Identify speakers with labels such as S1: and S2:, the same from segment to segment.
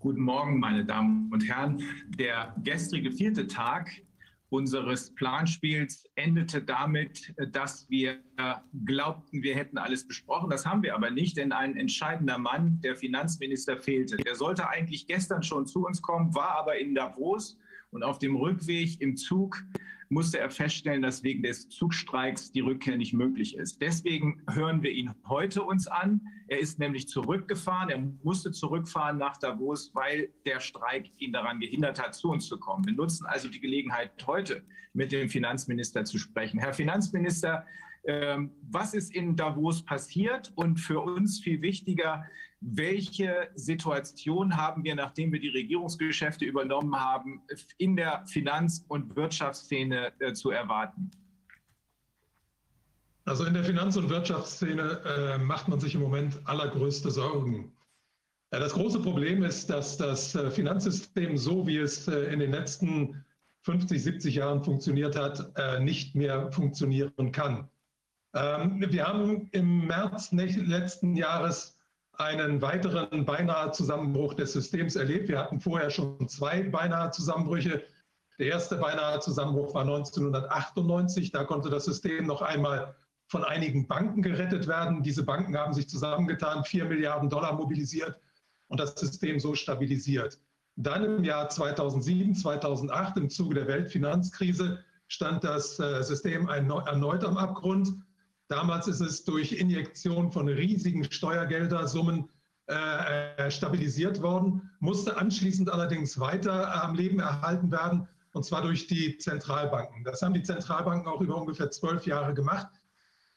S1: Guten Morgen, meine Damen und Herren. Der gestrige vierte Tag unseres Planspiels endete damit, dass wir glaubten, wir hätten alles besprochen. Das haben wir aber nicht, denn ein entscheidender Mann, der Finanzminister, fehlte. Der sollte eigentlich gestern schon zu uns kommen, war aber in Davos und auf dem Rückweg im Zug musste er feststellen, dass wegen des Zugstreiks die Rückkehr nicht möglich ist. Deswegen hören wir ihn heute uns an. Er ist nämlich zurückgefahren. Er musste zurückfahren nach Davos, weil der Streik ihn daran gehindert hat, zu uns zu kommen. Wir nutzen also die Gelegenheit, heute mit dem Finanzminister zu sprechen. Herr Finanzminister, ähm, was ist in Davos passiert? Und für uns viel wichtiger, welche Situation haben wir, nachdem wir die Regierungsgeschäfte übernommen haben, in der Finanz- und Wirtschaftsszene äh, zu erwarten?
S2: Also in der Finanz- und Wirtschaftsszene äh, macht man sich im Moment allergrößte Sorgen. Das große Problem ist, dass das äh, Finanzsystem, so wie es äh, in den letzten 50, 70 Jahren funktioniert hat, äh, nicht mehr funktionieren kann. Ähm, wir haben im März letzten Jahres einen weiteren beinahe Zusammenbruch des Systems erlebt. Wir hatten vorher schon zwei beinahe Zusammenbrüche. Der erste beinahe Zusammenbruch war 1998. Da konnte das System noch einmal von einigen Banken gerettet werden. Diese Banken haben sich zusammengetan, vier Milliarden Dollar mobilisiert und das System so stabilisiert. Dann im Jahr 2007, 2008 im Zuge der Weltfinanzkrise stand das äh, System erneut am Abgrund. Damals ist es durch Injektion von riesigen Steuergeldersummen äh, äh, stabilisiert worden, musste anschließend allerdings weiter am Leben erhalten werden, und zwar durch die Zentralbanken. Das haben die Zentralbanken auch über ungefähr zwölf Jahre gemacht.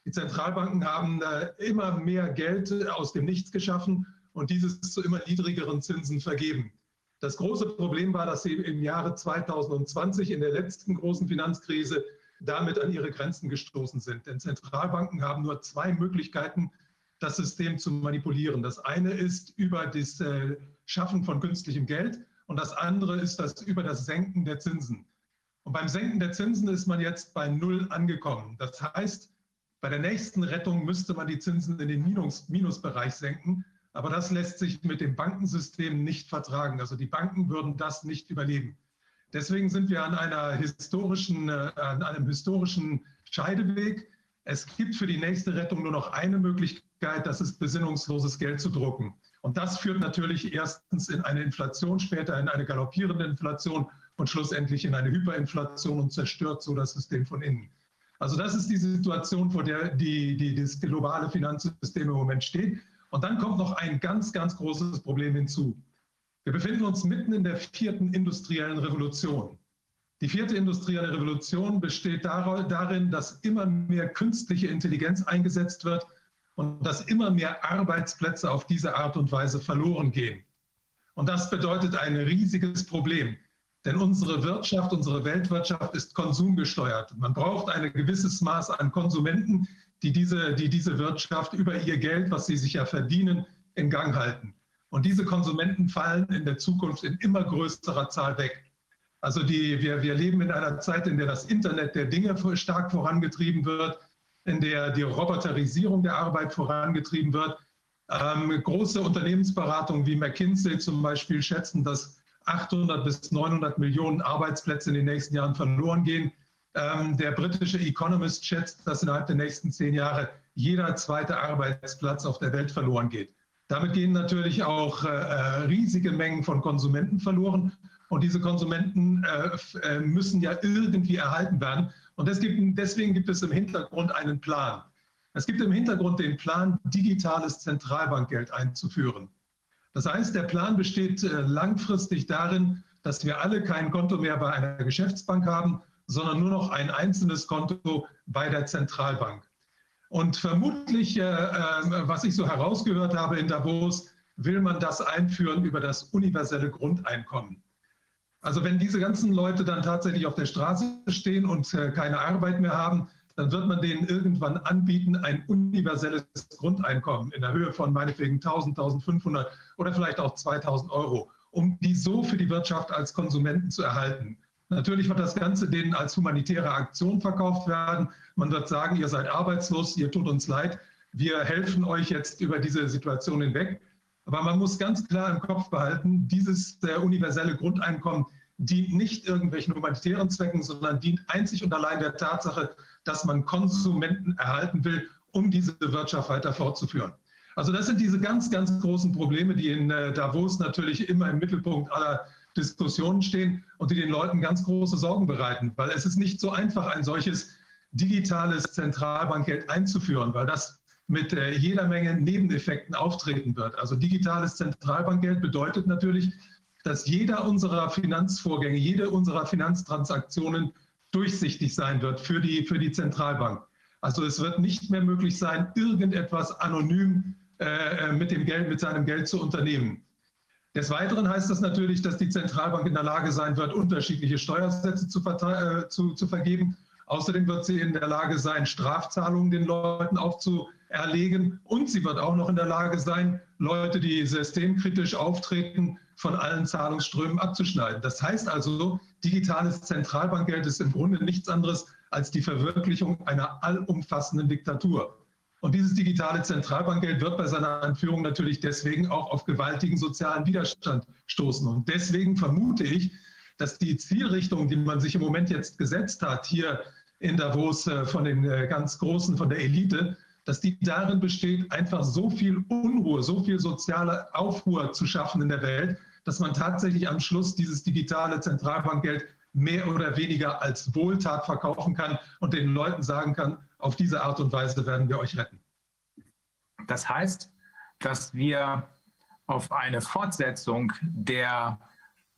S2: Die Zentralbanken haben äh, immer mehr Geld aus dem Nichts geschaffen und dieses zu immer niedrigeren Zinsen vergeben. Das große Problem war, dass sie im Jahre 2020 in der letzten großen Finanzkrise damit an ihre Grenzen gestoßen sind. Denn Zentralbanken haben nur zwei Möglichkeiten, das System zu manipulieren. Das eine ist über das äh, Schaffen von künstlichem Geld und das andere ist das über das Senken der Zinsen. Und beim Senken der Zinsen ist man jetzt bei Null angekommen. Das heißt, bei der nächsten Rettung müsste man die Zinsen in den Minus, Minusbereich senken. Aber das lässt sich mit dem Bankensystem nicht vertragen. Also die Banken würden das nicht überleben. Deswegen sind wir an, einer historischen, äh, an einem historischen Scheideweg. Es gibt für die nächste Rettung nur noch eine Möglichkeit, das ist besinnungsloses Geld zu drucken. Und das führt natürlich erstens in eine Inflation, später in eine galoppierende Inflation und schlussendlich in eine Hyperinflation und zerstört so das System von innen. Also das ist die Situation, vor der die, die, das globale Finanzsystem im Moment steht. Und dann kommt noch ein ganz, ganz großes Problem hinzu. Wir befinden uns mitten in der vierten industriellen Revolution. Die vierte industrielle Revolution besteht darin, dass immer mehr künstliche Intelligenz eingesetzt wird und dass immer mehr Arbeitsplätze auf diese Art und Weise verloren gehen. Und das bedeutet ein riesiges Problem, denn unsere Wirtschaft, unsere Weltwirtschaft ist konsumgesteuert. Man braucht ein gewisses Maß an Konsumenten, die diese, die diese Wirtschaft über ihr Geld, was sie sich ja verdienen, in Gang halten. Und diese Konsumenten fallen in der Zukunft in immer größerer Zahl weg. Also die, wir, wir leben in einer Zeit, in der das Internet der Dinge stark vorangetrieben wird, in der die Roboterisierung der Arbeit vorangetrieben wird. Ähm, große Unternehmensberatungen wie McKinsey zum Beispiel schätzen, dass 800 bis 900 Millionen Arbeitsplätze in den nächsten Jahren verloren gehen. Ähm, der britische Economist schätzt, dass innerhalb der nächsten zehn Jahre jeder zweite Arbeitsplatz auf der Welt verloren geht. Damit gehen natürlich auch äh, äh, riesige Mengen von Konsumenten verloren. Und diese Konsumenten äh, müssen ja irgendwie erhalten werden. Und gibt, deswegen gibt es im Hintergrund einen Plan. Es gibt im Hintergrund den Plan, digitales Zentralbankgeld einzuführen. Das heißt, der Plan besteht langfristig darin, dass wir alle kein Konto mehr bei einer Geschäftsbank haben, sondern nur noch ein einzelnes Konto bei der Zentralbank. Und vermutlich, äh, äh, was ich so herausgehört habe in Davos, will man das einführen über das universelle Grundeinkommen. Also wenn diese ganzen Leute dann tatsächlich auf der Straße stehen und äh, keine Arbeit mehr haben, dann wird man denen irgendwann anbieten, ein universelles Grundeinkommen in der Höhe von meinetwegen 1000, 1500 oder vielleicht auch 2000 Euro, um die so für die Wirtschaft als Konsumenten zu erhalten. Natürlich wird das Ganze denen als humanitäre Aktion verkauft werden. Man wird sagen, ihr seid arbeitslos, ihr tut uns leid, wir helfen euch jetzt über diese Situation hinweg. Aber man muss ganz klar im Kopf behalten, dieses äh, universelle Grundeinkommen dient nicht irgendwelchen humanitären Zwecken, sondern dient einzig und allein der Tatsache, dass man Konsumenten erhalten will, um diese Wirtschaft weiter fortzuführen. Also das sind diese ganz, ganz großen Probleme, die in äh, Davos natürlich immer im Mittelpunkt aller Diskussionen stehen und die den Leuten ganz große Sorgen bereiten, weil es ist nicht so einfach, ein solches digitales Zentralbankgeld einzuführen, weil das mit äh, jeder Menge Nebeneffekten auftreten wird. Also digitales Zentralbankgeld bedeutet natürlich, dass jeder unserer Finanzvorgänge, jede unserer Finanztransaktionen durchsichtig sein wird für die, für die Zentralbank. Also es wird nicht mehr möglich sein, irgendetwas anonym äh, äh mit dem Geld, mit seinem Geld zu unternehmen. Des Weiteren heißt das natürlich, dass die Zentralbank in der Lage sein wird, unterschiedliche Steuersätze zu, äh, zu, zu vergeben. Außerdem wird sie in der Lage sein, Strafzahlungen den Leuten aufzuerlegen. Und sie wird auch noch in der Lage sein, Leute, die systemkritisch auftreten, von allen Zahlungsströmen abzuschneiden. Das heißt also, digitales Zentralbankgeld ist im Grunde nichts anderes als die Verwirklichung einer allumfassenden Diktatur. Und dieses digitale Zentralbankgeld wird bei seiner Einführung natürlich deswegen auch auf gewaltigen sozialen Widerstand stoßen. Und deswegen vermute ich, dass die Zielrichtung, die man sich im Moment jetzt gesetzt hat, hier in Davos äh, von den äh, ganz Großen, von der Elite, dass die darin besteht, einfach so viel Unruhe, so viel soziale Aufruhr zu schaffen in der Welt, dass man tatsächlich am Schluss dieses digitale Zentralbankgeld mehr oder weniger als Wohltat verkaufen kann und den Leuten sagen kann, auf diese Art und Weise werden wir euch retten.
S1: Das heißt, dass wir auf eine Fortsetzung der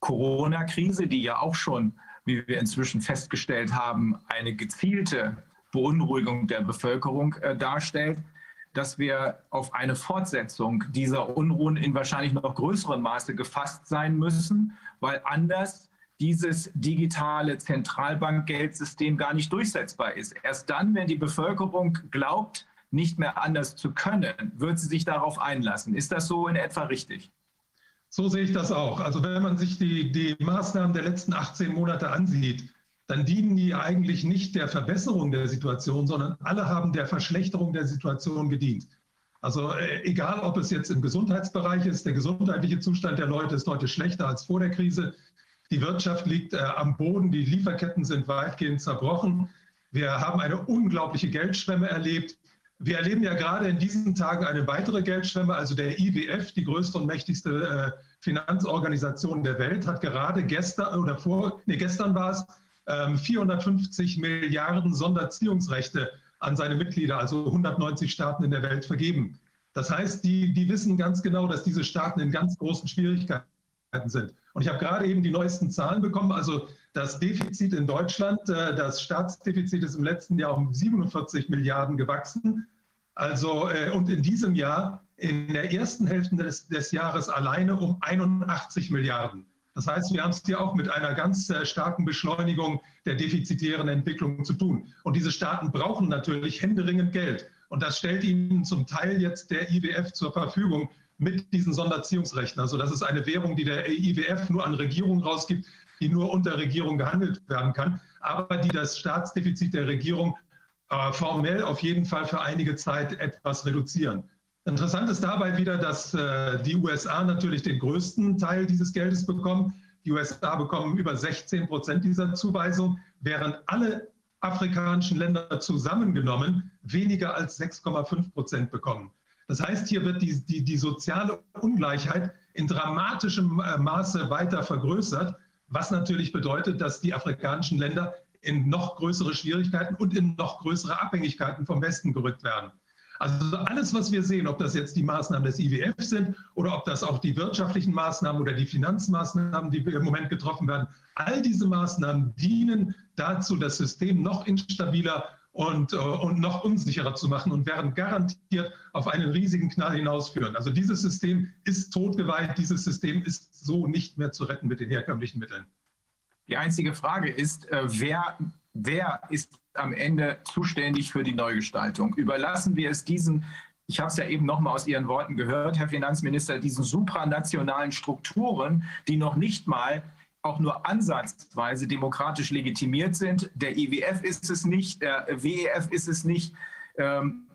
S1: Corona-Krise, die ja auch schon, wie wir inzwischen festgestellt haben, eine gezielte Beunruhigung der Bevölkerung äh, darstellt, dass wir auf eine Fortsetzung dieser Unruhen in wahrscheinlich noch größerem Maße gefasst sein müssen, weil anders dieses digitale Zentralbankgeldsystem gar nicht durchsetzbar ist. Erst dann, wenn die Bevölkerung glaubt, nicht mehr anders zu können, wird sie sich darauf einlassen. Ist das so in etwa richtig?
S2: So sehe ich das auch. Also wenn man sich die, die Maßnahmen der letzten 18 Monate ansieht, dann dienen die eigentlich nicht der Verbesserung der Situation, sondern alle haben der Verschlechterung der Situation gedient. Also äh, egal, ob es jetzt im Gesundheitsbereich ist, der gesundheitliche Zustand der Leute ist heute schlechter als vor der Krise. Die Wirtschaft liegt äh, am Boden, die Lieferketten sind weitgehend zerbrochen. Wir haben eine unglaubliche Geldschwemme erlebt. Wir erleben ja gerade in diesen Tagen eine weitere Geldschwemme. Also der IWF, die größte und mächtigste äh, Finanzorganisation der Welt, hat gerade gestern oder vor, nee, gestern war es, ähm, 450 Milliarden Sonderziehungsrechte an seine Mitglieder, also 190 Staaten in der Welt, vergeben. Das heißt, die, die wissen ganz genau, dass diese Staaten in ganz großen Schwierigkeiten sind. Und ich habe gerade eben die neuesten Zahlen bekommen. Also das Defizit in Deutschland, äh, das Staatsdefizit ist im letzten Jahr um 47 Milliarden gewachsen. Also äh, und in diesem Jahr, in der ersten Hälfte des, des Jahres alleine um 81 Milliarden. Das heißt, wir haben es hier auch mit einer ganz äh, starken Beschleunigung der defizitären Entwicklung zu tun. Und diese Staaten brauchen natürlich händeringend Geld. Und das stellt ihnen zum Teil jetzt der IWF zur Verfügung mit diesen Sonderziehungsrechten. Also das ist eine Währung, die der IWF nur an Regierungen rausgibt, die nur unter Regierung gehandelt werden kann, aber die das Staatsdefizit der Regierung äh, formell auf jeden Fall für einige Zeit etwas reduzieren. Interessant ist dabei wieder, dass äh, die USA natürlich den größten Teil dieses Geldes bekommen. Die USA bekommen über 16 Prozent dieser Zuweisung, während alle afrikanischen Länder zusammengenommen weniger als 6,5 Prozent bekommen. Das heißt, hier wird die, die, die soziale Ungleichheit in dramatischem äh, Maße weiter vergrößert, was natürlich bedeutet, dass die afrikanischen Länder in noch größere Schwierigkeiten und in noch größere Abhängigkeiten vom Westen gerückt werden. Also alles, was wir sehen, ob das jetzt die Maßnahmen des IWF sind oder ob das auch die wirtschaftlichen Maßnahmen oder die Finanzmaßnahmen, die im Moment getroffen werden, all diese Maßnahmen dienen dazu, das System noch instabiler und, äh, und noch unsicherer zu machen und werden garantiert auf einen riesigen Knall hinausführen. Also dieses System ist totgeweiht, dieses System ist so nicht mehr zu retten mit den herkömmlichen Mitteln.
S1: Die einzige Frage ist, äh, wer, wer ist am Ende zuständig für die Neugestaltung? Überlassen wir es diesen ich habe es ja eben noch mal aus Ihren Worten gehört, Herr Finanzminister, diesen supranationalen Strukturen, die noch nicht mal auch nur ansatzweise demokratisch legitimiert sind. Der IWF ist es nicht, der WEF ist es nicht. Ähm,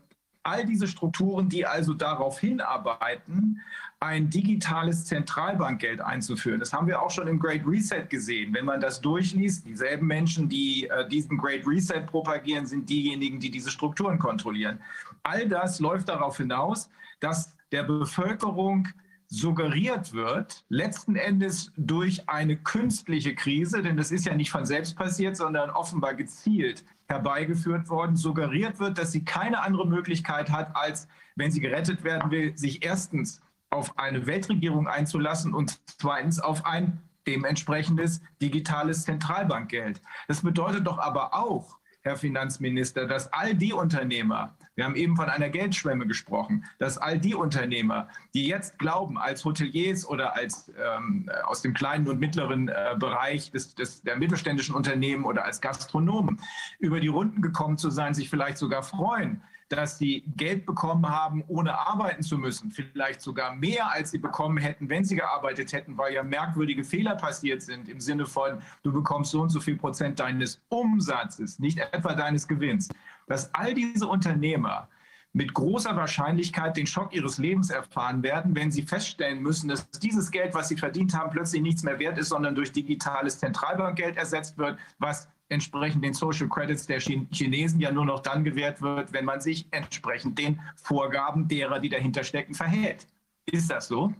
S1: all diese Strukturen, die also darauf hinarbeiten, ein digitales Zentralbankgeld einzuführen. Das haben wir auch schon im Great Reset gesehen. Wenn man das durchliest, dieselben Menschen, die äh, diesen Great Reset propagieren, sind diejenigen, die diese Strukturen kontrollieren. All das läuft darauf hinaus, dass der Bevölkerung suggeriert wird, letzten Endes durch eine künstliche Krise, denn das ist ja nicht von selbst passiert, sondern offenbar gezielt herbeigeführt worden, suggeriert wird, dass sie keine andere Möglichkeit hat, als, wenn sie gerettet werden will, sich erstens auf eine Weltregierung einzulassen und zweitens auf ein dementsprechendes digitales Zentralbankgeld. Das bedeutet doch aber auch, Herr Finanzminister, dass all die Unternehmer, wir haben eben von einer Geldschwemme gesprochen, dass all die Unternehmer, die jetzt glauben, als Hoteliers oder als ähm, aus dem kleinen und mittleren äh, Bereich des, des, der mittelständischen Unternehmen oder als Gastronomen über die Runden gekommen zu sein, sich vielleicht sogar freuen, dass sie Geld bekommen haben, ohne arbeiten zu müssen. Vielleicht sogar mehr, als sie bekommen hätten, wenn sie gearbeitet hätten, weil ja merkwürdige Fehler passiert sind im Sinne von, du bekommst so und so viel Prozent deines Umsatzes, nicht etwa deines Gewinns. Dass all diese Unternehmer mit großer Wahrscheinlichkeit den Schock ihres Lebens erfahren werden, wenn sie feststellen müssen, dass dieses Geld, was sie verdient haben, plötzlich nichts mehr wert ist, sondern durch digitales Zentralbankgeld ersetzt wird, was entsprechend den Social Credits der Chinesen ja nur noch dann gewährt wird, wenn man sich entsprechend den Vorgaben derer, die dahinter stecken, verhält. Ist das so?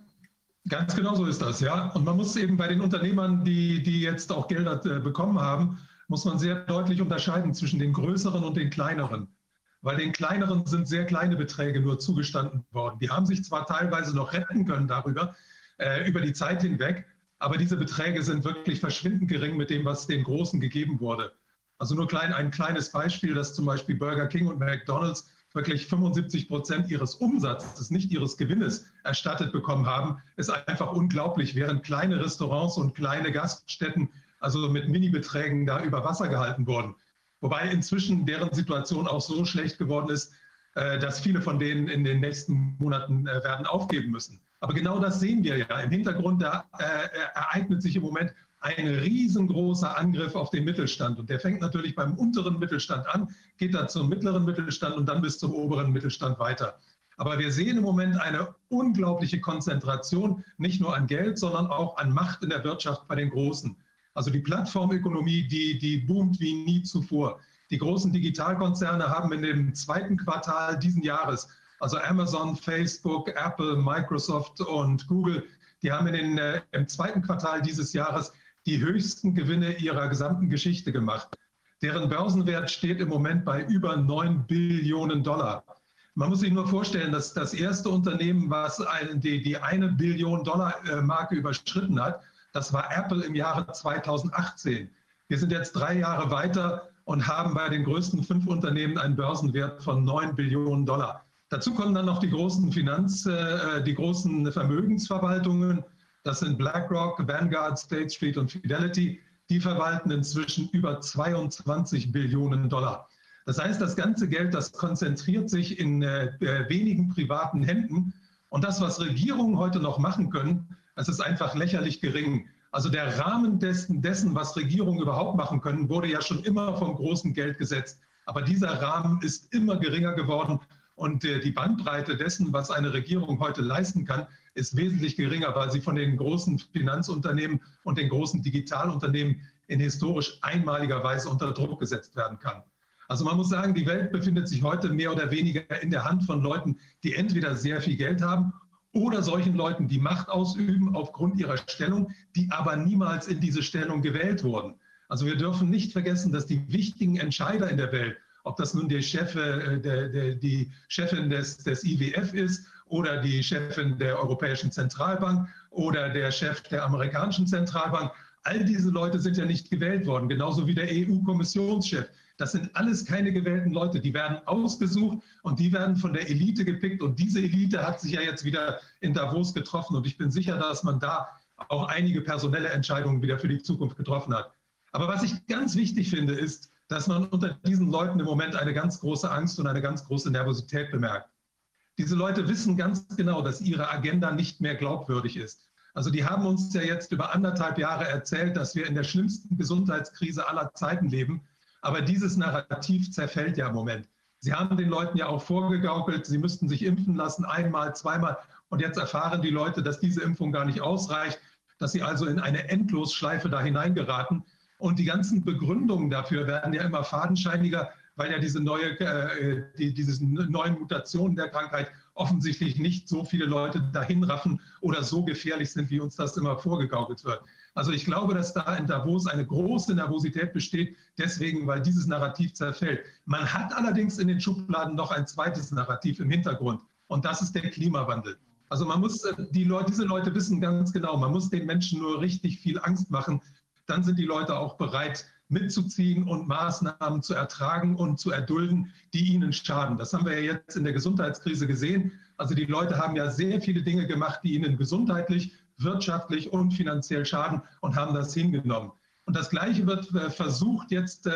S2: Ganz genau so ist das, ja. Und man muss eben bei den Unternehmern, die, die jetzt auch Gelder äh, bekommen haben, muss man sehr deutlich unterscheiden zwischen den größeren und den kleineren. Weil den kleineren sind sehr kleine Beträge nur zugestanden worden. Die haben sich zwar teilweise noch retten können darüber, äh, über die Zeit hinweg, aber diese Beträge sind wirklich verschwindend gering mit dem, was den Großen gegeben wurde. Also nur klein, ein kleines Beispiel, dass zum Beispiel Burger King und McDonald's wirklich 75 Prozent ihres Umsatzes, nicht ihres Gewinnes, erstattet bekommen haben, ist einfach unglaublich, während kleine Restaurants und kleine Gaststätten also mit Minibeträgen da über Wasser gehalten wurden. Wobei inzwischen deren Situation auch so schlecht geworden ist, äh, dass viele von denen in den nächsten Monaten äh, werden aufgeben müssen. Aber genau das sehen wir ja. Im Hintergrund da, äh, ereignet sich im Moment ein riesengroßer Angriff auf den Mittelstand. Und der fängt natürlich beim unteren Mittelstand an, geht dann zum mittleren Mittelstand und dann bis zum oberen Mittelstand weiter. Aber wir sehen im Moment eine unglaubliche Konzentration, nicht nur an Geld, sondern auch an Macht in der Wirtschaft bei den Großen. Also die Plattformökonomie, die, die boomt wie nie zuvor. Die großen Digitalkonzerne haben in dem zweiten Quartal diesen Jahres also Amazon, Facebook, Apple, Microsoft und Google, die haben in den, äh, im zweiten Quartal dieses Jahres die höchsten Gewinne ihrer gesamten Geschichte gemacht. Deren Börsenwert steht im Moment bei über 9 Billionen Dollar. Man muss sich nur vorstellen, dass das erste Unternehmen, was die, die eine Billion Dollar äh, Marke überschritten hat, das war Apple im Jahre 2018. Wir sind jetzt drei Jahre weiter und haben bei den größten fünf Unternehmen einen Börsenwert von 9 Billionen Dollar. Dazu kommen dann noch die großen Finanz-, äh, die großen Vermögensverwaltungen. Das sind BlackRock, Vanguard, State Street und Fidelity. Die verwalten inzwischen über 22 Billionen Dollar. Das heißt, das ganze Geld, das konzentriert sich in äh, äh, wenigen privaten Händen. Und das, was Regierungen heute noch machen können, das ist einfach lächerlich gering. Also der Rahmen dessen, dessen, was Regierungen überhaupt machen können, wurde ja schon immer vom großen Geld gesetzt. Aber dieser Rahmen ist immer geringer geworden und äh, die Bandbreite dessen, was eine Regierung heute leisten kann, ist wesentlich geringer, weil sie von den großen Finanzunternehmen und den großen Digitalunternehmen in historisch einmaliger Weise unter Druck gesetzt werden kann. Also man muss sagen, die Welt befindet sich heute mehr oder weniger in der Hand von Leuten, die entweder sehr viel Geld haben oder solchen Leuten, die Macht ausüben aufgrund ihrer Stellung, die aber niemals in diese Stellung gewählt wurden. Also wir dürfen nicht vergessen, dass die wichtigen Entscheider in der Welt, ob das nun der Chef, äh, der, der, die Chefin des, des IWF ist oder die Chefin der Europäischen Zentralbank oder der Chef der amerikanischen Zentralbank. All diese Leute sind ja nicht gewählt worden, genauso wie der EU-Kommissionschef. Das sind alles keine gewählten Leute. Die werden ausgesucht und die werden von der Elite gepickt. Und diese Elite hat sich ja jetzt wieder in Davos getroffen. Und ich bin sicher, dass man da auch einige personelle Entscheidungen wieder für die Zukunft getroffen hat. Aber was ich ganz wichtig finde, ist, dass man unter diesen Leuten im Moment eine ganz große Angst und eine ganz große Nervosität bemerkt. Diese Leute wissen ganz genau, dass ihre Agenda nicht mehr glaubwürdig ist. Also die haben uns ja jetzt über anderthalb Jahre erzählt, dass wir in der schlimmsten Gesundheitskrise aller Zeiten leben. Aber dieses Narrativ zerfällt ja im Moment. Sie haben den Leuten ja auch vorgegaukelt, sie müssten sich impfen lassen, einmal, zweimal. Und jetzt erfahren die Leute, dass diese Impfung gar nicht ausreicht, dass sie also in eine Endlosschleife da hineingeraten. Und die ganzen Begründungen dafür werden ja immer fadenscheiniger, weil ja diese neue, äh, die, diese neuen Mutationen der Krankheit offensichtlich nicht so viele Leute dahin raffen oder so gefährlich sind, wie uns das immer vorgegaukelt wird. Also ich glaube, dass da in Davos eine große Nervosität besteht, deswegen, weil dieses Narrativ zerfällt. Man hat allerdings in den Schubladen noch ein zweites Narrativ im Hintergrund und das ist der Klimawandel. Also man muss, äh, die Leute, diese Leute wissen ganz genau, man muss den Menschen nur richtig viel Angst machen, dann sind die Leute auch bereit mitzuziehen und Maßnahmen zu ertragen und zu erdulden, die ihnen schaden. Das haben wir ja jetzt in der Gesundheitskrise gesehen. Also die Leute haben ja sehr viele Dinge gemacht, die ihnen gesundheitlich, wirtschaftlich und finanziell schaden und haben das hingenommen. Und das Gleiche wird äh, versucht jetzt äh,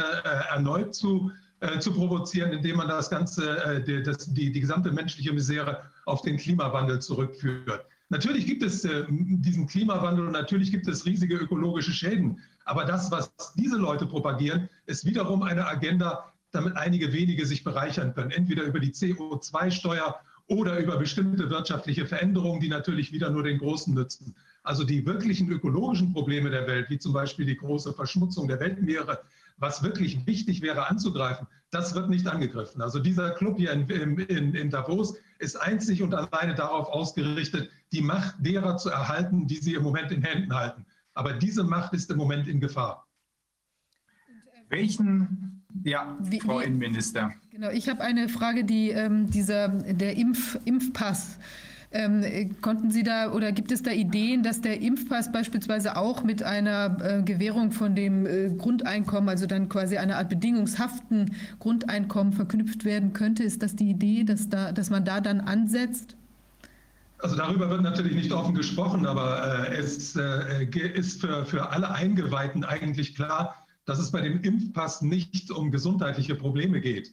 S2: erneut zu, äh, zu provozieren, indem man das Ganze, äh, die, das, die, die gesamte menschliche Misere auf den Klimawandel zurückführt. Natürlich gibt es äh, diesen Klimawandel und natürlich gibt es riesige ökologische Schäden. Aber das, was diese Leute propagieren, ist wiederum eine Agenda, damit einige wenige sich bereichern können. Entweder über die CO2-Steuer oder über bestimmte wirtschaftliche Veränderungen, die natürlich wieder nur den Großen nützen. Also die wirklichen ökologischen Probleme der Welt, wie zum Beispiel die große Verschmutzung der Weltmeere, was wirklich wichtig wäre anzugreifen, das wird nicht angegriffen. Also dieser Club hier in, in, in Davos ist einzig und alleine darauf ausgerichtet, die Macht derer zu erhalten, die sie im Moment in Händen halten. Aber diese Macht ist im Moment in Gefahr.
S1: Welchen, ja, wie, Frau wie, Innenminister.
S3: Genau, ich habe eine Frage, die ähm, dieser, der Impf, Impfpass. Ähm, konnten Sie da oder gibt es da Ideen, dass der Impfpass beispielsweise auch mit einer äh, Gewährung von dem äh, Grundeinkommen, also dann quasi einer Art bedingungshaften Grundeinkommen verknüpft werden könnte? Ist das die Idee, dass, da, dass man da dann ansetzt?
S2: Also darüber wird natürlich nicht offen gesprochen, aber äh, es äh, ist für, für alle Eingeweihten eigentlich klar, dass es bei dem Impfpass nicht um gesundheitliche Probleme geht.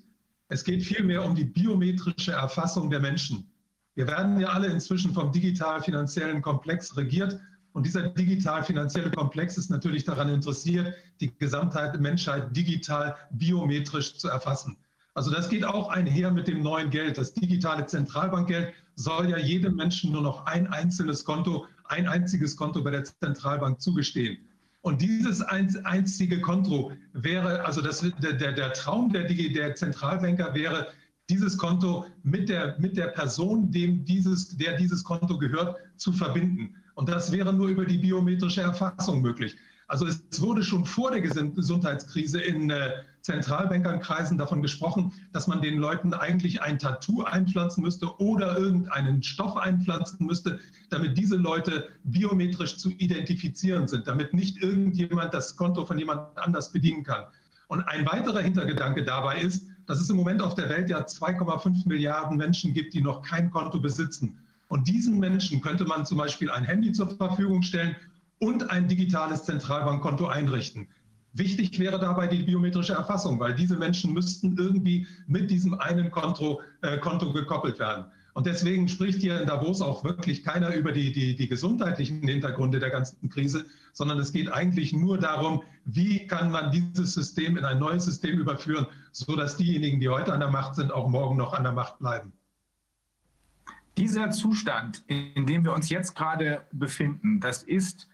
S2: Es geht vielmehr um die biometrische Erfassung der Menschen. Wir werden ja alle inzwischen vom digital-finanziellen Komplex regiert. Und dieser digital-finanzielle Komplex ist natürlich daran interessiert, die Gesamtheit der Menschheit digital, biometrisch zu erfassen. Also das geht auch einher mit dem neuen Geld. Das digitale Zentralbankgeld soll ja jedem Menschen nur noch ein einzelnes Konto, ein einziges Konto bei der Zentralbank zugestehen. Und dieses einzige Konto wäre, also das, der, der Traum der, der Zentralbanker wäre, dieses Konto mit der, mit der Person, dem dieses, der dieses Konto gehört, zu verbinden. Und das wäre nur über die biometrische Erfassung möglich. Also es wurde schon vor der Gesundheitskrise in äh, Zentralbankernkreisen davon gesprochen, dass man den Leuten eigentlich ein Tattoo einpflanzen müsste oder irgendeinen Stoff einpflanzen müsste, damit diese Leute biometrisch zu identifizieren sind, damit nicht irgendjemand das Konto von jemand anders bedienen kann. Und ein weiterer Hintergedanke dabei ist, dass es im Moment auf der Welt ja 2,5 Milliarden Menschen gibt, die noch kein Konto besitzen. Und diesen Menschen könnte man zum Beispiel ein Handy zur Verfügung stellen und ein digitales Zentralbankkonto einrichten. Wichtig wäre dabei die biometrische Erfassung, weil diese Menschen müssten irgendwie mit diesem einen Konto, äh, Konto gekoppelt werden. Und deswegen spricht hier in Davos auch wirklich keiner über die, die, die gesundheitlichen Hintergründe der ganzen Krise, sondern es geht eigentlich nur darum, wie kann man dieses System in ein neues System überführen, sodass diejenigen, die heute an der Macht sind, auch morgen noch an der Macht bleiben.
S1: Dieser Zustand, in dem wir uns jetzt gerade befinden, das ist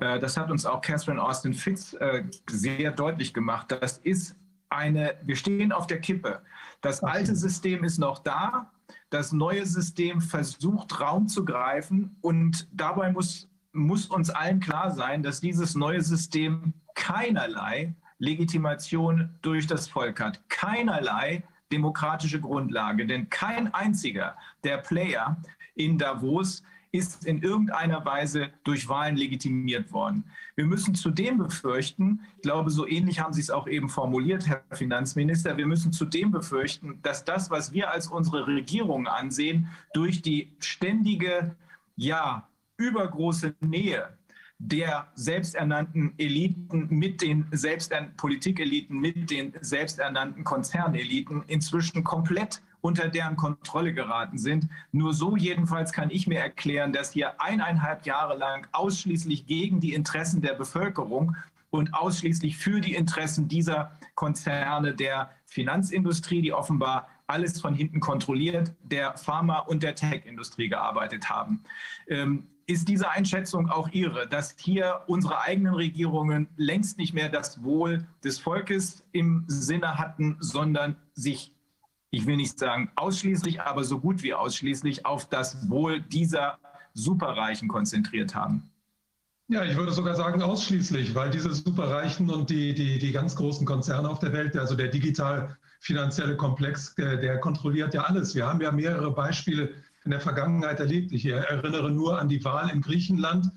S1: das hat uns auch Catherine Austin Fitz äh, sehr deutlich gemacht. Das ist eine, wir stehen auf der Kippe. Das alte System ist noch da. Das neue System versucht Raum zu greifen. Und dabei muss, muss uns allen klar sein, dass dieses neue System keinerlei Legitimation durch das Volk hat. Keinerlei demokratische Grundlage. Denn kein einziger der Player in Davos ist in irgendeiner Weise durch Wahlen legitimiert worden. Wir müssen zudem befürchten, ich glaube, so ähnlich haben Sie es auch eben formuliert, Herr Finanzminister, wir müssen zudem befürchten, dass das, was wir als unsere Regierung ansehen, durch die ständige, ja, übergroße Nähe der selbsternannten Eliten mit den selbsternannten Politikeliten, mit den selbsternannten Konzerneliten inzwischen komplett unter deren Kontrolle geraten sind. Nur so jedenfalls kann ich mir erklären, dass hier eineinhalb Jahre lang ausschließlich gegen die Interessen der Bevölkerung und ausschließlich für die Interessen dieser Konzerne der Finanzindustrie, die offenbar alles von hinten kontrolliert, der Pharma- und der Tech-Industrie gearbeitet haben. Ähm, ist diese Einschätzung auch Ihre, dass hier unsere eigenen Regierungen längst nicht mehr das Wohl des Volkes im Sinne hatten, sondern sich, ich will nicht sagen ausschließlich, aber so gut wie ausschließlich auf das Wohl dieser Superreichen konzentriert haben?
S2: Ja, ich würde sogar sagen ausschließlich, weil diese Superreichen und die, die, die ganz großen Konzerne auf der Welt, also der digital-finanzielle Komplex, der, der kontrolliert ja alles. Wir haben ja mehrere Beispiele in der Vergangenheit erlebt. Ich erinnere nur an die Wahl in Griechenland,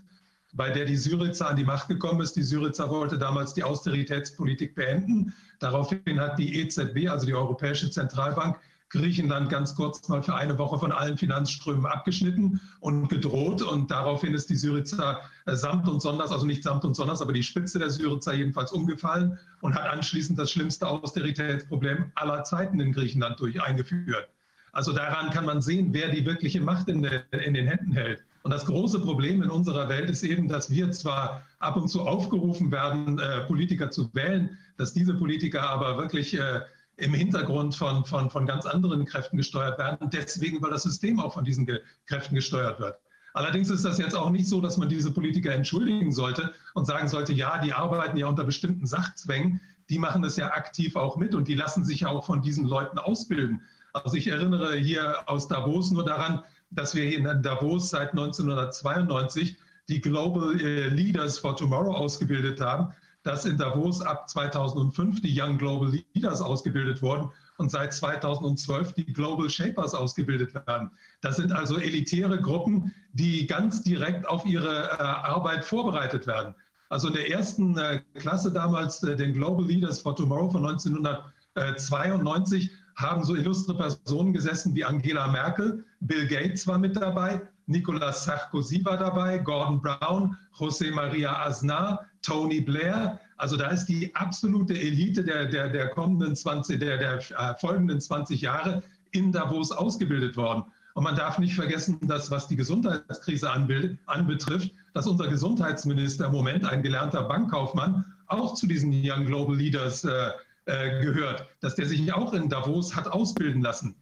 S2: bei der die Syriza an die Macht gekommen ist. Die Syriza wollte damals die Austeritätspolitik beenden. Daraufhin hat die EZB, also die Europäische Zentralbank, Griechenland ganz kurz mal für eine Woche von allen Finanzströmen abgeschnitten und gedroht. Und daraufhin ist die Syriza äh, samt und sonders, also nicht samt und sonders, aber die Spitze der Syriza jedenfalls umgefallen und hat anschließend das schlimmste Austeritätsproblem aller Zeiten in Griechenland durch eingeführt. Also daran kann man sehen, wer die wirkliche Macht in, de, in den Händen hält. Und das große Problem in unserer Welt ist eben, dass wir zwar ab und zu aufgerufen werden, äh, Politiker zu wählen, dass diese Politiker aber wirklich äh, im Hintergrund von, von, von ganz anderen Kräften gesteuert werden. Deswegen, weil das System auch von diesen Kräften gesteuert wird. Allerdings ist das jetzt auch nicht so, dass man diese Politiker entschuldigen sollte und sagen sollte, ja, die arbeiten ja unter bestimmten Sachzwängen, die machen das ja aktiv auch mit und die lassen sich ja auch von diesen Leuten ausbilden. Also ich erinnere hier aus Davos nur daran, dass wir in Davos seit 1992 die Global äh, Leaders for Tomorrow ausgebildet haben dass in Davos ab 2005 die Young Global Leaders ausgebildet wurden und seit 2012 die Global Shapers ausgebildet werden. Das sind also elitäre Gruppen, die ganz direkt auf ihre äh, Arbeit vorbereitet werden. Also in der ersten äh, Klasse damals, den Global Leaders for Tomorrow von 1992, haben so illustre Personen gesessen wie Angela Merkel, Bill Gates war mit dabei, Nicolas Sarkozy war dabei, Gordon Brown, José Maria Aznar, Tony Blair. Also da ist die absolute Elite der, der, der kommenden 20, der, der äh, folgenden 20 Jahre in Davos ausgebildet worden. Und man darf nicht vergessen, dass was die Gesundheitskrise anbetrifft, dass unser Gesundheitsminister im Moment, ein gelernter Bankkaufmann, auch zu diesen Young Global Leaders äh, äh, gehört, dass der sich auch in Davos hat ausbilden lassen.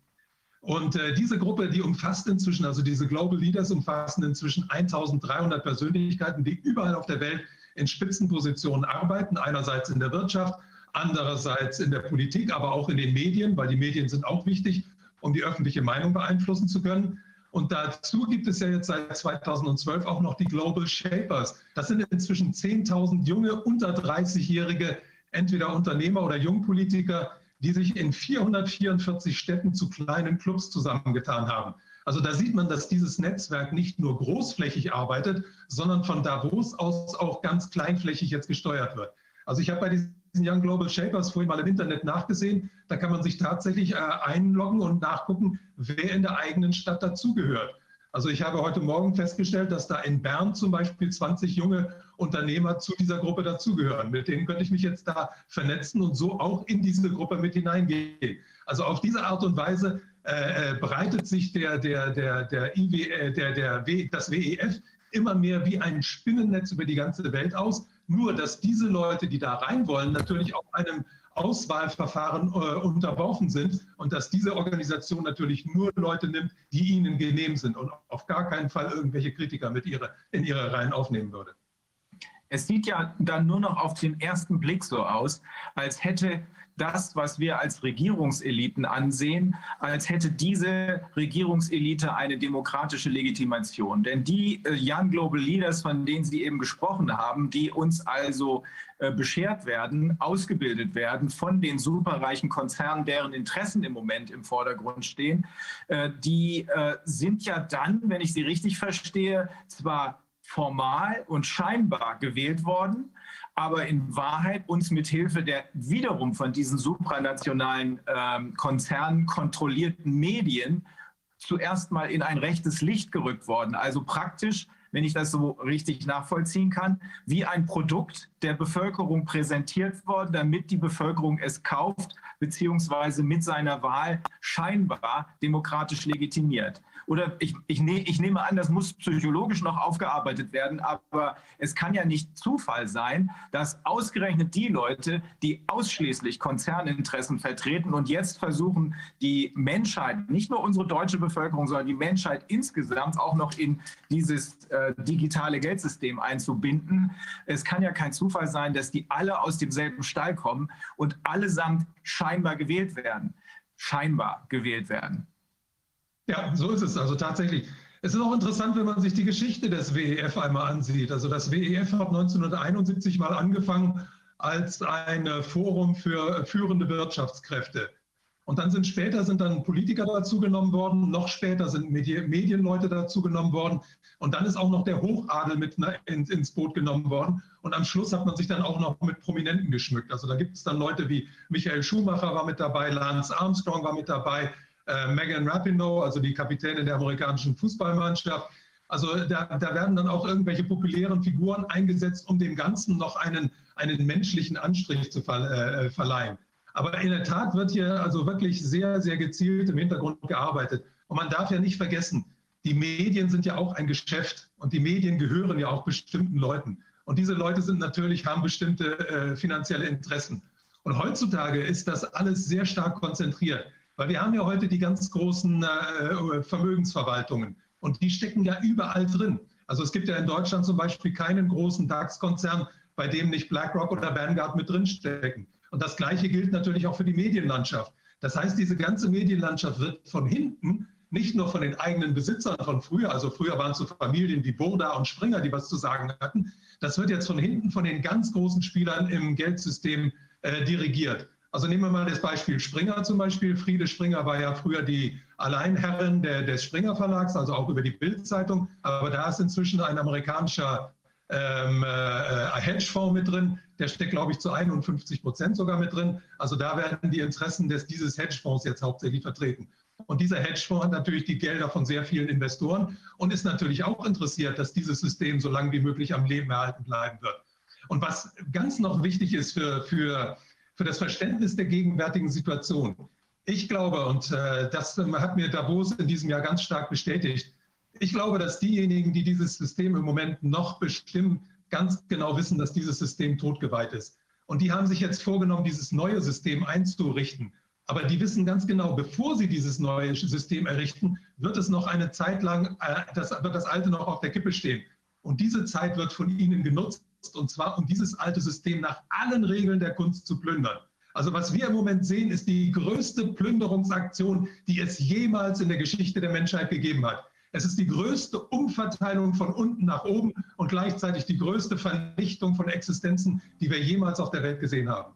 S2: Und äh, diese Gruppe, die umfasst inzwischen, also diese Global Leaders umfassen inzwischen 1300 Persönlichkeiten, die überall auf der Welt in Spitzenpositionen arbeiten, einerseits in der Wirtschaft, andererseits in der Politik, aber auch in den Medien, weil die Medien sind auch wichtig, um die öffentliche Meinung beeinflussen zu können. Und dazu gibt es ja jetzt seit 2012 auch noch die Global Shapers. Das sind inzwischen 10.000 junge, unter 30-jährige, entweder Unternehmer oder Jungpolitiker, die sich in 444 Städten zu kleinen Clubs zusammengetan haben. Also da sieht man, dass dieses Netzwerk nicht nur großflächig arbeitet, sondern von Davos aus auch ganz kleinflächig jetzt gesteuert wird. Also ich habe bei diesen Young Global Shapers vorhin mal im Internet nachgesehen. Da kann man sich tatsächlich äh, einloggen und nachgucken, wer in der eigenen Stadt dazugehört. Also ich habe heute Morgen festgestellt, dass da in Bern zum Beispiel 20 junge Unternehmer zu dieser Gruppe dazugehören. Mit denen könnte ich mich jetzt da vernetzen und so auch in diese Gruppe mit hineingehen. Also auf diese Art und Weise äh, äh breitet sich der, der, der, der, IW, äh, der, der w, das WEF immer mehr wie ein Spinnennetz über die ganze Welt aus. Nur, dass diese Leute, die da rein wollen, natürlich auch einem Auswahlverfahren äh, unterworfen sind und dass diese Organisation natürlich nur Leute nimmt, die ihnen genehm sind und auf gar keinen Fall irgendwelche Kritiker mit ihre, in ihre Reihen aufnehmen würde.
S1: Es sieht ja dann nur noch auf den ersten Blick so aus, als hätte das, was wir als Regierungseliten ansehen, als hätte diese Regierungselite eine demokratische Legitimation. Denn die äh, Young Global Leaders, von denen Sie eben gesprochen haben, die uns also äh, beschert werden, ausgebildet werden von den superreichen Konzernen, deren Interessen im Moment im Vordergrund stehen, äh, die sind ja dann, wenn ich sie richtig verstehe, zwar formal und scheinbar gewählt worden, aber in Wahrheit uns mit Hilfe der wiederum von diesen supranationalen ähm, Konzernen kontrollierten Medien zuerst mal in ein rechtes Licht gerückt worden. Also praktisch, wenn ich das so richtig nachvollziehen kann, wie ein Produkt der Bevölkerung präsentiert worden, damit die Bevölkerung es kauft, beziehungsweise mit seiner Wahl scheinbar demokratisch legitimiert oder ich, ich, ne, ich nehme an, das muss psychologisch noch aufgearbeitet werden, aber es kann ja nicht Zufall sein, dass ausgerechnet die Leute, die ausschließlich Konzerninteressen vertreten und jetzt versuchen, die Menschheit, nicht nur unsere deutsche Bevölkerung, sondern die Menschheit insgesamt auch noch in dieses äh, digitale Geldsystem einzubinden. Es kann ja kein Zufall sein, dass die alle aus demselben Stall kommen und allesamt scheinbar gewählt werden. Scheinbar gewählt werden.
S2: Ja, so ist es. Also tatsächlich. Es ist auch interessant, wenn man sich die Geschichte des WEF einmal ansieht. Also das WEF hat 1971 mal angefangen als ein Forum für führende Wirtschaftskräfte. Und dann sind später sind dann Politiker dazugenommen worden, noch später sind Medienleute dazugenommen worden. Und dann ist auch noch der Hochadel mit ins Boot genommen worden. Und am Schluss hat man sich dann auch noch mit Prominenten geschmückt. Also da gibt es dann Leute wie Michael Schumacher war mit dabei, Lance Armstrong war mit dabei, äh, Megan Rapinoe, also die Kapitänin der amerikanischen Fußballmannschaft. Also da, da, werden dann auch irgendwelche populären Figuren eingesetzt, um dem Ganzen noch einen, einen menschlichen Anstrich zu ver, äh, verleihen. Aber in der Tat wird hier also wirklich sehr, sehr gezielt im Hintergrund gearbeitet. Und man darf ja nicht vergessen, die Medien sind ja auch ein Geschäft und die Medien gehören ja auch bestimmten Leuten. Und diese Leute sind natürlich, haben bestimmte äh, finanzielle Interessen. Und heutzutage ist das alles sehr stark konzentriert. Weil wir haben ja heute die ganz großen äh, Vermögensverwaltungen und die stecken ja überall drin. Also es gibt ja in Deutschland zum Beispiel keinen großen DAX-Konzern, bei dem nicht BlackRock oder Vanguard mit drinstecken. Und das Gleiche gilt natürlich auch für die Medienlandschaft. Das heißt, diese ganze Medienlandschaft wird von hinten nicht nur von den eigenen Besitzern von früher, also früher waren es so Familien wie Burda und Springer, die was zu sagen hatten, das wird jetzt von hinten von den ganz großen Spielern im Geldsystem äh, dirigiert. Also nehmen wir mal das Beispiel Springer zum Beispiel. Friede Springer war ja früher die Alleinherrin der, des Springer Verlags, also auch über die Bildzeitung. Aber da ist inzwischen ein amerikanischer ähm, äh, Hedgefonds mit drin. Der steckt, glaube ich, zu 51 Prozent sogar mit drin. Also da werden die Interessen des, dieses Hedgefonds jetzt hauptsächlich vertreten. Und dieser Hedgefonds hat natürlich die Gelder von sehr vielen Investoren und ist natürlich auch interessiert, dass dieses System so lange wie möglich am Leben erhalten bleiben wird. Und was ganz noch wichtig ist für, für für das Verständnis der gegenwärtigen Situation. Ich glaube, und äh, das hat mir Davos in diesem Jahr ganz stark bestätigt, ich glaube, dass diejenigen, die dieses System im Moment noch bestimmen, ganz genau wissen, dass dieses System totgeweiht ist. Und die haben sich jetzt vorgenommen, dieses neue System einzurichten. Aber die wissen ganz genau, bevor sie dieses neue System errichten, wird es noch eine Zeit lang, äh, das, wird das alte noch auf der Kippe stehen. Und diese Zeit wird von ihnen genutzt, und zwar um dieses alte System nach allen Regeln der Kunst zu plündern. Also was wir im Moment sehen, ist die größte Plünderungsaktion, die es jemals in der Geschichte der Menschheit gegeben hat. Es ist die größte Umverteilung von unten nach oben und gleichzeitig die größte Vernichtung von Existenzen, die wir jemals auf der Welt gesehen haben.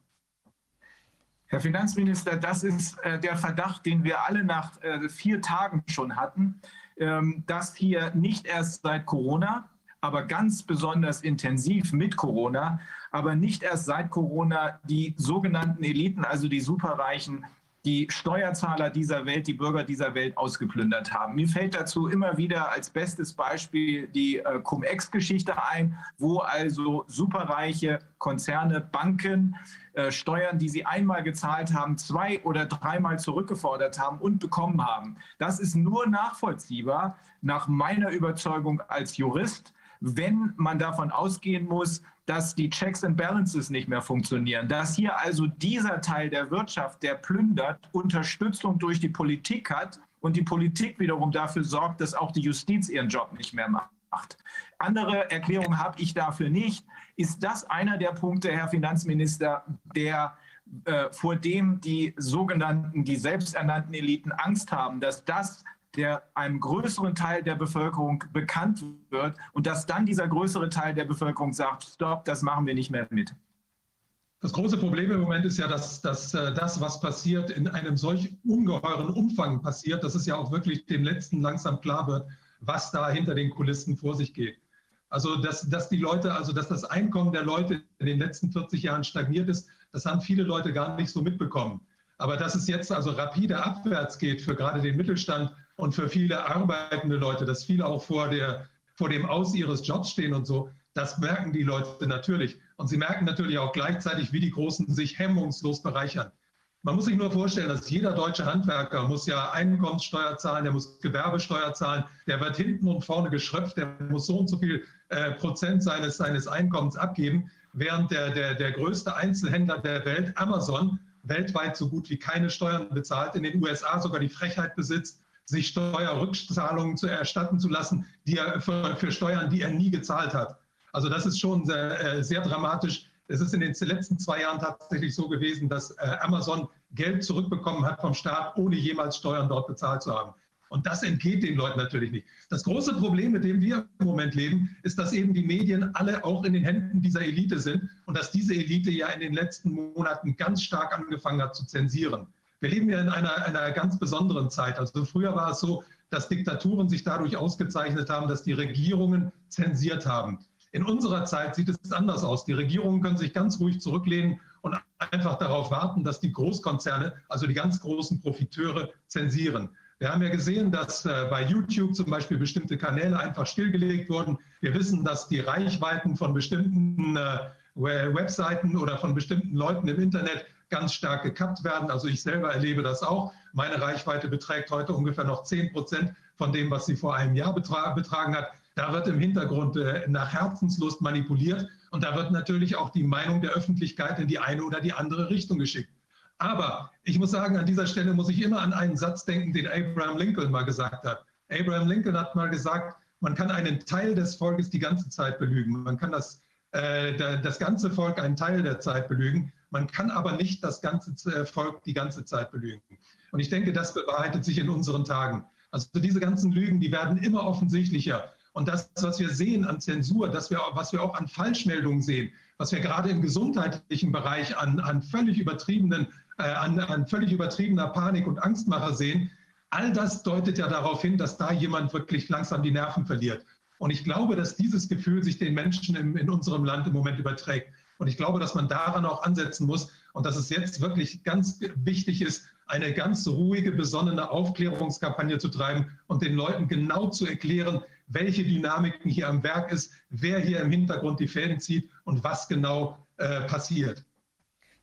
S1: Herr Finanzminister, das ist äh, der Verdacht, den wir alle nach äh, vier Tagen schon hatten, ähm, dass hier nicht erst seit Corona, aber ganz besonders intensiv mit Corona, aber nicht erst seit Corona die sogenannten Eliten, also die Superreichen, die Steuerzahler dieser Welt, die Bürger dieser Welt ausgeplündert haben. Mir fällt dazu immer wieder als bestes Beispiel die äh, Cum-Ex-Geschichte ein, wo also superreiche Konzerne, Banken äh, Steuern, die sie einmal gezahlt haben, zwei oder dreimal zurückgefordert haben und bekommen haben. Das ist nur nachvollziehbar nach meiner Überzeugung als Jurist, wenn man davon ausgehen muss, dass die Checks and Balances nicht mehr funktionieren, dass hier also dieser Teil der Wirtschaft, der plündert, Unterstützung durch die Politik hat und die Politik wiederum dafür sorgt, dass auch die Justiz ihren Job nicht mehr macht. Andere Erklärung habe ich dafür nicht. Ist das einer der Punkte, Herr Finanzminister, der äh, vor dem die sogenannten, die selbsternannten Eliten Angst haben, dass das der einem größeren Teil der Bevölkerung bekannt wird und dass dann dieser größere Teil der Bevölkerung sagt, stopp, das machen wir nicht mehr mit.
S2: Das große Problem im Moment ist ja, dass, dass äh, das, was passiert, in einem solch ungeheuren Umfang passiert, dass es ja auch wirklich dem Letzten langsam klar wird, was da hinter den Kulissen vor sich geht. Also, dass, dass die Leute, also dass das Einkommen der Leute in den letzten 40 Jahren stagniert ist, das haben viele Leute gar nicht so mitbekommen. Aber dass es jetzt also rapide abwärts geht für gerade den Mittelstand und für viele arbeitende Leute, dass viele auch vor, der, vor dem Aus ihres Jobs stehen und so, Das merken die Leute natürlich. Und sie merken natürlich auch gleichzeitig, wie die Großen sich hemmungslos bereichern. Man muss sich nur vorstellen, dass jeder deutsche Handwerker muss ja Einkommenssteuer zahlen, der muss Gewerbesteuer zahlen, der wird hinten und vorne geschröpft, der muss so und so viel äh, Prozent seines, seines Einkommens abgeben, während der, der, der größte Einzelhändler der Welt, Amazon, weltweit so gut wie keine Steuern bezahlt, in den USA sogar die Frechheit besitzt, sich Steuerrückzahlungen zu erstatten zu lassen, die er für, für Steuern, die er nie gezahlt hat. Also das ist schon sehr, äh, sehr dramatisch. Es ist in den letzten zwei Jahren tatsächlich so gewesen, dass äh, Amazon Geld zurückbekommen hat vom Staat, ohne jemals Steuern dort bezahlt zu haben. Und das entgeht den Leuten natürlich nicht. Das große Problem, mit dem wir im Moment leben, ist, dass eben die Medien alle auch in den Händen dieser Elite sind und dass diese Elite ja in den letzten Monaten ganz stark angefangen hat zu zensieren. Wir leben ja in einer, einer ganz besonderen Zeit. Also früher war es so, dass Diktaturen sich dadurch ausgezeichnet haben, dass die Regierungen zensiert haben. In unserer Zeit sieht es anders aus. Die Regierungen können sich ganz ruhig zurücklehnen und einfach darauf warten, dass die Großkonzerne, also die ganz großen Profiteure, zensieren. Wir haben ja gesehen, dass äh, bei YouTube zum Beispiel bestimmte Kanäle einfach stillgelegt wurden. Wir wissen, dass die Reichweiten von bestimmten äh, Webseiten oder von bestimmten Leuten im Internet ganz stark gekappt werden. Also ich selber erlebe das auch. Meine Reichweite beträgt heute ungefähr noch 10 Prozent von dem, was sie vor einem Jahr betragen hat. Da wird im Hintergrund äh, nach Herzenslust manipuliert und da wird natürlich auch die Meinung der Öffentlichkeit in die eine oder die andere Richtung geschickt. Aber ich muss sagen, an dieser Stelle muss ich immer an einen Satz denken, den Abraham Lincoln mal gesagt hat. Abraham Lincoln hat mal gesagt, man kann einen Teil des Volkes die ganze Zeit belügen. Man kann das, äh, das ganze Volk einen Teil der Zeit belügen. Man kann aber nicht das ganze äh, Volk die ganze Zeit belügen. Und ich denke, das bewahrheitet sich in unseren Tagen. Also diese ganzen Lügen, die werden immer offensichtlicher. Und das, was wir sehen an Zensur, das wir, was wir auch an Falschmeldungen sehen, was wir gerade im gesundheitlichen Bereich an, an völlig übertriebenen, äh, an, an völlig übertriebener Panik und Angstmacher sehen, all das deutet ja darauf hin, dass da jemand wirklich langsam die Nerven verliert. Und ich glaube, dass dieses Gefühl sich den Menschen im, in unserem Land im Moment überträgt. Und ich glaube, dass man daran auch ansetzen muss und dass es jetzt wirklich ganz wichtig ist, eine ganz ruhige, besonnene Aufklärungskampagne zu treiben und den Leuten genau zu erklären, welche Dynamiken hier am Werk ist, wer hier im Hintergrund die Fäden zieht und was genau äh, passiert.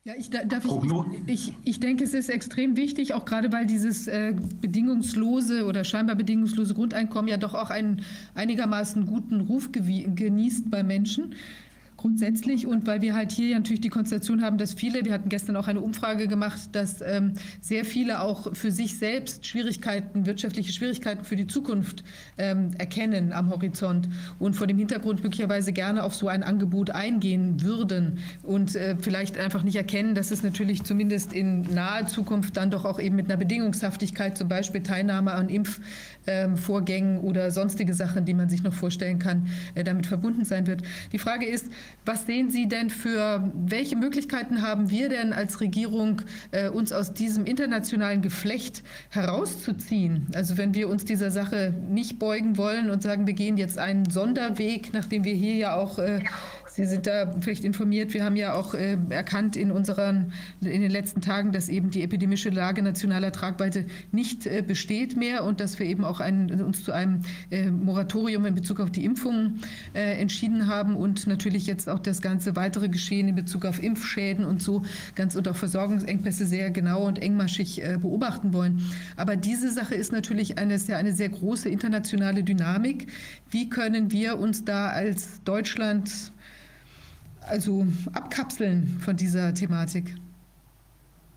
S3: Ja, ich, darf ich, ich, ich denke, es ist extrem wichtig, auch gerade weil dieses äh, bedingungslose oder scheinbar bedingungslose Grundeinkommen ja doch auch einen einigermaßen guten Ruf genießt bei Menschen grundsätzlich. Und weil wir halt hier natürlich die Konstellation haben, dass viele, wir hatten gestern auch eine Umfrage gemacht, dass ähm, sehr viele auch für sich selbst Schwierigkeiten, wirtschaftliche Schwierigkeiten für die Zukunft ähm, erkennen am Horizont und vor dem Hintergrund möglicherweise gerne auf so ein Angebot eingehen würden und äh, vielleicht einfach nicht erkennen, dass es natürlich zumindest in naher Zukunft dann doch auch eben mit einer Bedingungshaftigkeit, zum Beispiel Teilnahme an Impfvorgängen ähm, oder sonstige Sachen, die man sich noch vorstellen kann, äh, damit verbunden sein wird. Die Frage ist, was sehen Sie denn für, welche Möglichkeiten haben wir denn als Regierung, äh, uns aus diesem internationalen Geflecht herauszuziehen? Also wenn wir uns dieser Sache nicht beugen wollen und sagen, wir gehen jetzt einen Sonderweg, nachdem wir hier ja auch äh, Sie sind da vielleicht informiert. Wir haben ja auch äh, erkannt in unseren, in den letzten Tagen, dass eben die epidemische Lage nationaler Tragweite nicht äh, besteht mehr und dass wir eben auch ein, uns zu einem äh, Moratorium in Bezug auf die Impfungen äh, entschieden haben und natürlich jetzt auch das ganze weitere Geschehen in Bezug auf Impfschäden und so ganz und auch Versorgungsengpässe sehr genau und engmaschig äh, beobachten wollen. Aber diese Sache ist natürlich eine, ist ja eine sehr große internationale Dynamik. Wie können wir uns da als Deutschland also abkapseln von dieser Thematik?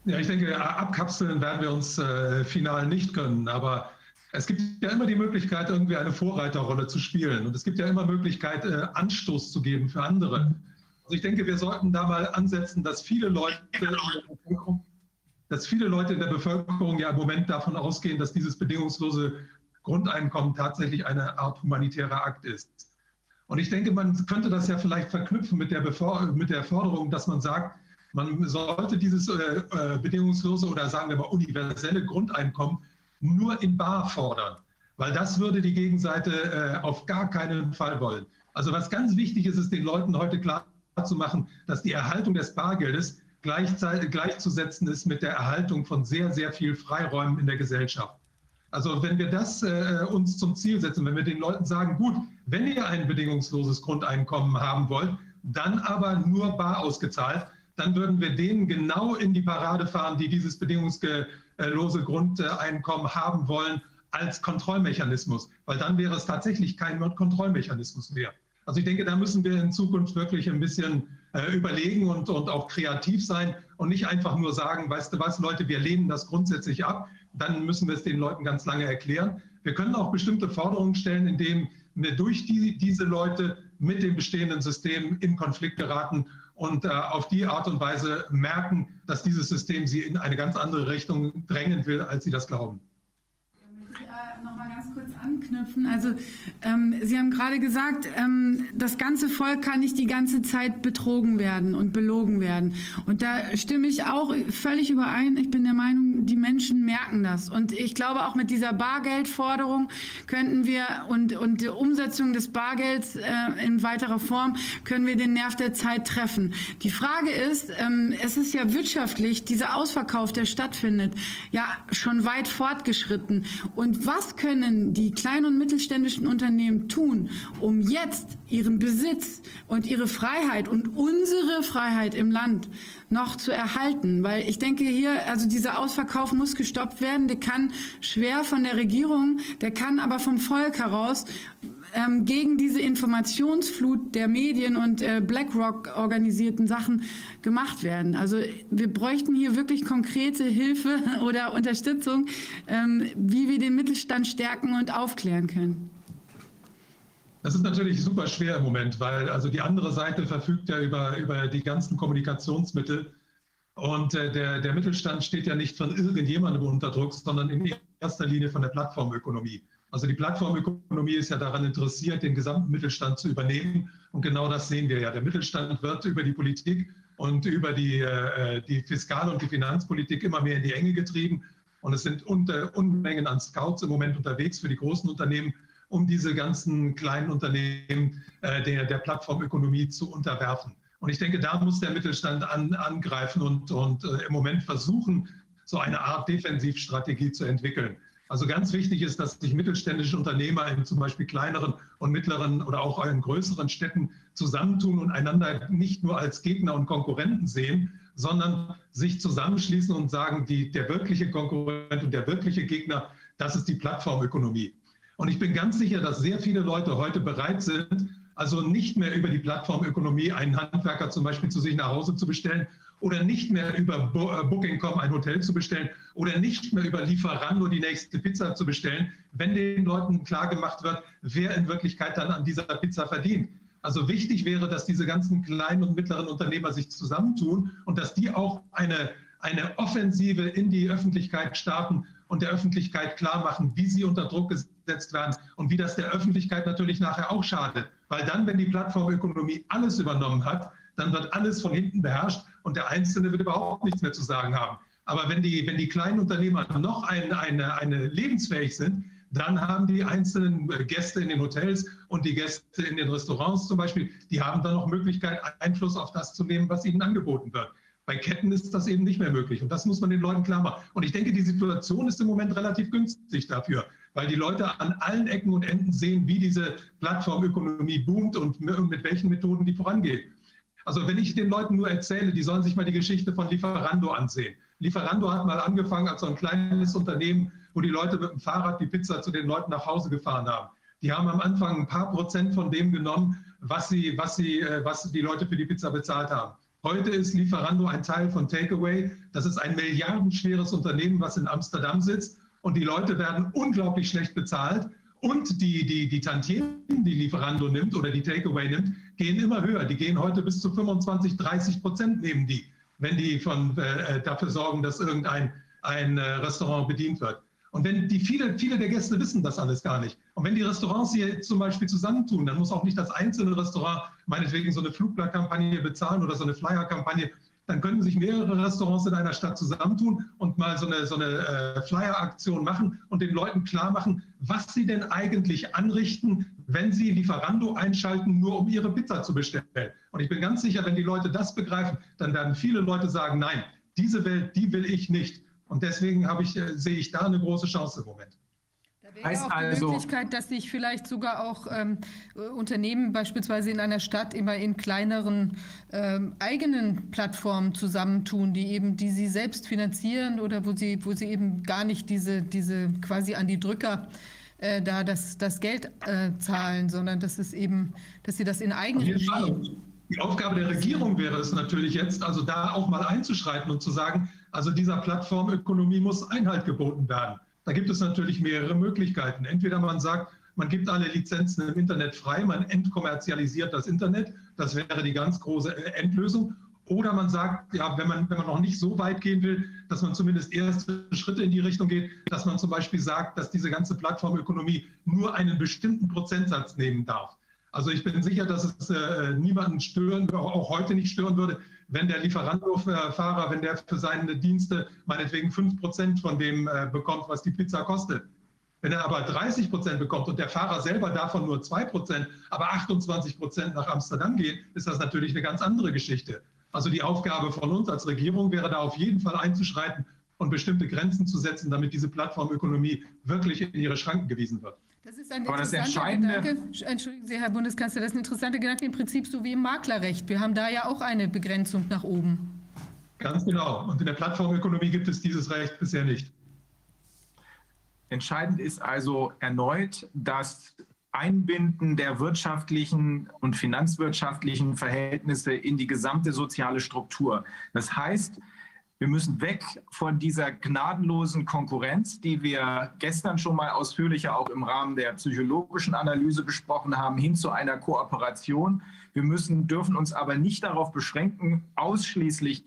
S2: Ja, ich denke, abkapseln werden wir uns äh, final nicht können, aber es gibt ja immer die Möglichkeit, irgendwie eine Vorreiterrolle zu spielen und es gibt ja immer Möglichkeit, äh, Anstoß zu geben für andere. Also ich denke, wir sollten da mal ansetzen, dass viele Leute dass viele Leute in der Bevölkerung ja im Moment davon ausgehen, dass dieses bedingungslose Grundeinkommen tatsächlich eine Art humanitärer Akt ist. Und ich denke, man könnte das ja vielleicht verknüpfen mit der, Bevor mit der Forderung, dass man sagt, man sollte dieses äh, äh, bedingungslose oder sagen wir mal universelle Grundeinkommen nur in Bar fordern, weil das würde die Gegenseite äh, auf gar keinen Fall wollen. Also was ganz wichtig ist, ist den Leuten heute klar zu machen, dass die Erhaltung des Bargeldes gleichzusetzen ist mit der Erhaltung von sehr, sehr viel Freiräumen in der Gesellschaft. Also wenn wir das äh, uns zum Ziel setzen, wenn wir den Leuten sagen, gut, wenn ihr ein bedingungsloses Grundeinkommen haben wollt, dann aber nur bar ausgezahlt, dann würden wir denen genau in die Parade fahren, die dieses bedingungslose Grundeinkommen haben wollen als Kontrollmechanismus, weil dann wäre es tatsächlich kein Kontrollmechanismus mehr. Also ich denke, da müssen wir in Zukunft wirklich ein bisschen äh, überlegen und, und auch kreativ sein und nicht einfach nur sagen, weißt du was, Leute, wir lehnen das grundsätzlich ab. Dann müssen wir es den Leuten ganz lange erklären. Wir können auch bestimmte Forderungen stellen, indem durch die, diese Leute mit dem bestehenden System in Konflikt geraten und äh, auf die Art und Weise merken, dass dieses System sie in eine ganz andere Richtung drängen will, als sie das glauben.
S4: Kurz anknüpfen. Also ähm, Sie haben gerade gesagt, ähm, das ganze Volk kann nicht die ganze Zeit betrogen werden und belogen werden. Und da stimme ich auch völlig überein. Ich bin der Meinung, die Menschen merken das. Und ich glaube, auch mit dieser Bargeldforderung könnten wir und, und der Umsetzung des Bargelds äh, in weiterer Form können wir den Nerv der Zeit treffen. Die Frage ist, ähm, es ist ja wirtschaftlich, dieser Ausverkauf, der stattfindet, ja schon weit fortgeschritten. Und was können die kleinen und mittelständischen Unternehmen tun, um jetzt ihren Besitz und ihre Freiheit und unsere Freiheit im Land noch zu erhalten? Weil ich denke hier, also dieser Ausverkauf muss gestoppt werden. Der kann schwer von der Regierung, der kann aber vom Volk heraus ähm, gegen diese Informationsflut der Medien und äh, BlackRock organisierten Sachen gemacht werden. Also wir bräuchten hier wirklich konkrete Hilfe oder Unterstützung, ähm, wie wir den Mittelstand stärken und aufklären können.
S2: Das ist natürlich super schwer im Moment, weil also die andere Seite verfügt ja über, über die ganzen Kommunikationsmittel. Und äh, der, der Mittelstand steht ja nicht von irgendjemandem unter Druck, sondern in erster Linie von der Plattformökonomie. Also die Plattformökonomie ist ja daran interessiert, den gesamten Mittelstand zu übernehmen. Und genau das sehen wir ja. Der Mittelstand wird über die Politik und über die, äh, die Fiskal- und die Finanzpolitik immer mehr in die Enge getrieben. Und es sind Unmengen an Scouts im Moment unterwegs für die großen Unternehmen, um diese ganzen kleinen Unternehmen äh, der, der Plattformökonomie zu unterwerfen. Und ich denke, da muss der Mittelstand an, angreifen und, und äh, im Moment versuchen, so eine Art Defensivstrategie zu entwickeln. Also ganz wichtig ist, dass sich mittelständische Unternehmer in zum Beispiel kleineren und mittleren oder auch in größeren Städten zusammentun und einander nicht nur als Gegner und Konkurrenten sehen, sondern sich zusammenschließen und sagen, die, der wirkliche Konkurrent und der wirkliche Gegner, das ist die Plattformökonomie. Und ich bin ganz sicher, dass sehr viele Leute heute bereit sind, also nicht mehr über die Plattformökonomie einen Handwerker zum Beispiel zu sich nach Hause zu bestellen oder nicht mehr über äh, Booking.com ein Hotel zu bestellen oder nicht mehr über Lieferando die nächste Pizza zu bestellen, wenn den Leuten klar gemacht wird, wer in Wirklichkeit dann an dieser Pizza verdient. Also wichtig wäre, dass diese ganzen kleinen und mittleren Unternehmer sich zusammentun und dass die auch eine, eine Offensive in die Öffentlichkeit starten und der Öffentlichkeit klar machen, wie sie unter Druck gesetzt werden und wie das der Öffentlichkeit natürlich nachher auch schadet. Weil dann, wenn die Plattformökonomie alles übernommen hat, dann wird alles von hinten beherrscht und der Einzelne wird überhaupt nichts mehr zu sagen haben. Aber wenn die, wenn die kleinen Unternehmer noch ein, eine, eine lebensfähig sind, dann haben die einzelnen Gäste in den Hotels und die Gäste in den Restaurants zum Beispiel, die haben dann noch Möglichkeit, Einfluss auf das zu nehmen, was ihnen angeboten wird. Bei Ketten ist das eben nicht mehr möglich. Und das muss man den Leuten klar machen. Und ich denke, die Situation ist im Moment relativ günstig dafür, weil die Leute an allen Ecken und Enden sehen, wie diese Plattformökonomie boomt und mit welchen Methoden die vorangeht. Also wenn ich den Leuten nur erzähle, die sollen sich mal die Geschichte von Lieferando ansehen. Lieferando hat mal angefangen als so ein kleines Unternehmen, wo die Leute mit dem Fahrrad die Pizza zu den Leuten nach Hause gefahren haben. Die haben am Anfang ein paar Prozent von dem genommen, was, sie, was, sie, äh, was die Leute für die Pizza bezahlt haben. Heute ist Lieferando ein Teil von Takeaway. Das ist ein milliardenschweres Unternehmen, was in Amsterdam sitzt. Und die Leute werden unglaublich schlecht bezahlt. Und die, die, die Tantiemen, die Lieferando nimmt oder die Takeaway nimmt, gehen immer höher. Die gehen heute bis zu 25, 30 Prozent nehmen die, wenn die von, äh, dafür sorgen, dass irgendein ein, äh, Restaurant bedient wird. Und wenn die viele, viele der Gäste wissen das alles gar nicht. Und wenn die Restaurants hier zum Beispiel zusammentun, dann muss auch nicht das einzelne Restaurant meinetwegen so eine Flugblattkampagne bezahlen oder so eine Flyerkampagne dann können sich mehrere Restaurants in einer Stadt zusammentun und mal so eine, so eine äh, Flyer-Aktion machen und den Leuten klar machen, was sie denn eigentlich anrichten, wenn sie Lieferando einschalten, nur um ihre Pizza zu bestellen. Und ich bin ganz sicher, wenn die Leute das begreifen, dann werden viele Leute sagen, nein, diese Welt, die will ich nicht. Und deswegen ich, äh, sehe ich da eine große Chance im Moment.
S3: Wäre heißt auch also, die Möglichkeit, dass sich vielleicht sogar auch ähm, Unternehmen beispielsweise in einer Stadt immer in kleineren ähm, eigenen Plattformen zusammentun, die eben, die sie selbst finanzieren oder wo sie, wo sie eben gar nicht diese, diese quasi an die Drücker äh, da das, das Geld äh, zahlen, sondern dass es eben, dass sie das in Eigenregie.
S2: Die Aufgabe der Regierung wäre es natürlich jetzt, also da auch mal einzuschreiten und zu sagen, also dieser Plattformökonomie muss Einhalt geboten werden. Da gibt es natürlich mehrere Möglichkeiten. Entweder man sagt, man gibt alle Lizenzen im Internet frei, man entkommerzialisiert das Internet. Das wäre die ganz große Endlösung. Oder man sagt, ja, wenn man, wenn man noch nicht so weit gehen will, dass man zumindest erste Schritte in die Richtung geht, dass man zum Beispiel sagt, dass diese ganze Plattformökonomie nur einen bestimmten Prozentsatz nehmen darf. Also ich bin sicher, dass es äh, niemanden stören, auch heute nicht stören würde, wenn der Lieferando-Fahrer, wenn der für seine Dienste meinetwegen 5 Prozent von dem äh, bekommt, was die Pizza kostet. Wenn er aber 30 Prozent bekommt und der Fahrer selber davon nur 2 Prozent, aber 28 Prozent nach Amsterdam geht, ist das natürlich eine ganz andere Geschichte. Also die Aufgabe von uns als Regierung wäre da auf jeden Fall einzuschreiten und bestimmte Grenzen zu setzen, damit diese Plattformökonomie wirklich in ihre Schranken gewiesen wird.
S3: Das ist ein Aber interessanter Gedanke. Entschuldigen Sie, Herr Bundeskanzler, das ist ein interessanter Gedanke im Prinzip so wie im Maklerrecht. Wir haben da ja auch eine Begrenzung nach oben.
S2: Ganz genau. Und in der Plattformökonomie gibt es dieses Recht bisher nicht.
S1: Entscheidend ist also erneut, dass Einbinden der wirtschaftlichen und finanzwirtschaftlichen Verhältnisse in die gesamte soziale Struktur. Das heißt, wir müssen weg von dieser gnadenlosen Konkurrenz, die wir gestern schon mal ausführlicher auch im Rahmen der psychologischen Analyse besprochen haben, hin zu einer Kooperation. Wir müssen, dürfen uns aber nicht darauf beschränken, ausschließlich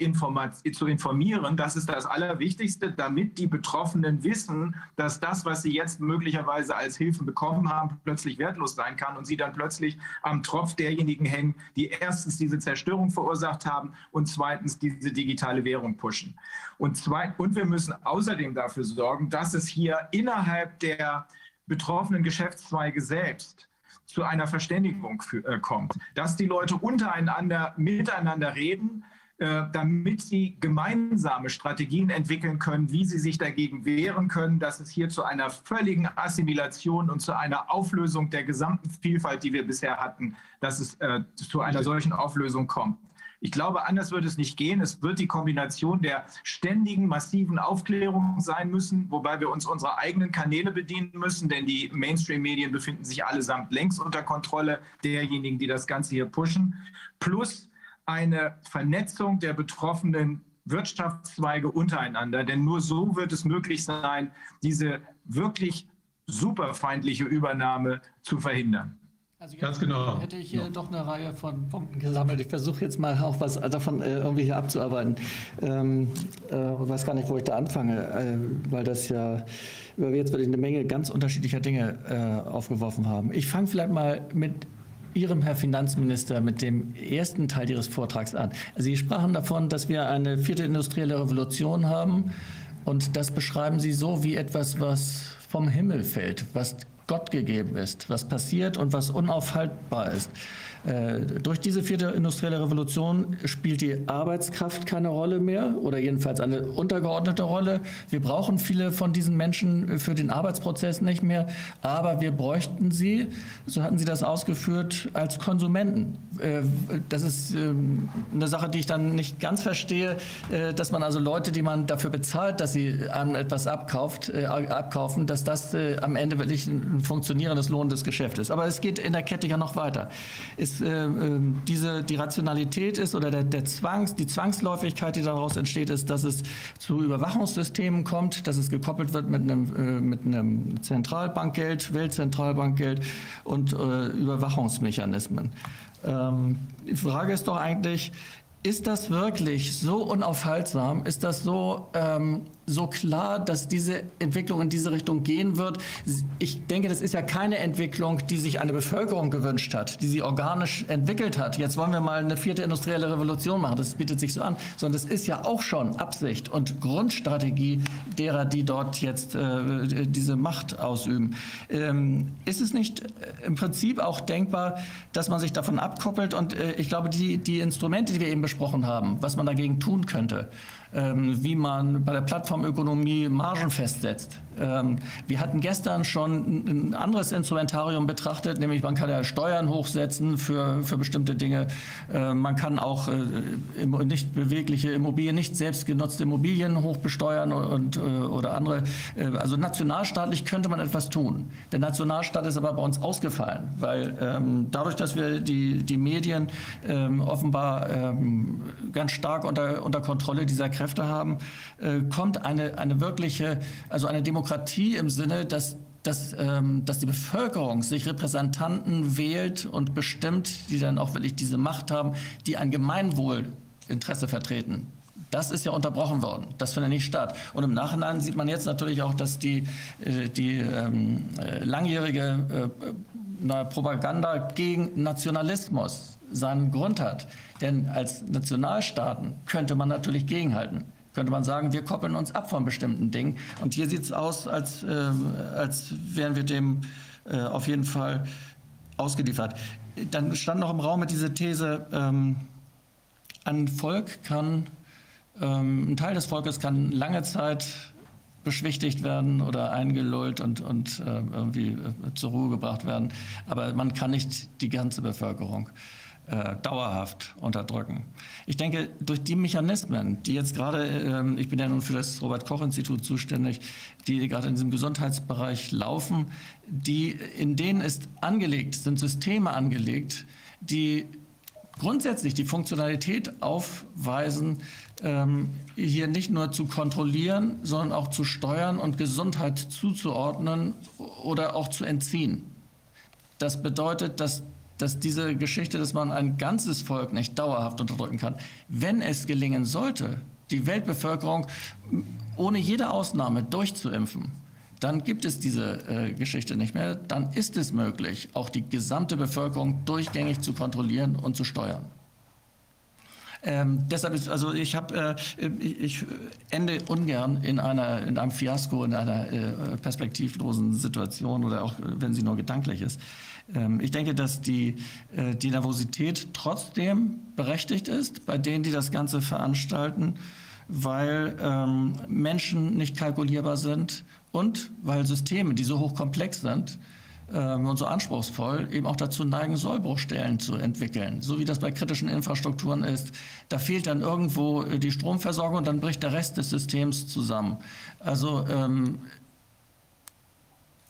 S1: zu informieren. Das ist das Allerwichtigste, damit die Betroffenen wissen, dass das, was sie jetzt möglicherweise als Hilfen bekommen haben, plötzlich wertlos sein kann und sie dann plötzlich am Tropf derjenigen hängen, die erstens diese Zerstörung verursacht haben und zweitens diese digitale Währung pushen. Menschen. Und, zwei, und wir müssen außerdem dafür sorgen, dass es hier innerhalb der betroffenen Geschäftszweige selbst zu einer Verständigung für, äh, kommt, dass die Leute untereinander miteinander reden, äh, damit sie gemeinsame Strategien entwickeln können, wie sie sich dagegen wehren können, dass es hier zu einer völligen Assimilation und zu einer Auflösung der gesamten Vielfalt, die wir bisher hatten, dass es äh, zu einer solchen Auflösung kommt. Ich glaube, anders wird es nicht gehen. Es wird die Kombination der ständigen, massiven Aufklärung sein müssen, wobei wir uns unserer eigenen Kanäle bedienen müssen, denn die Mainstream-Medien befinden sich allesamt längst unter Kontrolle derjenigen, die das Ganze hier pushen. Plus eine Vernetzung der betroffenen Wirtschaftszweige untereinander, denn nur so wird es möglich sein, diese wirklich superfeindliche Übernahme zu verhindern.
S5: Also Ganz genau. hätte ich hier ja. doch eine Reihe von Punkten gesammelt. Ich versuche jetzt mal auch was davon äh, irgendwie hier abzuarbeiten. Ähm, äh, weiß gar nicht, wo ich da anfange, äh, weil das ja, weil wir jetzt wirklich eine Menge ganz unterschiedlicher Dinge äh, aufgeworfen haben. Ich fange vielleicht mal mit Ihrem, Herr Finanzminister, mit dem ersten Teil Ihres Vortrags an. Also Sie sprachen davon, dass wir eine vierte industrielle Revolution haben. Und das beschreiben Sie so wie etwas, was vom Himmel fällt, was Gott gegeben ist, was passiert und was unaufhaltbar ist. Äh, durch diese vierte industrielle Revolution spielt die Arbeitskraft keine Rolle mehr oder jedenfalls eine untergeordnete Rolle. Wir brauchen viele von diesen Menschen für den Arbeitsprozess nicht mehr, aber wir bräuchten sie, so hatten Sie das ausgeführt, als Konsumenten. Äh, das ist ähm, eine Sache, die ich dann nicht ganz verstehe, äh, dass man also Leute, die man dafür bezahlt, dass sie an etwas abkauft, abkaufen, dass das am Ende wirklich ein funktionierendes, lohnendes Geschäft ist. Aber es geht in der Kette ja noch weiter. Es ist, äh, ähm, diese, die Rationalität ist oder der, der Zwangs, die Zwangsläufigkeit, die daraus entsteht, ist, dass es zu Überwachungssystemen kommt, dass es gekoppelt wird mit einem, äh, mit einem Zentralbankgeld, Weltzentralbankgeld und äh, Überwachungsmechanismen. Ähm, die Frage ist doch eigentlich, ist das wirklich so unaufhaltsam? Ist das so ähm, so klar, dass diese Entwicklung in diese Richtung gehen wird. Ich denke, das ist ja keine Entwicklung, die sich eine Bevölkerung gewünscht hat, die sie organisch entwickelt hat. Jetzt wollen wir mal eine vierte industrielle Revolution machen. Das bietet sich so an. Sondern das ist ja auch schon Absicht und Grundstrategie derer, die dort jetzt äh, diese Macht ausüben. Ähm, ist es nicht äh, im Prinzip auch denkbar, dass man sich davon abkoppelt? Und äh, ich glaube, die, die Instrumente, die wir eben besprochen haben, was man dagegen tun könnte, wie man bei der Plattformökonomie Margen festsetzt. Ähm, wir hatten gestern schon ein anderes Instrumentarium betrachtet, nämlich man kann ja Steuern hochsetzen für, für bestimmte Dinge. Äh, man kann auch äh, nicht bewegliche Immobilien, nicht selbstgenutzte Immobilien hochbesteuern und, äh, oder andere. Also nationalstaatlich könnte man etwas tun. Der Nationalstaat ist aber bei uns ausgefallen, weil ähm, dadurch, dass wir die, die Medien ähm, offenbar ganz stark unter, unter Kontrolle dieser Kräfte haben, kommt eine, eine wirkliche, also eine Demokratie Demokratie im Sinne, dass, dass, ähm, dass die Bevölkerung sich Repräsentanten wählt und bestimmt, die dann auch wirklich diese Macht haben, die ein Gemeinwohlinteresse vertreten. Das ist ja unterbrochen worden. Das findet nicht statt. Und im Nachhinein sieht man jetzt natürlich auch, dass die, äh, die ähm, äh, langjährige äh, Propaganda gegen Nationalismus seinen Grund hat. Denn als Nationalstaaten könnte man natürlich gegenhalten könnte man sagen, wir koppeln uns ab von bestimmten Dingen. Und hier sieht es aus, als, äh, als wären wir dem äh, auf jeden Fall ausgeliefert. Dann stand noch im Raum mit dieser These, ähm, ein Volk kann, ähm, ein Teil des Volkes kann lange Zeit beschwichtigt werden oder eingelullt und, und äh, irgendwie äh, zur Ruhe gebracht werden. Aber man kann nicht die ganze Bevölkerung äh, dauerhaft unterdrücken. Ich denke, durch die Mechanismen, die jetzt gerade, äh, ich bin ja nun für das Robert-Koch-Institut zuständig, die gerade in diesem Gesundheitsbereich laufen, die, in denen ist angelegt, sind Systeme angelegt, die grundsätzlich die Funktionalität aufweisen, ähm, hier nicht nur zu kontrollieren, sondern auch zu steuern und Gesundheit zuzuordnen oder auch zu entziehen. Das bedeutet, dass dass diese Geschichte, dass man ein ganzes Volk nicht dauerhaft unterdrücken kann, wenn es gelingen sollte, die Weltbevölkerung ohne jede Ausnahme durchzuimpfen, dann gibt es diese äh, Geschichte nicht mehr. Dann ist es möglich, auch die gesamte Bevölkerung durchgängig zu kontrollieren und zu steuern. Ähm, deshalb ist, also ich habe, äh, ich ende ungern in einer, in einem Fiasko, in einer äh, perspektivlosen Situation oder auch, wenn sie nur gedanklich ist. Ähm, ich denke, dass die, äh, die Nervosität trotzdem berechtigt ist bei denen, die das Ganze veranstalten, weil ähm, Menschen nicht kalkulierbar sind und weil Systeme, die so hochkomplex sind, ähm, und so anspruchsvoll eben auch dazu neigen, Sollbruchstellen zu entwickeln. So wie das bei kritischen Infrastrukturen ist. Da fehlt dann irgendwo die Stromversorgung und dann bricht der Rest des Systems zusammen. Also ähm,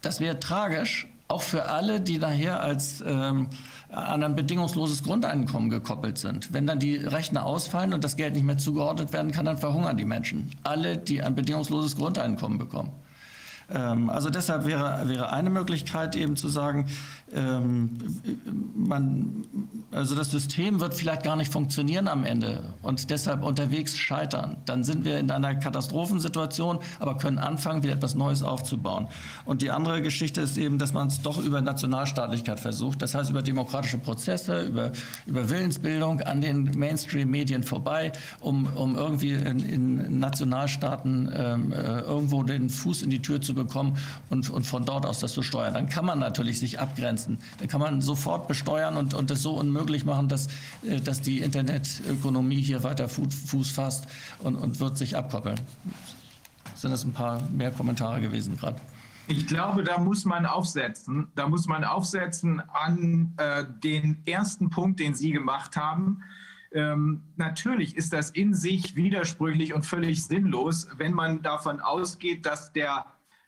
S5: das wäre tragisch, auch für alle, die nachher als ähm, an ein bedingungsloses Grundeinkommen gekoppelt sind. Wenn dann die Rechner ausfallen und das Geld nicht mehr zugeordnet werden kann, dann verhungern die Menschen. Alle, die ein bedingungsloses Grundeinkommen bekommen. Ähm, also deshalb wäre, wäre eine Möglichkeit eben zu sagen, ähm, man, also das System wird vielleicht gar nicht funktionieren am Ende und deshalb unterwegs scheitern. Dann sind wir in einer Katastrophensituation, aber können anfangen, wieder etwas Neues aufzubauen. Und die andere Geschichte ist eben, dass man es doch über Nationalstaatlichkeit versucht, das heißt über demokratische Prozesse, über, über Willensbildung an den Mainstream-Medien vorbei, um, um irgendwie in, in Nationalstaaten ähm, äh, irgendwo den Fuß in die Tür zu bekommen und, und von dort aus das zu steuern. Dann kann man natürlich sich abgrenzen Grenzen. Da kann man sofort besteuern und, und das so unmöglich machen, dass, äh, dass die Internetökonomie hier weiter Fuß fasst und, und wird sich abkoppeln. Sind das ein paar mehr Kommentare gewesen gerade?
S1: Ich glaube, da muss man aufsetzen. Da muss man aufsetzen an äh, den ersten Punkt, den Sie gemacht haben. Ähm, natürlich ist das in sich widersprüchlich und völlig sinnlos, wenn man davon ausgeht, dass der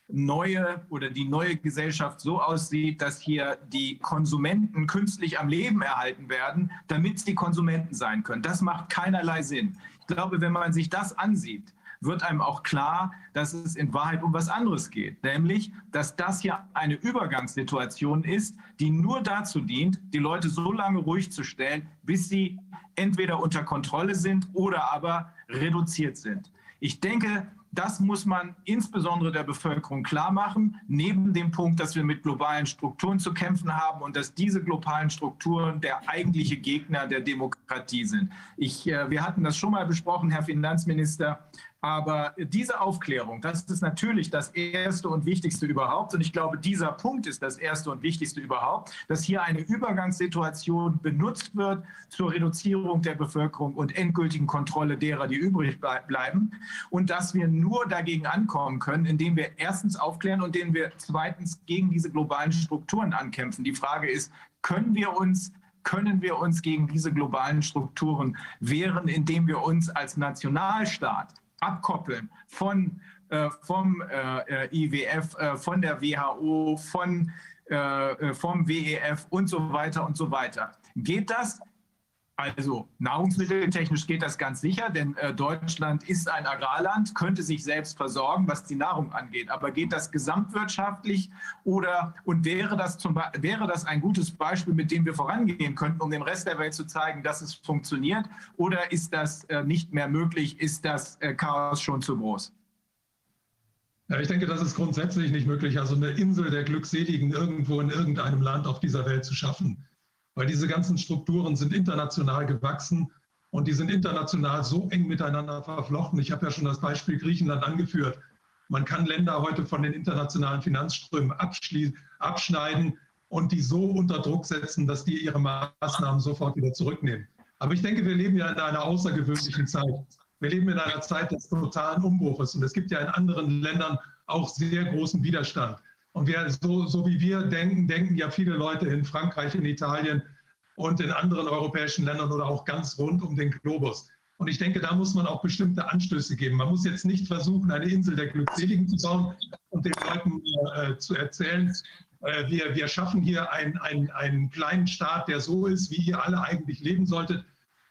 S1: neue oder die neue Gesellschaft so aussieht, dass hier die Konsumenten künstlich am Leben erhalten werden, damit sie Konsumenten sein können. Das macht keinerlei Sinn. Ich glaube, wenn man sich das ansieht, wird einem auch klar, dass es in Wahrheit um was anderes geht. Nämlich, dass das hier eine Übergangssituation ist, die nur dazu dient, die Leute so lange ruhig zu stellen, bis sie entweder unter Kontrolle sind oder aber reduziert sind. Ich denke, das muss man insbesondere der Bevölkerung klar machen, neben dem Punkt, dass wir mit globalen Strukturen zu kämpfen haben und dass diese globalen Strukturen der eigentliche Gegner der Demokratie sind. Ich, äh, wir hatten das schon mal besprochen, Herr Finanzminister, Aber diese Aufklärung, das ist natürlich das Erste und Wichtigste überhaupt. Und ich glaube, dieser Punkt ist das Erste und Wichtigste überhaupt, dass hier eine Übergangssituation benutzt wird zur Reduzierung der Bevölkerung und endgültigen Kontrolle derer, die übrig bleiben. Und dass wir nur dagegen ankommen können, indem wir erstens aufklären und indem wir zweitens gegen diese globalen Strukturen ankämpfen. Die Frage ist, können wir uns können wir uns gegen diese globalen Strukturen wehren, indem wir uns als Nationalstaat abkoppeln von, äh, vom äh, IWF, äh, von der WHO, von, äh, äh, vom WEF und so weiter und so weiter. Geht das? Also nahrungsmitteltechnisch geht das ganz sicher, denn äh, Deutschland ist ein Agrarland, könnte sich selbst versorgen, was die Nahrung angeht. Aber geht das gesamtwirtschaftlich oder und wäre das, zum, wäre das ein gutes Beispiel, mit dem wir vorangehen könnten, um dem Rest der Welt zu zeigen, dass es funktioniert? Oder ist das äh, nicht mehr möglich? Ist das äh, Chaos schon zu groß?
S2: Ja, ich denke, das ist grundsätzlich nicht möglich, also eine Insel der Glückseligen irgendwo in irgendeinem Land auf dieser Welt zu schaffen weil diese ganzen Strukturen sind international gewachsen und die sind international so eng miteinander verflochten. Ich habe ja schon das Beispiel Griechenland angeführt. Man kann Länder heute von den internationalen Finanzströmen abschneiden und die so unter Druck setzen, dass die ihre Maßnahmen sofort wieder zurücknehmen. Aber ich denke, wir leben ja in einer außergewöhnlichen Zeit. Wir leben in einer Zeit des totalen Umbruches und es gibt ja in anderen Ländern auch sehr großen Widerstand. Und wir, so, so wie wir denken, denken ja viele Leute in Frankreich, in Italien und in anderen europäischen Ländern oder auch ganz rund um den Globus. Und ich denke, da muss man auch bestimmte Anstöße geben. Man muss jetzt nicht versuchen, eine Insel der Glückseligen zu bauen und den Leuten äh, zu erzählen, äh, wir, wir schaffen hier ein, ein, einen kleinen Staat, der so ist, wie ihr alle eigentlich leben solltet,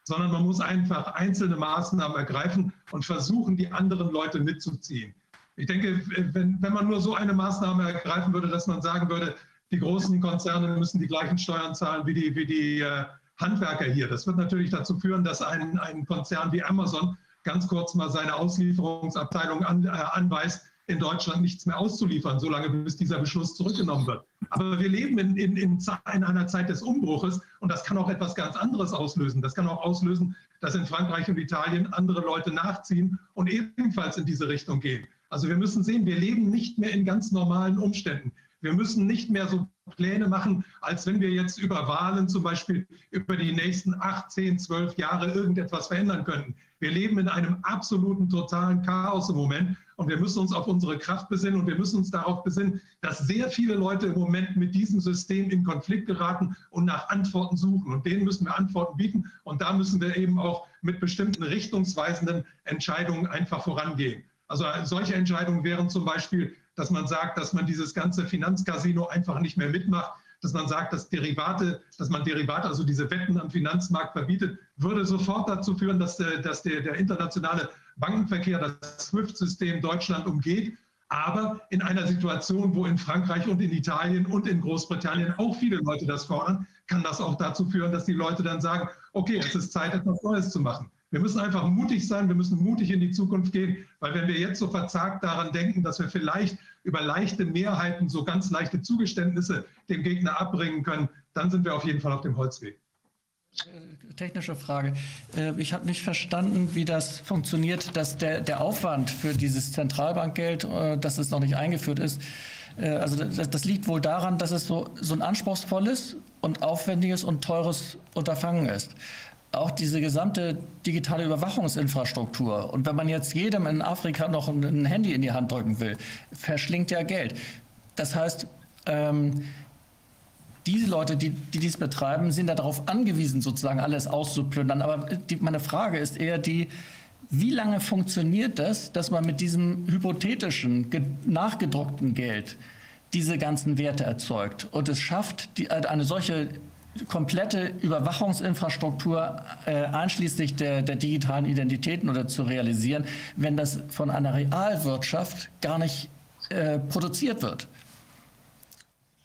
S2: sondern man muss einfach einzelne Maßnahmen ergreifen und versuchen, die anderen Leute mitzuziehen. Ich denke, wenn, wenn man nur so eine Maßnahme ergreifen würde, dass man sagen würde, die großen Konzerne müssen die gleichen Steuern zahlen wie die, wie die äh, Handwerker hier. Das wird natürlich dazu führen, dass ein, ein Konzern wie Amazon ganz kurz mal seine Auslieferungsabteilung an, äh, anweist, in Deutschland nichts mehr auszuliefern, solange bis dieser Beschluss zurückgenommen wird. Aber wir leben in, in, in, in, einer Zeit des Umbruches und das kann auch etwas ganz anderes auslösen. Das kann auch auslösen, dass in Frankreich und Italien andere Leute nachziehen und ebenfalls in diese Richtung gehen. Also wir müssen sehen, wir leben nicht mehr in ganz normalen Umständen. Wir müssen nicht mehr so Pläne machen, als wenn wir jetzt über Wahlen zum Beispiel über die nächsten 8, 10, 12 Jahre irgendetwas verändern könnten. Wir leben in einem absoluten, totalen Chaos im Moment und wir müssen uns auf unsere Kraft besinnen und wir müssen uns darauf besinnen, dass sehr viele Leute im Moment mit diesem System in Konflikt geraten und nach Antworten suchen. Und denen müssen wir Antworten bieten und da müssen wir eben auch mit bestimmten richtungsweisenden Entscheidungen einfach vorangehen. Also solche Entscheidungen wären zum Beispiel, dass man sagt, dass man dieses ganze Finanzcasino einfach nicht mehr mitmacht, dass man sagt, dass Derivate, dass man Derivate, also diese Wetten am Finanzmarkt verbietet, würde sofort dazu führen, dass, der, dass der, der internationale Bankenverkehr das SWIFT-System Deutschland umgeht. Aber in einer Situation, wo in Frankreich und in Italien und in Großbritannien auch viele Leute das fordern, kann das auch dazu führen, dass die Leute dann sagen, okay, es ist Zeit, etwas Neues zu machen. Wir müssen einfach mutig sein, wir müssen mutig in die Zukunft gehen, weil wenn wir jetzt so verzagt daran denken, dass wir vielleicht über leichte Mehrheiten, so ganz leichte Zugeständnisse dem Gegner abbringen können, dann sind wir auf jeden Fall auf dem Holzweg.
S5: Äh, technische Frage. Äh, ich habe nicht verstanden, wie das funktioniert, dass der, der Aufwand für dieses Zentralbankgeld, äh, dass es noch nicht eingeführt ist, also das, das liegt wohl daran, dass es so, so ein anspruchsvolles und aufwendiges und teures Unterfangen ist auch diese gesamte digitale Überwachungsinfrastruktur. Und wenn man jetzt jedem in Afrika noch ein Handy in die Hand drücken will, verschlingt ja Geld. Das heißt, ähm, diese Leute, die, die dies betreiben, sind darauf angewiesen, sozusagen alles auszuplündern. Aber die, meine Frage ist eher die, wie lange funktioniert das, dass man mit diesem hypothetischen, nachgedruckten Geld diese ganzen Werte erzeugt und es schafft, die, eine solche komplette Überwachungsinfrastruktur äh, einschließlich der, der, digitalen Identitäten oder zu realisieren, wenn das von einer Realwirtschaft gar nicht äh, produziert wird.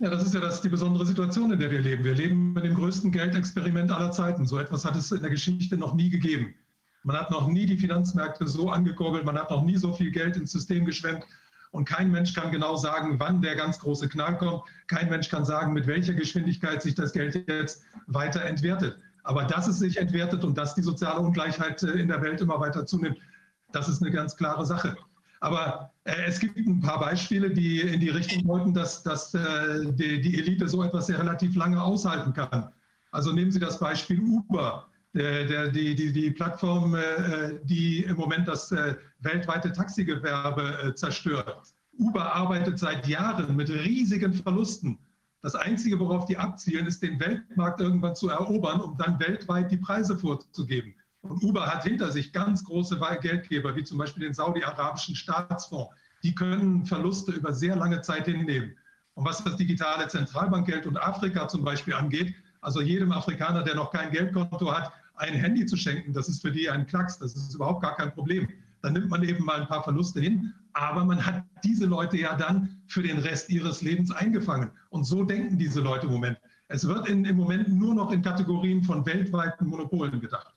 S2: Ja, das ist ja das, die besondere Situation, in der wir leben. Wir leben mit dem größten Geldexperiment aller Zeiten. So etwas hat es in der Geschichte noch nie gegeben. Man hat noch nie die Finanzmärkte so angekurbelt, man hat noch nie so viel Geld ins System geschwemmt und kein Mensch kann genau sagen, wann der ganz große Knall kommt. Kein Mensch kann sagen, mit welcher Geschwindigkeit sich das Geld jetzt weiter entwertet. Aber dass es sich entwertet und dass die soziale Ungleichheit äh, in der Welt immer weiter zunimmt, Das ist eine ganz klare Sache. Aber äh, es gibt ein paar Beispiele, die in die Richtung deuten, dass, dass äh, die, die, Elite so etwas sehr relativ lange aushalten kann. Also nehmen Sie das Beispiel Uber, der, der, die, die, die Plattform, äh, die im Moment das äh, weltweite Taxigewerbe äh, zerstört. Uber arbeitet seit Jahren mit riesigen Verlusten. Das Einzige, worauf die abzielen, ist, den Weltmarkt irgendwann zu erobern, um dann weltweit die Preise vorzugeben. Und Uber hat hinter sich ganz große Geldgeber, wie zum Beispiel den saudi-arabischen Staatsfonds. Die können Verluste über sehr lange Zeit hinnehmen. Und was das digitale Zentralbankgeld und Afrika zum Beispiel angeht, also jedem Afrikaner, der noch kein Geldkonto hat, ein Handy zu schenken, das ist für die ein Klacks, das ist überhaupt gar kein Problem. Dann nimmt man eben mal ein paar Verluste hin, aber man hat diese Leute ja dann für den Rest ihres Lebens eingefangen. Und so denken diese Leute im Moment. Es wird in, im Moment nur noch in Kategorien von weltweiten Monopolen gedacht.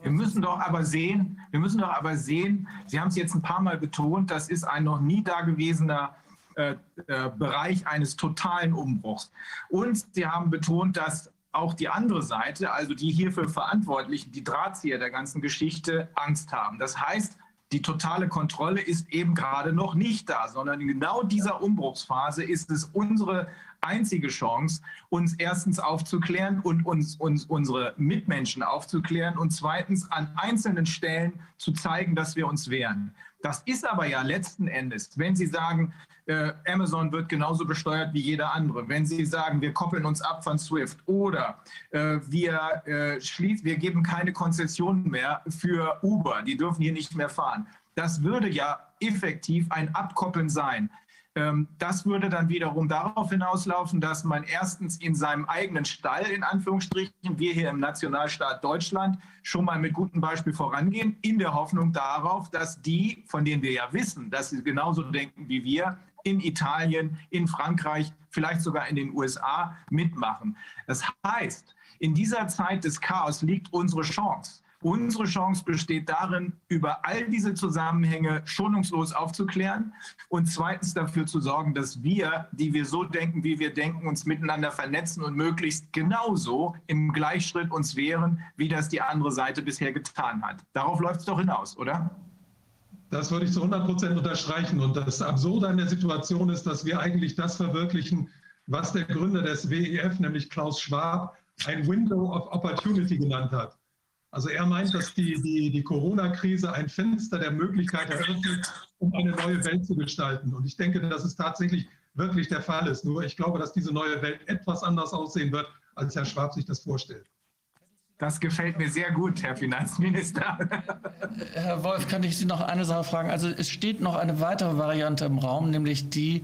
S1: Wir müssen doch aber sehen, wir müssen doch aber sehen, Sie haben es jetzt ein paar Mal betont, das ist ein noch nie dagewesener äh, äh, Bereich eines totalen Umbruchs. Und Sie haben betont, dass auch die andere Seite, also die hierfür Verantwortlichen, die Drahtzieher der ganzen Geschichte, Angst haben. Das heißt, die totale Kontrolle ist eben gerade noch nicht da, sondern in genau dieser Umbruchsphase ist es unsere einzige Chance, uns erstens aufzuklären und uns, uns unsere Mitmenschen aufzuklären und zweitens an einzelnen Stellen zu zeigen, dass wir uns wehren. Das ist aber ja letzten Endes, wenn Sie sagen, äh, Amazon wird genauso besteuert wie jeder andere, wenn Sie sagen, wir koppeln uns ab von SWIFT oder äh, wir, äh, schließen, wir geben keine Konzessionen mehr für Uber, die dürfen hier nicht mehr fahren. Das würde ja effektiv ein Abkoppeln sein. Ähm, das würde dann wiederum darauf hinauslaufen, dass man erstens in seinem eigenen Stall, in Anführungsstrichen, wir hier im Nationalstaat Deutschland, schon mal mit gutem Beispiel vorangehen, in der Hoffnung darauf, dass die, von denen wir ja wissen, dass sie genauso denken wie wir, in Italien, in Frankreich, vielleicht sogar in den USA mitmachen. Das heißt, in dieser Zeit des Chaos liegt unsere Chance. Unsere Chance besteht darin, über all diese Zusammenhänge schonungslos aufzuklären und zweitens dafür zu sorgen, dass wir, die wir so denken, wie wir denken, uns miteinander vernetzen und möglichst genauso im Gleichschritt uns wehren, wie das die andere Seite bisher getan hat. Darauf läuft es doch hinaus, oder?
S2: Das würde ich zu 100 Prozent unterstreichen. Und das Absurde an der Situation ist, dass wir eigentlich das verwirklichen, was der Gründer des WEF, nämlich Klaus Schwab, ein Window of Opportunity genannt hat. Also er meint, dass die, die, die Corona-Krise ein Fenster der Möglichkeit eröffnet, um eine neue Welt zu gestalten. Und ich denke, dass es tatsächlich wirklich der Fall ist. Nur ich glaube, dass diese neue Welt etwas anders aussehen wird, als Herr Schwab sich das vorstellt.
S1: Das gefällt mir sehr gut, Herr Finanzminister.
S5: Herr Wolf, kann ich Sie noch eine Sache fragen? Also es steht noch eine weitere Variante im Raum, nämlich die,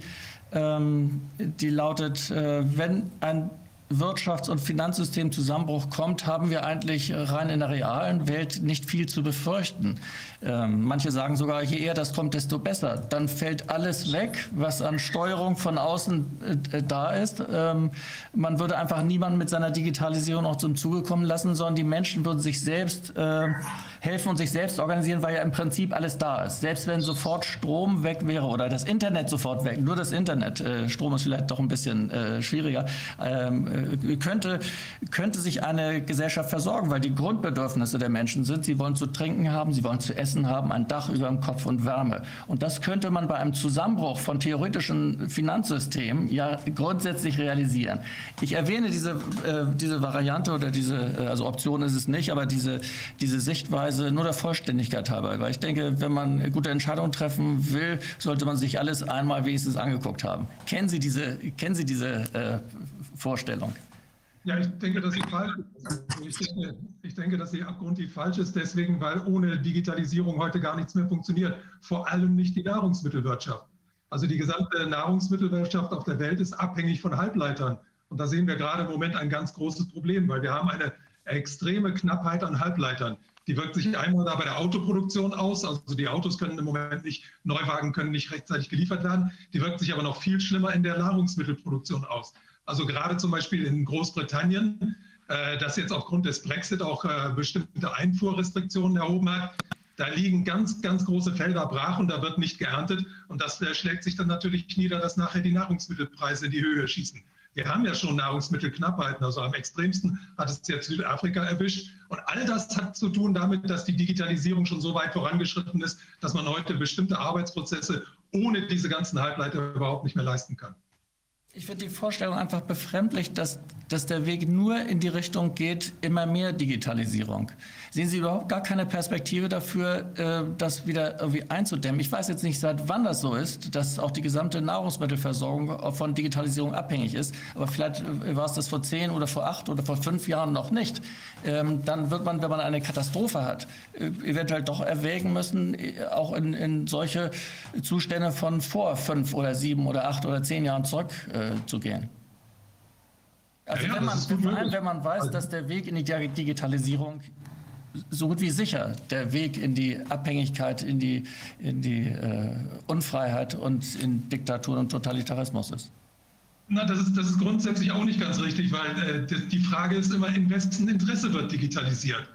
S5: ähm, die lautet, äh, wenn ein Wirtschafts- und Finanzsystemzusammenbruch kommt, haben wir eigentlich rein in der realen Welt nicht viel zu befürchten. Ähm, manche sagen sogar, je eher das kommt, desto besser. Dann fällt alles weg, was an Steuerung von außen äh, da ist. Ähm, man würde einfach niemanden mit seiner Digitalisierung auch zum Zuge kommen lassen, sondern die Menschen würden sich selbst äh, helfen und sich selbst organisieren, weil ja im Prinzip alles da ist. Selbst wenn sofort Strom weg wäre oder das Internet sofort weg, nur das Internet, äh, Strom ist vielleicht doch ein bisschen äh, schwieriger, ähm, äh, könnte, könnte sich eine Gesellschaft versorgen, weil die Grundbedürfnisse der Menschen sind, sie wollen zu trinken haben, sie wollen zu essen haben, ein Dach über dem Kopf und Wärme. Und das könnte man bei einem Zusammenbruch von theoretischen Finanzsystemen ja grundsätzlich realisieren. Ich erwähne diese, äh, diese Variante oder diese, äh, also Option ist es nicht, aber diese, diese Sichtweise nur der Vollständigkeit halber. Weil ich denke, wenn man gute Entscheidungen treffen will, sollte man sich alles einmal wenigstens angeguckt haben. Kennen Sie diese, kennen Sie diese äh, Vorstellung?
S2: Ja, ich denke, dass sie falsch ist. Ich denke, ich denke, dass sie abgrundtief falsch ist, deswegen, weil ohne Digitalisierung heute gar nichts mehr funktioniert. Vor allem nicht die Nahrungsmittelwirtschaft. Also die gesamte Nahrungsmittelwirtschaft auf der Welt ist abhängig von Halbleitern. Und da sehen wir gerade im Moment ein ganz großes Problem, weil wir haben eine extreme Knappheit an Halbleitern. Die wirkt sich einmal da bei der Autoproduktion aus. Also die Autos können im Moment nicht, Neuwagen können nicht rechtzeitig geliefert werden. Die wirkt sich aber noch viel schlimmer in der Nahrungsmittelproduktion aus. Also gerade zum Beispiel in Großbritannien, äh, das jetzt aufgrund des Brexit auch äh, bestimmte Einfuhrrestriktionen erhoben hat. Da liegen ganz, ganz große Felder brach und da wird nicht geerntet. Und das äh, schlägt sich dann natürlich nieder, dass nachher die Nahrungsmittelpreise in die Höhe schießen. Wir haben ja schon Nahrungsmittelknappheiten. Also am extremsten hat es jetzt Südafrika erwischt. Und all das hat zu tun damit, dass die Digitalisierung schon so weit vorangeschritten ist, dass man heute bestimmte Arbeitsprozesse ohne diese ganzen Halbleiter überhaupt nicht mehr leisten kann.
S5: Ich finde die Vorstellung einfach befremdlich, dass, dass der Weg nur in die Richtung geht, immer mehr Digitalisierung. Sehen Sie überhaupt gar keine Perspektive dafür, äh, das wieder irgendwie einzudämmen? Ich weiß jetzt nicht, seit wann das so ist, dass auch die gesamte Nahrungsmittelversorgung von Digitalisierung abhängig ist. Aber vielleicht äh, war es das vor zehn oder vor acht oder vor fünf Jahren noch nicht. Ähm, dann wird man, wenn man eine Katastrophe hat, äh, eventuell doch erwägen müssen, auch in, in solche Zustände von vor fünf oder sieben oder acht oder zehn Jahren zurückzugehen. Also ja, wenn, man, wenn man weiß, dass der Weg in die Digitalisierung so gut wie sicher der Weg in die Abhängigkeit, in die, in die äh, Unfreiheit und in Diktatur und Totalitarismus ist.
S2: Na, das ist, das ist grundsätzlich auch nicht ganz richtig, weil äh, die Frage ist immer, in wessen Interesse wird digitalisiert?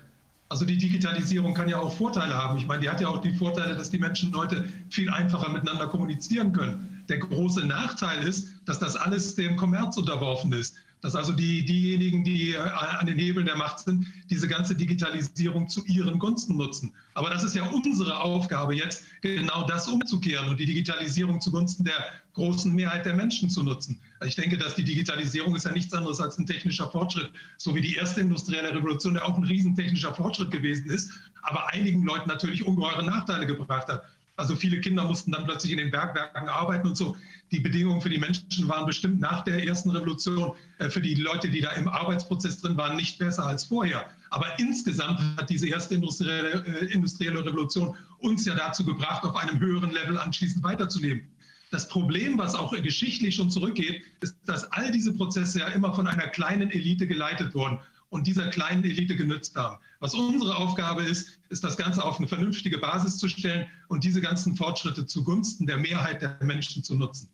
S2: Also die Digitalisierung kann ja auch Vorteile haben. Ich meine, die hat ja auch die Vorteile, dass die Menschen heute viel einfacher miteinander kommunizieren können. Der große Nachteil ist, dass das alles dem Kommerz unterworfen ist dass also die, diejenigen, die äh, an den Hebeln der Macht sind, diese ganze Digitalisierung zu ihren Gunsten nutzen. Aber das ist ja unsere Aufgabe jetzt, genau das umzukehren und die Digitalisierung zugunsten der großen Mehrheit der Menschen zu nutzen. Ich denke, dass die Digitalisierung ist ja nichts anderes als ein technischer Fortschritt, so wie die erste industrielle Revolution ja auch ein riesentechnischer Fortschritt gewesen ist, aber einigen Leuten natürlich ungeheure Nachteile gebracht hat. Also viele Kinder mussten dann plötzlich in den Bergwerken arbeiten und so. Die Bedingungen für die Menschen waren bestimmt nach der ersten Revolution äh, für die Leute, die da im Arbeitsprozess drin waren, nicht besser als vorher. Aber insgesamt hat diese erste industrielle, äh, industrielle Revolution uns ja dazu gebracht, auf einem höheren Level anschließend weiterzuleben. Das Problem, was auch geschichtlich schon zurückgeht, ist, dass all diese Prozesse ja immer von einer kleinen Elite geleitet wurden und dieser kleinen Elite genützt haben. Was unsere Aufgabe ist, ist das Ganze auf eine vernünftige Basis zu stellen und diese ganzen Fortschritte zugunsten der Mehrheit der Menschen zu nutzen.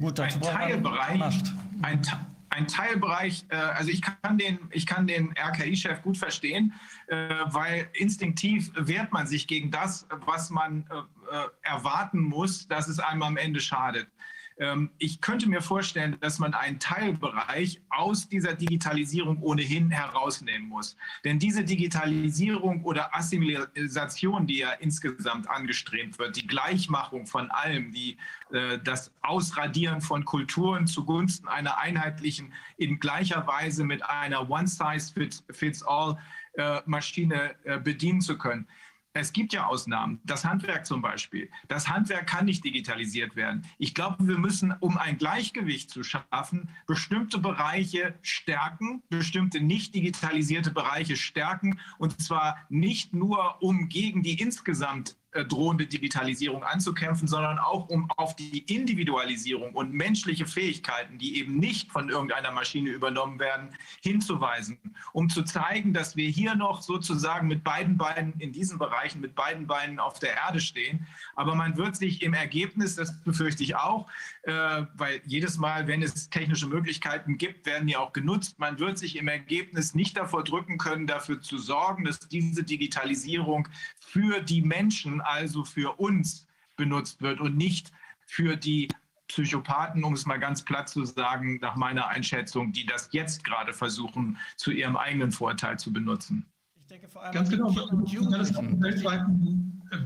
S1: Gut, ein Teilbereich, ein, ein Teilbereich, äh, also ich kann den, ich kann den RKI-Chef gut verstehen, äh, weil instinktiv wehrt man sich gegen das, was man äh, erwarten muss, dass es einem am Ende schadet. Ähm, ich könnte mir vorstellen, dass man einen Teilbereich aus dieser Digitalisierung ohnehin herausnehmen muss. Denn diese Digitalisierung oder Assimilation, die ja insgesamt angestrebt wird, die Gleichmachung von allem, die, äh, das Ausradieren von Kulturen zugunsten einer einheitlichen, in gleicher Weise mit einer One-Size-Fits-All-Maschine äh, bedienen zu können es gibt ja Ausnahmen. Das Handwerk zum Beispiel. Das Handwerk kann nicht digitalisiert werden. Ich glaube, wir müssen, um ein Gleichgewicht zu schaffen, bestimmte Bereiche stärken, bestimmte nicht digitalisierte Bereiche stärken. Und zwar nicht nur, um gegen die insgesamt drohende Digitalisierung anzukämpfen, sondern auch um auf die Individualisierung und menschliche Fähigkeiten, die eben nicht von irgendeiner Maschine übernommen werden, hinzuweisen, um zu zeigen, dass wir hier noch sozusagen mit beiden Beinen in diesen Bereichen, mit beiden Beinen auf der Erde stehen. Aber man wird sich im Ergebnis, das befürchte ich auch, äh, weil jedes Mal, wenn es technische Möglichkeiten gibt, werden die auch genutzt. Man wird sich im Ergebnis nicht davor drücken können, dafür zu sorgen, dass diese Digitalisierung für die Menschen, also für uns, benutzt wird und nicht für die Psychopathen, um es mal ganz platt zu sagen, nach meiner Einschätzung, die das jetzt gerade versuchen, zu ihrem eigenen Vorteil zu benutzen.
S2: Denke vor allem ganz genau, man kann das weltweit,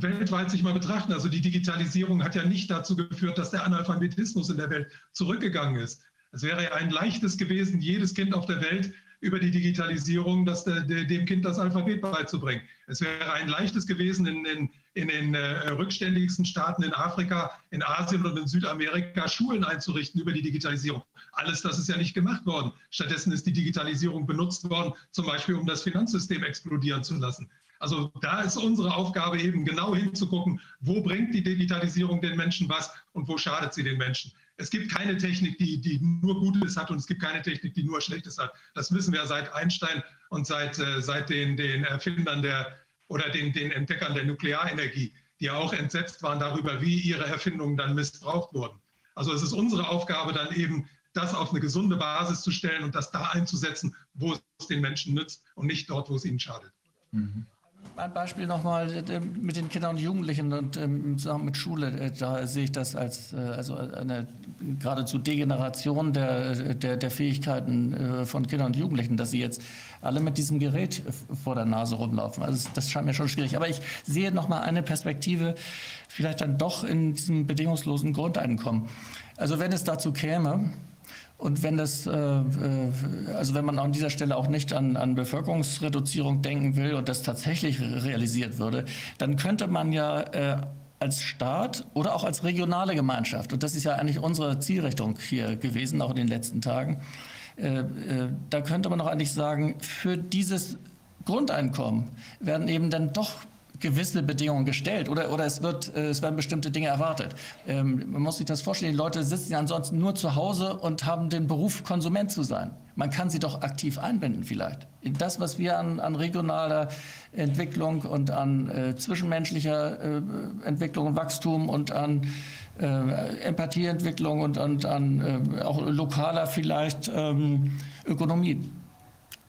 S2: weltweit sich mal betrachten. Also die Digitalisierung hat ja nicht dazu geführt, dass der Analphabetismus in der Welt zurückgegangen ist. Es wäre ja ein leichtes gewesen, jedes Kind auf der Welt über die Digitalisierung das, dem Kind das Alphabet beizubringen. Es wäre ein leichtes gewesen, in, in, in den äh, rückständigsten Staaten in Afrika, in Asien und in Südamerika Schulen einzurichten über die Digitalisierung. Alles das ist ja nicht gemacht worden. Stattdessen ist die Digitalisierung benutzt worden, zum Beispiel um das Finanzsystem explodieren zu lassen. Also da ist unsere Aufgabe eben genau hinzugucken, wo bringt die Digitalisierung den Menschen was und wo schadet sie den Menschen es gibt keine Technik, die, die nur Gutes hat und es gibt keine Technik, die nur Schlechtes hat. Das wissen wir seit Einstein und seit, äh, seit den, den Erfindern der oder den, den Entdeckern der Nuklearenergie, die auch entsetzt waren darüber, wie ihre Erfindungen dann missbraucht wurden. Also es ist unsere Aufgabe dann eben, das auf eine gesunde Basis zu stellen und das da einzusetzen, wo es den Menschen nützt und nicht dort, wo es ihnen schadet. Mhm
S5: ein Beispiel nochmal äh, mit den Kindern und Jugendlichen und ähm, zusammen mit Schule. Äh, da sehe ich das als äh, also eine geradezu Degeneration der, der, der Fähigkeiten äh, von Kindern und Jugendlichen, dass sie jetzt alle mit diesem Gerät vor der Nase rumlaufen. Also das scheint mir schon schwierig. Aber ich sehe noch mal eine Perspektive, vielleicht dann doch in diesem bedingungslosen Grundeinkommen. Also wenn es dazu käme, und wenn das, äh, äh, also wenn man an dieser Stelle auch nicht an, an Bevölkerungsreduzierung denken will und das tatsächlich realisiert würde, dann könnte man ja äh, als Staat oder auch als regionale Gemeinschaft, und das ist ja eigentlich unsere Zielrichtung hier gewesen, auch in den letzten Tagen, äh, äh, da könnte man doch eigentlich sagen, für dieses Grundeinkommen werden eben dann doch gewisse Bedingungen gestellt oder, oder es, wird, äh, es werden bestimmte Dinge erwartet. Ähm, man muss sich das vorstellen, die Leute sitzen ja ansonsten nur zu Hause und haben den Beruf, Konsument zu sein. Man kann sie doch aktiv einbinden vielleicht. In das, was wir an, an regionaler Entwicklung und an äh, zwischenmenschlicher äh, Entwicklung und Wachstum und an äh, Empathieentwicklung und, und an äh, auch lokaler vielleicht ähm, Ökonomie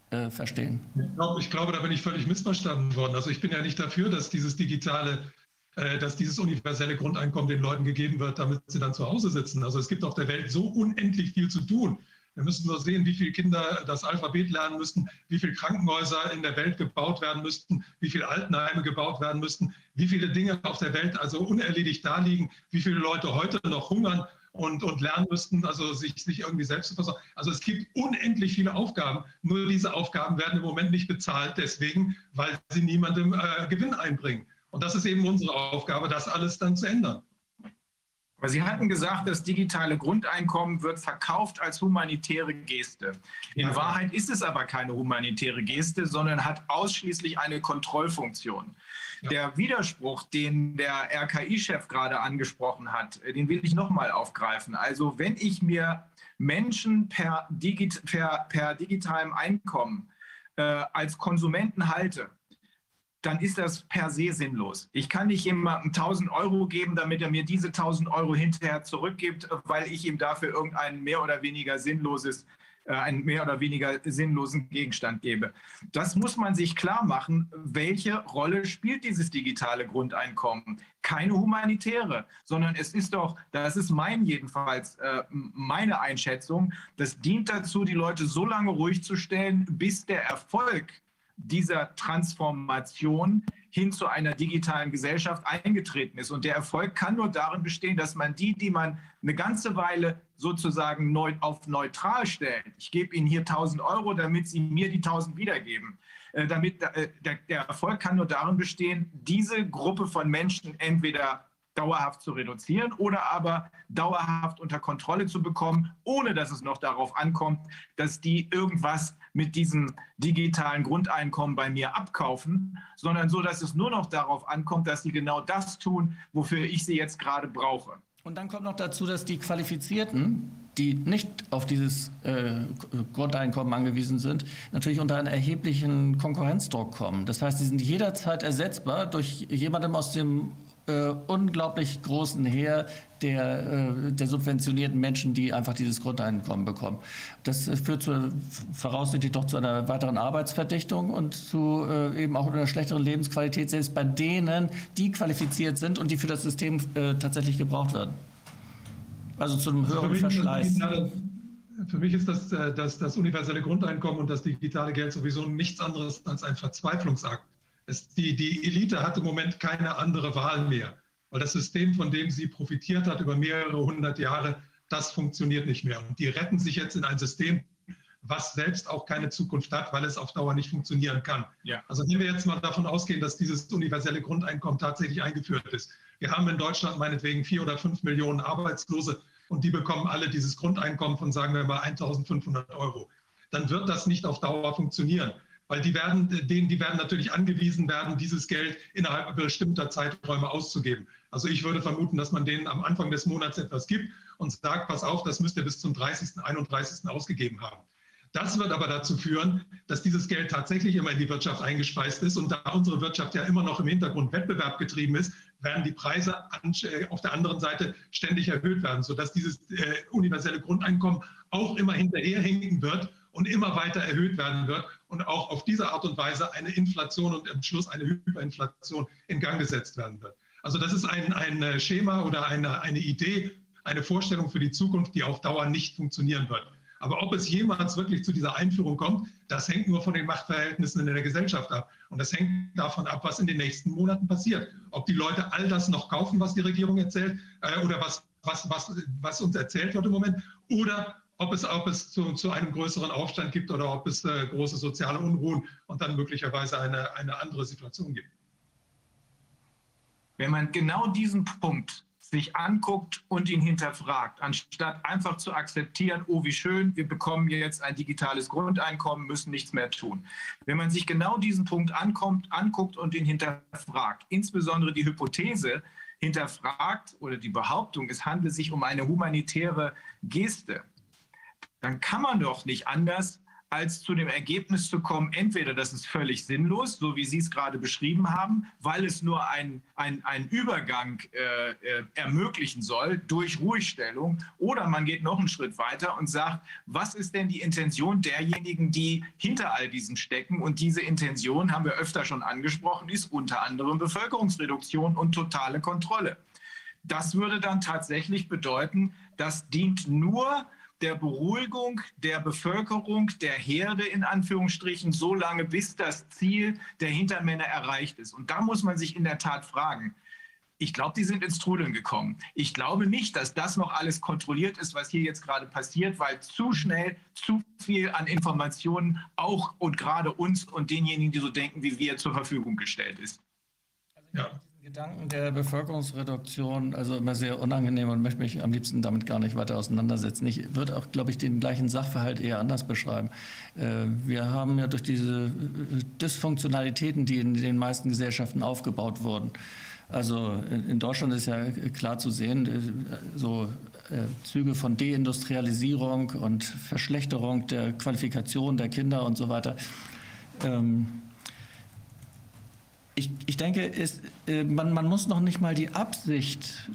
S5: äh, verstehen.
S2: Ich glaube, ich glaube, da bin ich völlig missverstanden worden. Also ich bin ja nicht dafür, dass dieses digitale, äh, dass dieses universelle Grundeinkommen den Leuten gegeben wird, damit sie dann zu Hause sitzen. Also es gibt auf der Welt so unendlich viel zu tun. Wir müssen nur sehen, wie viele Kinder das Alphabet lernen müssten, wie viele Krankenhäuser in der Welt gebaut werden müssten, wie viele Altenheime gebaut werden müssten, wie viele Dinge auf der Welt also unerledigt da liegen, wie viele Leute heute noch hungern und, und lernen müssten, also sich, sich irgendwie selbst zu versorgen. Also es gibt unendlich viele Aufgaben. Nur diese Aufgaben werden im Moment nicht bezahlt, deswegen, weil sie niemandem äh, Gewinn einbringen. Und das ist eben unsere Aufgabe, das alles dann zu ändern.
S1: Aber Sie hatten gesagt, das digitale Grundeinkommen wird verkauft als humanitäre Geste. In. Wahrheit ist es aber keine humanitäre Geste, sondern hat ausschließlich eine Kontrollfunktion. Der Widerspruch, den der RKI-Chef gerade angesprochen hat, den will ich nochmal aufgreifen. Also wenn ich mir Menschen per, Digit per, per digitalem Einkommen äh, als Konsumenten halte, dann ist das per se sinnlos. Ich kann nicht jemandem 1000 Euro geben, damit er mir diese 1000 Euro hinterher zurückgibt, weil ich ihm dafür irgendein mehr oder weniger sinnloses äh, einen mehr oder weniger sinnlosen Gegenstand gebe. Das muss man sich klar machen. Welche Rolle spielt dieses digitale Grundeinkommen? Keine humanitäre, sondern es ist doch, das ist mein jedenfalls, äh, meine Einschätzung, das dient dazu, die Leute so lange ruhig zu stellen, bis der Erfolg dieser Transformation hin zu einer digitalen Gesellschaft eingetreten ist. Und der Erfolg kann nur darin bestehen, dass man die, die man eine ganze Weile sozusagen neu, auf neutral stellt, ich gebe Ihnen hier 1000 Euro, damit Sie mir die 1000 wiedergeben, äh, damit äh, der, der Erfolg kann nur darin bestehen, diese Gruppe von Menschen entweder dauerhaft zu reduzieren oder aber dauerhaft unter Kontrolle zu bekommen, ohne dass es noch darauf ankommt, dass die irgendwas mit diesem digitalen Grundeinkommen bei mir abkaufen, sondern so, dass es nur noch darauf ankommt, dass sie genau das tun, wofür ich sie jetzt gerade brauche.
S5: Und dann kommt noch dazu, dass die Qualifizierten, die nicht auf dieses äh, Grundeinkommen angewiesen sind, natürlich unter einen erheblichen Konkurrenzdruck kommen. Das heißt, sie sind jederzeit ersetzbar durch jemandem aus dem äh, unglaublich großen Heer der, äh, der subventionierten Menschen, die einfach dieses Grundeinkommen bekommen. Das äh, führt zu, voraussichtlich doch zu einer weiteren Arbeitsverdichtung und zu äh, eben auch einer schlechteren Lebensqualität, selbst bei denen, die qualifiziert sind und die für das System äh, tatsächlich gebraucht werden. Also zu einem höheren Verschleiß.
S2: Für mich ist das, äh, das, das universelle Grundeinkommen und das digitale Geld sowieso nichts anderes als ein Verzweiflungsakt es, die, die Elite hat im Moment keine andere Wahl mehr, weil das System, von dem sie profitiert hat über mehrere hundert Jahre, das funktioniert nicht mehr. Und die retten sich jetzt in ein System, was selbst auch keine Zukunft hat, weil es auf Dauer nicht funktionieren kann. Ja. Also wenn wir jetzt mal davon ausgehen, dass dieses universelle Grundeinkommen tatsächlich eingeführt ist. Wir haben in Deutschland meinetwegen vier oder fünf Millionen Arbeitslose und die bekommen alle dieses Grundeinkommen von, sagen wir mal, 1500 Euro. Dann wird das nicht auf Dauer funktionieren weil die werden, denen, die werden natürlich angewiesen werden, dieses Geld innerhalb bestimmter Zeiträume auszugeben. Also ich würde vermuten, dass man denen am Anfang des Monats etwas gibt und sagt, pass auf, das müsst ihr bis zum 30., 31. ausgegeben haben. Das wird aber dazu führen, dass dieses Geld tatsächlich immer in die Wirtschaft eingespeist ist. Und da unsere Wirtschaft ja immer noch im Hintergrund Wettbewerb getrieben ist, werden die Preise äh, auf der anderen Seite ständig erhöht werden, sodass dieses äh, universelle Grundeinkommen auch immer hinterherhinken wird und immer weiter erhöht werden wird und auch auf diese Art und Weise eine Inflation und am Schluss eine Hyperinflation in Gang gesetzt werden wird. Also das ist ein, ein Schema oder eine, eine Idee, eine Vorstellung für die Zukunft, die auf Dauer nicht funktionieren wird. Aber ob es jemals wirklich zu dieser Einführung kommt, das hängt nur von den Machtverhältnissen in der Gesellschaft ab. Und das hängt davon ab, was in den nächsten Monaten passiert. Ob die Leute all das noch kaufen, was die Regierung erzählt, äh, oder was, was, was, was uns erzählt wird im Moment, oder ob es, ob es zu, zu einem größeren Aufstand gibt oder ob es äh, große soziale Unruhen und dann möglicherweise eine, eine andere Situation gibt.
S1: Wenn man genau diesen Punkt sich anguckt und ihn hinterfragt, anstatt einfach zu akzeptieren, oh wie schön, wir bekommen jetzt ein digitales Grundeinkommen, müssen nichts mehr tun. Wenn man sich genau diesen Punkt ankommt, anguckt und ihn hinterfragt, insbesondere die Hypothese hinterfragt oder die Behauptung, es handle sich um eine humanitäre Geste, dann kann man doch nicht anders als zu dem Ergebnis zu kommen, entweder das ist völlig sinnlos, so wie Sie es gerade beschrieben haben, weil es nur einen ein Übergang äh, äh, ermöglichen soll durch Ruhigstellung, oder man geht noch einen Schritt weiter und sagt, was ist denn die Intention derjenigen, die hinter all diesen stecken? Und diese Intention, haben wir öfter schon angesprochen, ist unter anderem Bevölkerungsreduktion und totale Kontrolle. Das würde dann tatsächlich bedeuten, das dient nur der Beruhigung der Bevölkerung, der Herde in Anführungsstrichen, so lange bis das Ziel der Hintermänner erreicht ist. Und da muss man sich in der Tat fragen, ich glaube, die sind ins Trudeln gekommen. Ich glaube nicht, dass das noch alles kontrolliert ist, was hier jetzt gerade passiert, weil zu schnell zu viel an Informationen auch und gerade uns und denjenigen, die so denken wie wir, zur Verfügung gestellt ist.
S5: Ja. Gedanken der Bevölkerungsreduktion also immer sehr unangenehm und möchte mich am liebsten damit gar nicht weiter auseinandersetzen. Ich würde auch, glaube ich, den gleichen Sachverhalt eher anders beschreiben. Äh, wir haben ja durch diese äh, Dysfunktionalitäten, die in den meisten Gesellschaften aufgebaut wurden, also in Deutschland ist ja klar zu sehen, äh, so Züge von Deindustrialisierung und Verschlechterung der Qualifikation der Kinder und so weiter. Ähm, ich, ich denke, es, äh, man, man, muss noch nicht mal die Absicht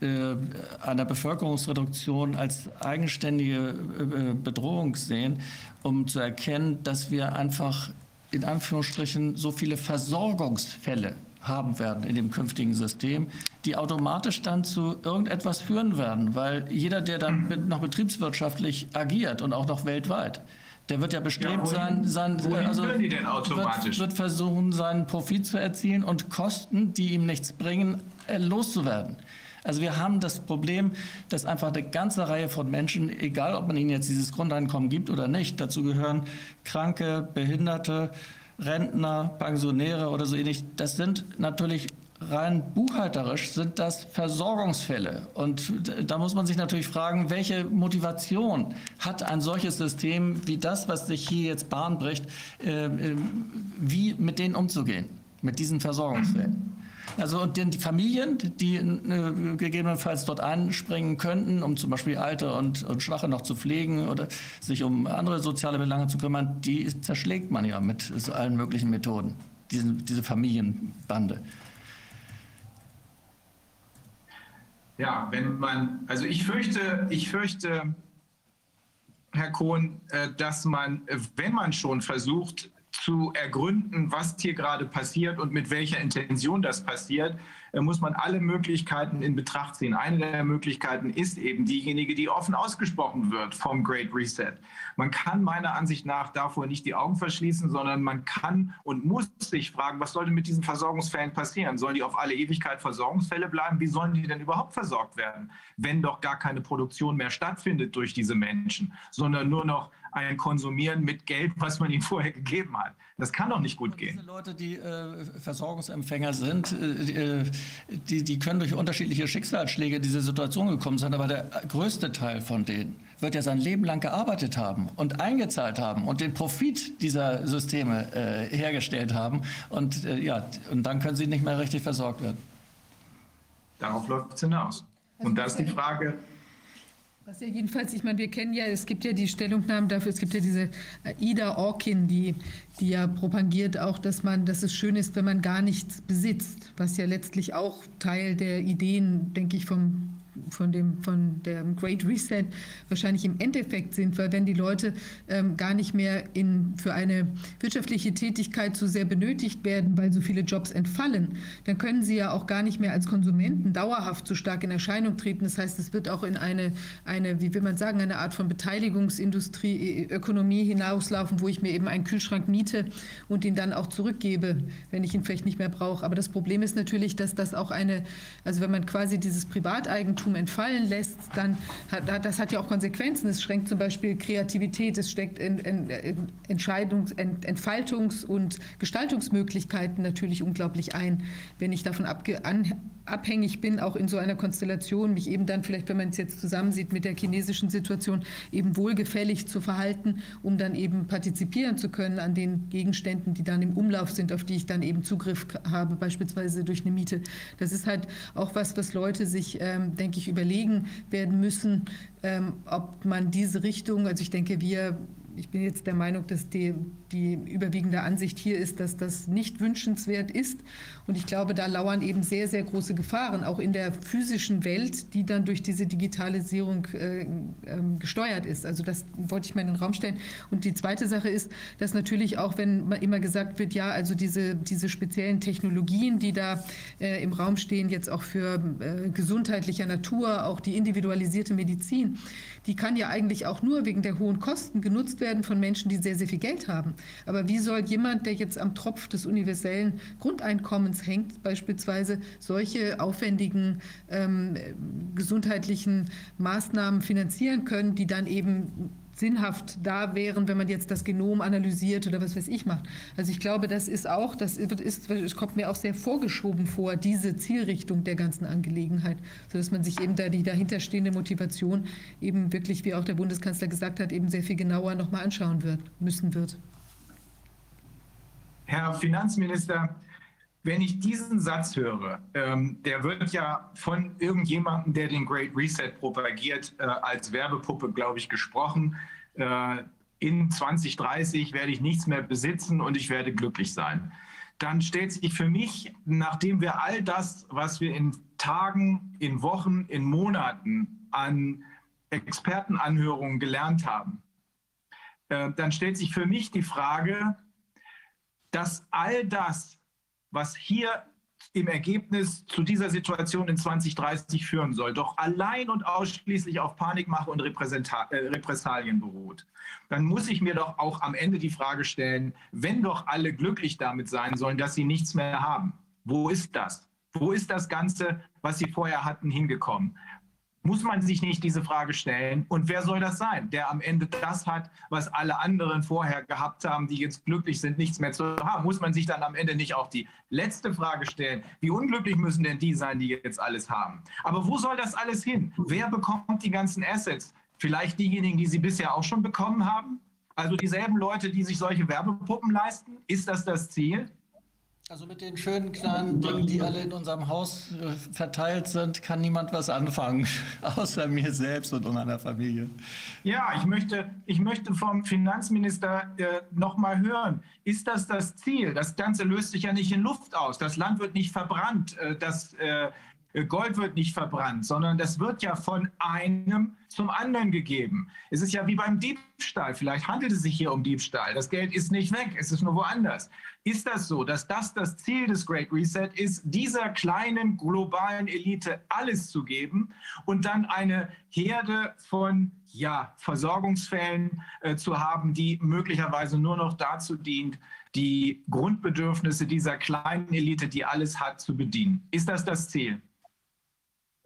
S5: äh, einer Bevölkerungsreduktion als eigenständige äh, Bedrohung sehen, um zu erkennen, dass wir einfach in Anführungsstrichen so viele Versorgungsfälle haben werden in dem künftigen System, die automatisch dann zu irgendetwas führen werden, weil jeder, der dann noch betriebswirtschaftlich agiert und auch noch weltweit, der wird ja bestrebt ja, sein, sein
S1: also wird,
S5: wird, versuchen, seinen Profit zu erzielen und Kosten, die ihm nichts bringen, äh, loszuwerden. Also wir haben das Problem, dass einfach eine ganze Reihe von Menschen, egal ob man ihnen jetzt dieses Grundeinkommen gibt oder nicht, dazu gehören Kranke, Behinderte, Rentner, Pensionäre oder so ähnlich. Das sind natürlich rein buchhalterisch sind das Versorgungsfälle. Und da muss man sich natürlich fragen, welche Motivation hat ein solches System wie das, was sich hier jetzt Bahn bricht, äh, äh, wie mit denen umzugehen, mit diesen Versorgungsfällen. Also und die Familien, die äh, gegebenenfalls dort einspringen könnten, um zum Beispiel Alte und, und, Schwache noch zu pflegen oder sich um andere soziale Belange zu kümmern, die zerschlägt man ja mit allen möglichen Methoden, diese, diese Familienbande.
S1: Ja, wenn man, also ich fürchte, ich fürchte, Herr Kohn, äh, dass man, wenn man schon versucht zu ergründen, was hier gerade passiert und mit welcher Intention das passiert, muss man alle Möglichkeiten in Betracht ziehen. Eine der Möglichkeiten ist eben diejenige, die offen ausgesprochen wird vom Great Reset. Man kann meiner Ansicht nach davor nicht die Augen verschließen, sondern man kann und muss sich fragen, was soll denn mit diesen Versorgungsfällen passieren? Sollen die auf alle Ewigkeit Versorgungsfälle bleiben? Wie sollen die denn überhaupt versorgt werden, wenn doch gar keine Produktion mehr stattfindet durch diese Menschen, sondern nur noch ein Konsumieren mit Geld, was man ihnen vorher gegeben hat. Das kann doch nicht gut gehen.
S5: Diese Leute, die äh, Versorgungsempfänger sind, äh, die, die können durch unterschiedliche Schicksalsschläge in diese Situation gekommen sein, aber der größte Teil von denen wird ja sein Leben lang gearbeitet haben und eingezahlt haben und den Profit dieser Systeme äh, hergestellt haben. Und äh, ja, und dann können sie nicht mehr richtig versorgt werden.
S1: Darauf läuft es hinaus. Und da ist die Frage,
S3: was ja jedenfalls, ich meine, wir kennen ja, es gibt ja die Stellungnahmen dafür, es gibt ja diese äh, Ida Orkin, die, die ja propagiert auch, dass man, dass es schön ist, wenn man gar nichts besitzt, was ja letztlich auch Teil der Ideen, denke ich, vom von, dem, von der Great Reset wahrscheinlich im Endeffekt sind, weil wenn die Leute ähm, gar nicht mehr in, für eine wirtschaftliche Tätigkeit so sehr benötigt werden, weil so viele Jobs entfallen, dann können sie ja auch gar nicht mehr als Konsumenten dauerhaft so stark in Erscheinung treten. Das heißt, es wird auch in eine, eine wie will man sagen, eine Art von Beteiligungsindustrie, Ökonomie hinauslaufen, wo ich mir eben einen Kühlschrank miete und ihn dann auch zurückgebe, wenn ich ihn vielleicht nicht mehr brauche. Aber das Problem ist natürlich, dass das auch eine, also wenn man quasi dieses Privateigentum entfallen lässt, dann hat das hat ja auch Konsequenzen. Es schränkt zum Beispiel Kreativität, es steckt in, in, in Entscheidungs-, Entfaltungs- und Gestaltungsmöglichkeiten natürlich unglaublich ein, wenn ich davon abge an, abhängig bin, auch in so einer Konstellation, mich eben dann vielleicht, wenn man es jetzt zusammensieht mit der chinesischen Situation, eben wohlgefällig zu verhalten, um dann eben partizipieren zu können an den Gegenständen, die dann im Umlauf sind, auf die ich dann eben Zugriff habe, beispielsweise durch eine Miete. Das ist halt auch was, was Leute sich, ähm, denke ich, überlegen werden müssen, ähm, ob man diese Richtung, also ich denke, wir ich bin jetzt der Meinung, dass die, die überwiegende Ansicht hier ist, dass das nicht wünschenswert ist. Und ich glaube, da lauern eben sehr, sehr große Gefahren, auch in der physischen Welt, die dann durch diese Digitalisierung äh, äh, gesteuert ist. Also das wollte ich mal in den Raum stellen. Und die zweite Sache ist, dass natürlich auch, wenn immer gesagt wird, ja, also diese, diese speziellen Technologien, die da äh, im Raum stehen, jetzt auch für äh, gesundheitlicher Natur, auch die individualisierte Medizin, die kann ja eigentlich auch nur wegen der hohen Kosten genutzt werden von Menschen, die sehr, sehr viel Geld haben. Aber wie soll jemand, der jetzt am Tropf des universellen Grundeinkommens hängt, beispielsweise solche aufwendigen ähm, gesundheitlichen Maßnahmen finanzieren können, die dann eben sinnhaft da wären, wenn man jetzt das Genom analysiert oder was weiß ich macht. Also ich glaube, das ist auch, das ist, es kommt mir auch sehr vorgeschoben vor, diese Zielrichtung der ganzen Angelegenheit, sodass man sich eben da die dahinterstehende Motivation eben wirklich, wie auch der Bundeskanzler gesagt hat, eben sehr viel genauer nochmal anschauen wird, müssen wird.
S1: Herr Finanzminister, wenn ich diesen Satz höre, ähm, der wird ja von irgendjemandem, der den Great Reset propagiert, äh, als Werbepuppe, glaube ich, gesprochen. Äh, in 2030 werde ich nichts mehr besitzen und ich werde glücklich sein. Dann stellt sich für mich, nachdem wir all das, was wir in Tagen, in Wochen, in Monaten an Expertenanhörungen gelernt haben, äh, dann stellt sich für mich die Frage, dass all das, was hier im Ergebnis zu dieser Situation in 2030 führen soll, doch allein und ausschließlich auf Panikmache und äh, Repressalien beruht, dann muss ich mir doch auch am Ende die Frage stellen, wenn doch alle glücklich damit sein sollen, dass sie nichts mehr haben, wo ist das? Wo ist das Ganze, was sie vorher hatten, hingekommen? Muss man sich nicht diese Frage stellen? Und wer soll das sein, der am Ende das hat, was alle anderen vorher gehabt haben, die jetzt glücklich sind, nichts mehr zu haben? Muss man sich dann am Ende nicht auch die letzte Frage stellen? Wie unglücklich müssen denn die sein, die jetzt alles haben? Aber wo soll das alles hin? Wer bekommt die ganzen Assets? Vielleicht diejenigen, die sie bisher auch schon bekommen haben? Also dieselben Leute, die sich solche Werbepuppen leisten? Ist das das Ziel?
S5: Also mit den schönen kleinen Dingen, die alle in unserem Haus äh, verteilt sind, kann niemand was anfangen, außer mir selbst und meiner Familie.
S1: Ja, ich möchte, ich möchte vom Finanzminister äh, noch mal hören, ist das das Ziel? Das Ganze löst sich ja nicht in Luft aus. Das Land wird nicht verbrannt. Äh, das äh, Gold wird nicht verbrannt, sondern das wird ja von einem zum anderen gegeben. Es ist ja wie beim Diebstahl. Vielleicht handelt es sich hier um Diebstahl. Das Geld ist nicht weg, es ist nur woanders. Ist das so, dass das das Ziel des Great Reset ist, dieser kleinen globalen Elite alles zu geben und dann eine Herde von ja, Versorgungsfällen äh, zu haben, die möglicherweise nur noch dazu dient, die Grundbedürfnisse dieser kleinen Elite, die alles hat, zu bedienen? Ist das das Ziel?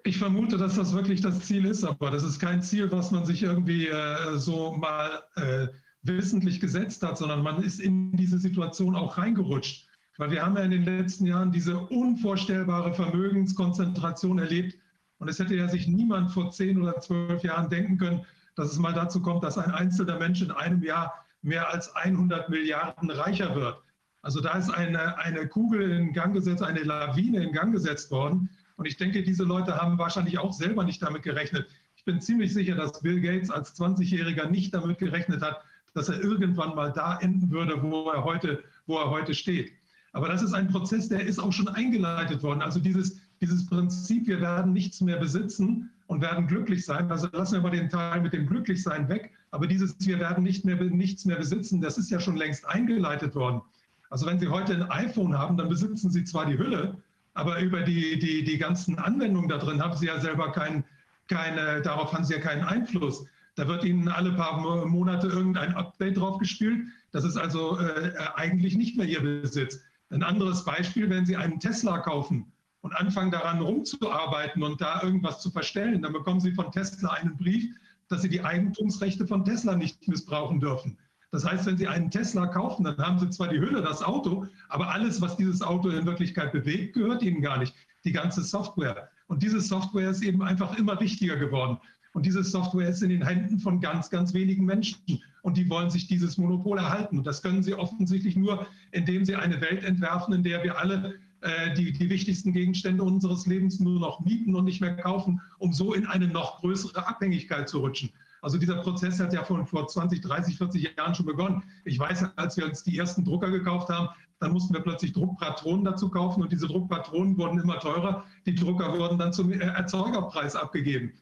S2: Ich vermute, dass das wirklich das Ziel ist, aber das ist kein Ziel, was man sich irgendwie äh, so mal äh, wissentlich gesetzt hat, sondern man ist in diese Situation auch reingerutscht. Weil wir haben ja in den letzten Jahren diese unvorstellbare Vermögenskonzentration erlebt. Und es hätte ja sich niemand vor zehn oder zwölf Jahren denken können, dass es mal dazu kommt, dass ein einzelner Mensch in einem Jahr mehr als 100 Milliarden reicher wird. Also da ist eine, eine Kugel in Gang gesetzt, eine Lawine in Gang gesetzt worden. Und ich denke, diese Leute haben wahrscheinlich auch selber nicht damit gerechnet. Ich bin ziemlich sicher, dass Bill Gates als 20-Jähriger nicht damit gerechnet hat, dass er irgendwann mal da enden würde, wo er heute, wo er heute steht. Aber das ist ein Prozess, der ist auch schon eingeleitet worden. Also dieses, dieses Prinzip, wir werden nichts mehr besitzen und werden glücklich sein. Also lassen wir mal den Teil mit dem Glücklichsein weg. Aber dieses, wir werden nicht mehr, nichts mehr besitzen, das ist ja schon längst eingeleitet worden. Also wenn Sie heute ein iPhone haben, dann besitzen Sie zwar die Hülle, aber über die, die, die ganzen Anwendungen da drin haben Sie ja selber keinen, keine, darauf haben Sie ja keinen Einfluss. Da wird Ihnen alle paar Monate irgendein Update drauf gespielt. Das ist also äh, eigentlich nicht mehr Ihr Besitz. Ein anderes Beispiel, wenn Sie einen Tesla kaufen und anfangen daran rumzuarbeiten und da irgendwas zu verstellen, dann bekommen Sie von Tesla einen Brief, dass Sie die Eigentumsrechte von Tesla nicht missbrauchen dürfen. Das heißt, wenn Sie einen Tesla kaufen, dann haben Sie zwar die Hülle, das Auto, aber alles, was dieses Auto in Wirklichkeit bewegt, gehört Ihnen gar nicht. Die ganze Software. Und diese Software ist eben einfach immer wichtiger geworden. Und diese Software ist in den Händen von ganz, ganz wenigen Menschen. Und die wollen sich dieses Monopol erhalten. Und das können sie offensichtlich nur, indem sie eine Welt entwerfen, in der wir alle äh, die, die wichtigsten Gegenstände unseres Lebens nur noch mieten und nicht mehr kaufen, um so in eine noch größere Abhängigkeit zu rutschen. Also dieser Prozess hat ja von vor 20, 30, 40 Jahren schon begonnen. Ich weiß, als wir uns die ersten Drucker gekauft haben, dann mussten wir plötzlich Druckpatronen dazu kaufen und diese Druckpatronen wurden immer teurer. Die Drucker wurden dann zum Erzeugerpreis abgegeben.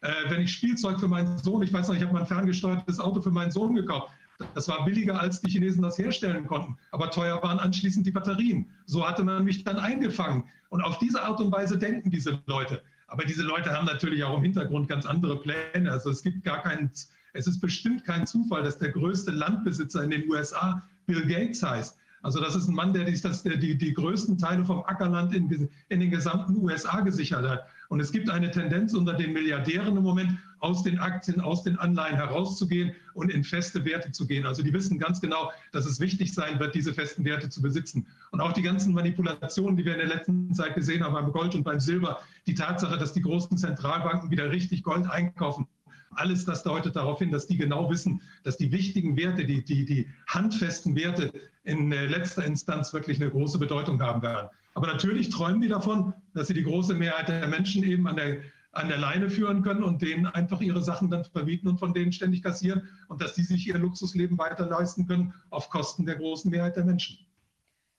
S2: Äh, wenn ich Spielzeug für meinen Sohn, ich weiß noch, ich habe mal ein ferngesteuertes Auto für meinen Sohn gekauft. Das war billiger, als die Chinesen das herstellen konnten. Aber teuer waren anschließend die Batterien. So hatte man mich dann eingefangen. Und auf diese Art und Weise denken diese Leute. Aber diese Leute haben natürlich auch im Hintergrund ganz andere Pläne. Also es gibt gar keinen, es ist bestimmt kein Zufall, dass der größte Landbesitzer in den USA Bill Gates heißt. Also das ist ein Mann, der, die, der die, die größten Teile vom Ackerland in, in den gesamten USA gesichert hat. Und es gibt eine Tendenz unter den Milliardären im Moment, aus den Aktien, aus den Anleihen herauszugehen und in feste Werte zu gehen. Also die wissen ganz genau, dass es wichtig sein wird, diese festen Werte zu besitzen. Und auch die ganzen Manipulationen, die wir in der letzten Zeit gesehen haben beim Gold und beim Silber, die Tatsache, dass die großen Zentralbanken wieder richtig Gold einkaufen, alles das deutet darauf hin, dass die genau wissen, dass die wichtigen Werte, die, die, die handfesten Werte in letzter Instanz wirklich eine große Bedeutung haben werden. Aber natürlich träumen die davon, dass sie die große Mehrheit der Menschen eben an der, an der Leine führen können und denen einfach ihre Sachen dann verbieten und von denen ständig kassieren und dass die sich ihr Luxusleben weiter leisten können auf Kosten der großen Mehrheit der Menschen.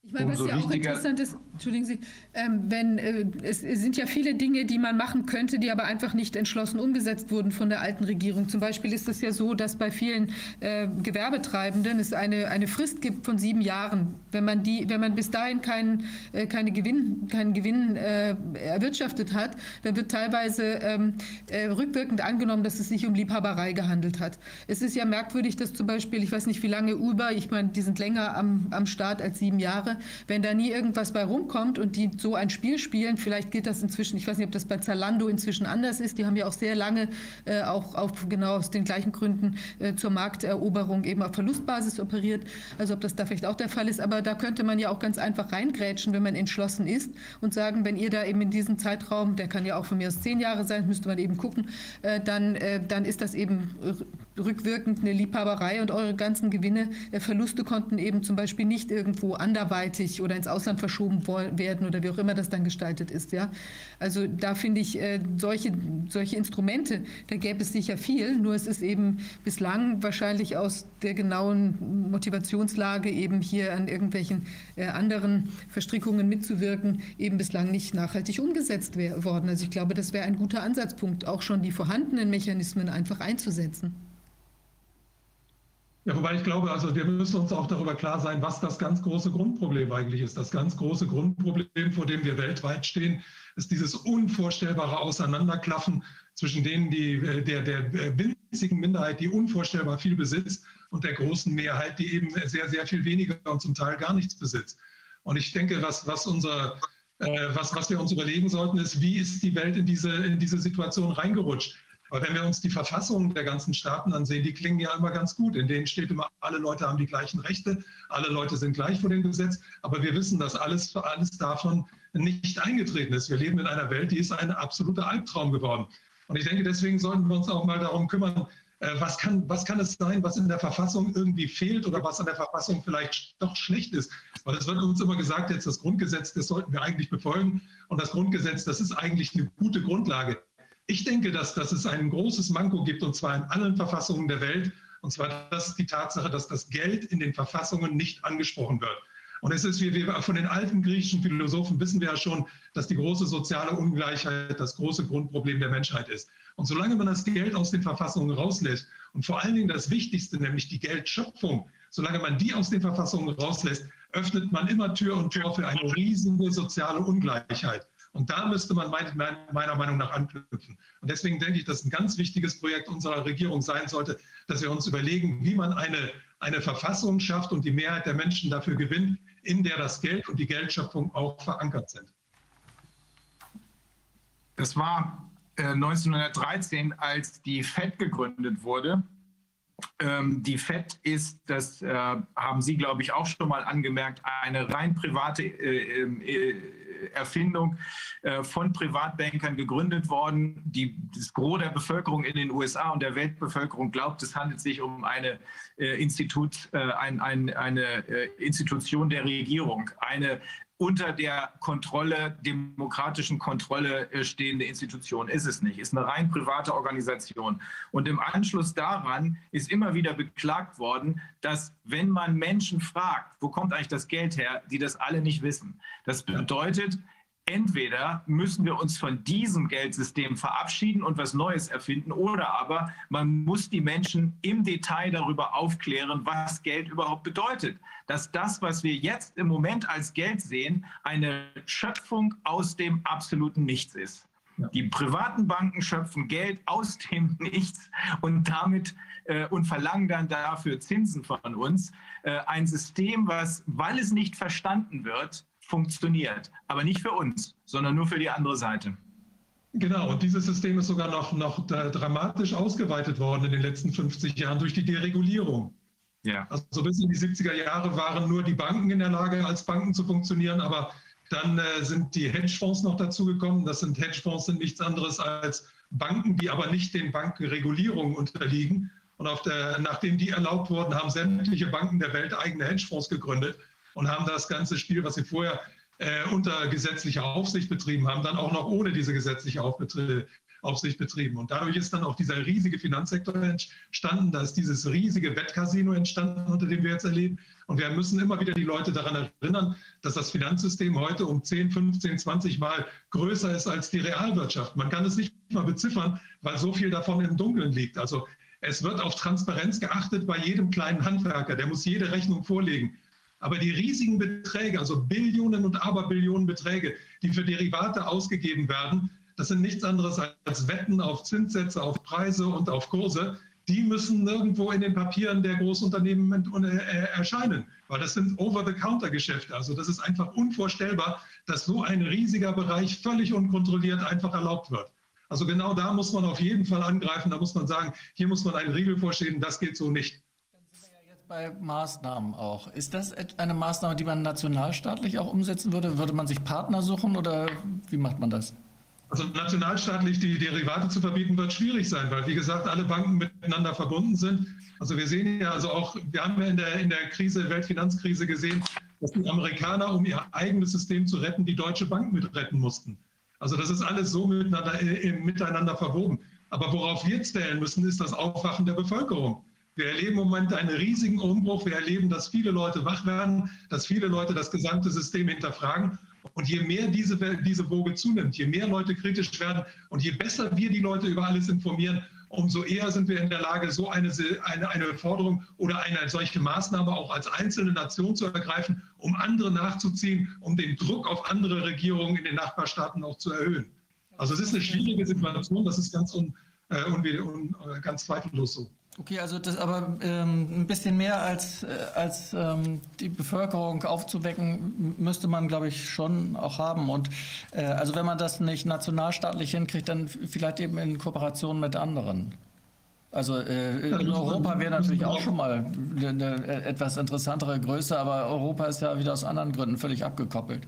S3: Ich meine, was ja auch interessant ist, entschuldigen Sie, ähm, wenn äh, es, es, sind ja viele Dinge, die man machen könnte, die aber einfach nicht entschlossen umgesetzt wurden von der alten Regierung. Zum Beispiel ist es ja so, dass bei vielen äh, Gewerbetreibenden es eine, eine Frist gibt von sieben Jahren. Wenn man die, wenn man bis dahin keinen äh, keine Gewinn, keinen Gewinn äh, erwirtschaftet hat, dann wird teilweise ähm, äh, rückwirkend angenommen, dass es sich um Liebhaberei gehandelt hat. Es ist ja merkwürdig, dass zum Beispiel, ich weiß nicht, wie lange Uber, ich meine, die sind länger am, am Start als sieben Jahre Sache, wenn da nie irgendwas bei rumkommt und die so ein Spiel spielen, vielleicht geht das inzwischen, ich weiß nicht, ob das bei Zalando inzwischen anders ist, die haben ja auch sehr lange äh, auch, auch genau aus den gleichen Gründen äh, zur Markteroberung eben auf Verlustbasis operiert, also ob das da vielleicht auch der Fall ist, aber da könnte man ja auch ganz einfach reingrätschen, wenn man entschlossen ist und sagen, wenn ihr da eben in diesem Zeitraum, der kann ja auch von mir aus zehn Jahre sein, müsste man eben gucken, äh, dann, äh, dann ist das eben rückwirkend eine Liebhaberei und eure ganzen Gewinne, äh, Verluste konnten eben zum Beispiel nicht irgendwo anderweitig oder ins Ausland verschoben werden oder wie auch immer das dann gestaltet ist. Ja? Also da finde ich äh, solche, solche Instrumente, da gäbe es sicher viel, nur es ist eben bislang wahrscheinlich aus der genauen Motivationslage eben hier an irgendwelchen äh, anderen Verstrickungen mitzuwirken, eben bislang nicht nachhaltig umgesetzt worden. Also ich glaube, das wäre ein guter Ansatzpunkt, auch schon die vorhandenen Mechanismen einfach einzusetzen.
S2: Ja, wobei ich glaube, also wir müssen uns auch darüber klar sein, was das ganz große Grundproblem eigentlich ist. Das ganz große Grundproblem, vor dem wir weltweit stehen, ist dieses unvorstellbare Auseinanderklaffen zwischen denen, die, äh, der, der winzigen Minderheit, die unvorstellbar viel besitzt, und der großen Mehrheit, die eben sehr, sehr viel weniger und zum Teil gar nichts besitzt. Und ich denke, was, was, unser, äh, was, was wir uns überlegen sollten, ist, wie ist die Welt in diese, in diese Situation reingerutscht? Aber wenn wir uns die Verfassungen der ganzen Staaten ansehen, die klingen ja immer ganz gut. In denen steht immer, alle Leute haben die gleichen Rechte, alle Leute sind gleich vor dem Gesetz. Aber wir wissen, dass alles, alles davon nicht eingetreten ist. Wir leben in einer Welt, die ist ein absoluter Albtraum geworden. Und ich denke, deswegen sollten wir uns auch mal darum kümmern, äh, was kann, was kann es sein, was in der Verfassung irgendwie fehlt oder was an der Verfassung vielleicht doch schlecht ist. Weil es wird uns immer gesagt, jetzt das Grundgesetz, das sollten wir eigentlich befolgen. Und das Grundgesetz, das ist eigentlich eine gute Grundlage. Ich denke, dass, dass es ein großes Manko gibt, und zwar in allen Verfassungen der Welt. Und zwar das ist die Tatsache, dass das Geld in den Verfassungen nicht angesprochen wird. Und es ist, wie wir von den alten griechischen Philosophen wissen wir ja schon, dass die große soziale Ungleichheit das große Grundproblem der Menschheit ist. Und solange man das Geld aus den Verfassungen rauslässt und vor allen Dingen das Wichtigste, nämlich die Geldschöpfung, solange man die aus den Verfassungen rauslässt, öffnet man immer Tür und Tor für eine riesige soziale Ungleichheit. Und da müsste man meiner Meinung nach anknüpfen. Und deswegen denke ich, dass ein ganz wichtiges Projekt unserer Regierung sein sollte, dass wir uns überlegen, wie man eine, eine Verfassung schafft und die Mehrheit der Menschen dafür gewinnt, in der das Geld und die Geldschöpfung auch verankert sind.
S1: Das war 1913, äh, als die FED gegründet wurde. Ähm, die FED ist, das äh, haben Sie, glaube ich, auch schon mal angemerkt, eine rein private äh, Erfindung von Privatbankern gegründet worden. Die, das Gros der Bevölkerung in den USA und der Weltbevölkerung glaubt, es handelt sich um eine, Institut, ein, ein, eine Institution der Regierung, eine unter der Kontrolle, demokratischen Kontrolle äh, stehende Institution. Ist es nicht, ist eine rein private Organisation. Und im Anschluss daran ist immer wieder beklagt worden, dass wenn man Menschen fragt, wo kommt eigentlich das Geld her, die das alle nicht wissen. Das bedeutet, entweder müssen wir uns von diesem Geldsystem verabschieden und was Neues erfinden, oder aber man muss die Menschen im Detail darüber aufklären, was Geld überhaupt bedeutet. Dass das, was wir jetzt im Moment als Geld sehen, eine Schöpfung aus dem absoluten Nichts ist. Die privaten Banken schöpfen Geld aus dem Nichts und damit äh, und verlangen dann dafür Zinsen von uns. Äh, ein System, was, weil es nicht verstanden wird, funktioniert. Aber nicht für uns, sondern nur für die andere Seite.
S2: Genau, und dieses System ist sogar noch, noch dramatisch ausgeweitet worden in den letzten 50 Jahren durch die Deregulierung. Ja. Also bis in die 70er Jahre waren nur die Banken in der Lage, als Banken zu funktionieren, aber dann äh, sind die Hedgefonds noch dazugekommen. Das sind Hedgefonds sind nichts anderes als Banken, die aber nicht den Bankenregulierungen unterliegen. Und der, nachdem die erlaubt wurden, haben sämtliche Banken der Welt eigene Hedgefonds gegründet und haben das ganze Spiel, was sie vorher äh, unter gesetzlicher Aufsicht betrieben haben, dann auch noch ohne diese gesetzliche Aufsicht betrieben. Und dadurch ist dann auch dieser riesige Finanzsektor entstanden, da ist dieses riesige Wettcasino entstanden, unter dem wir jetzt erleben. Und wir müssen immer wieder die Leute daran erinnern, dass das Finanzsystem heute um 10, 15, 20 Mal größer ist als die Realwirtschaft. Man kann es nicht mal beziffern, weil so viel davon im Dunkeln liegt. Also es wird auf Transparenz geachtet bei jedem kleinen Handwerker. Der muss jede Rechnung vorlegen. Aber die riesigen Beträge, also Billionen und Aberbillionen Beträge, die für Derivate ausgegeben werden, das sind nichts anderes als Wetten auf Zinssätze, auf Preise und auf Kurse. Die müssen nirgendwo in den Papieren der Großunternehmen äh, erscheinen, weil das sind Over-the-Counter-Geschäfte. Also das ist einfach unvorstellbar, dass so ein riesiger Bereich völlig unkontrolliert einfach erlaubt wird. Also genau da muss man auf jeden Fall angreifen. Da muss man sagen, hier muss man einen Riegel vorschieben, das geht so nicht
S5: bei Maßnahmen auch. Ist das eine Maßnahme, die man nationalstaatlich auch umsetzen würde? Würde man sich Partner suchen oder wie macht man das?
S2: Also nationalstaatlich die Derivate zu verbieten, wird schwierig sein, weil wie gesagt alle Banken miteinander verbunden sind. Also wir sehen ja also auch, wir haben ja in der, in der Krise, Weltfinanzkrise gesehen, dass die Amerikaner, um ihr eigenes System zu retten, die Deutsche Bank mitretten mussten. Also das ist alles so miteinander, äh, miteinander verwoben. Aber worauf wir zählen müssen, ist das Aufwachen der Bevölkerung. Wir erleben im Moment einen riesigen Umbruch. Wir erleben, dass viele Leute wach werden, dass viele Leute das gesamte System hinterfragen. Und je mehr diese, diese Woge zunimmt, je mehr Leute kritisch werden und je besser wir die Leute über alles informieren, umso eher sind wir in der Lage, so eine, eine, eine Forderung oder eine solche Maßnahme auch als einzelne Nation zu ergreifen, um andere nachzuziehen, um den Druck auf andere Regierungen in den Nachbarstaaten auch zu erhöhen. Also es ist eine schwierige Situation, das ist ganz, un, äh, un, un, ganz zweifellos so.
S5: Okay, also das aber ähm, ein bisschen mehr als, äh, als ähm, die Bevölkerung aufzuwecken, müsste man, glaube ich, schon auch haben. Und äh, also wenn man das nicht nationalstaatlich hinkriegt, dann vielleicht eben in Kooperation mit anderen. Also äh, in Europa wäre natürlich auch schon mal eine, eine etwas interessantere Größe, aber Europa ist ja wieder aus anderen Gründen völlig abgekoppelt.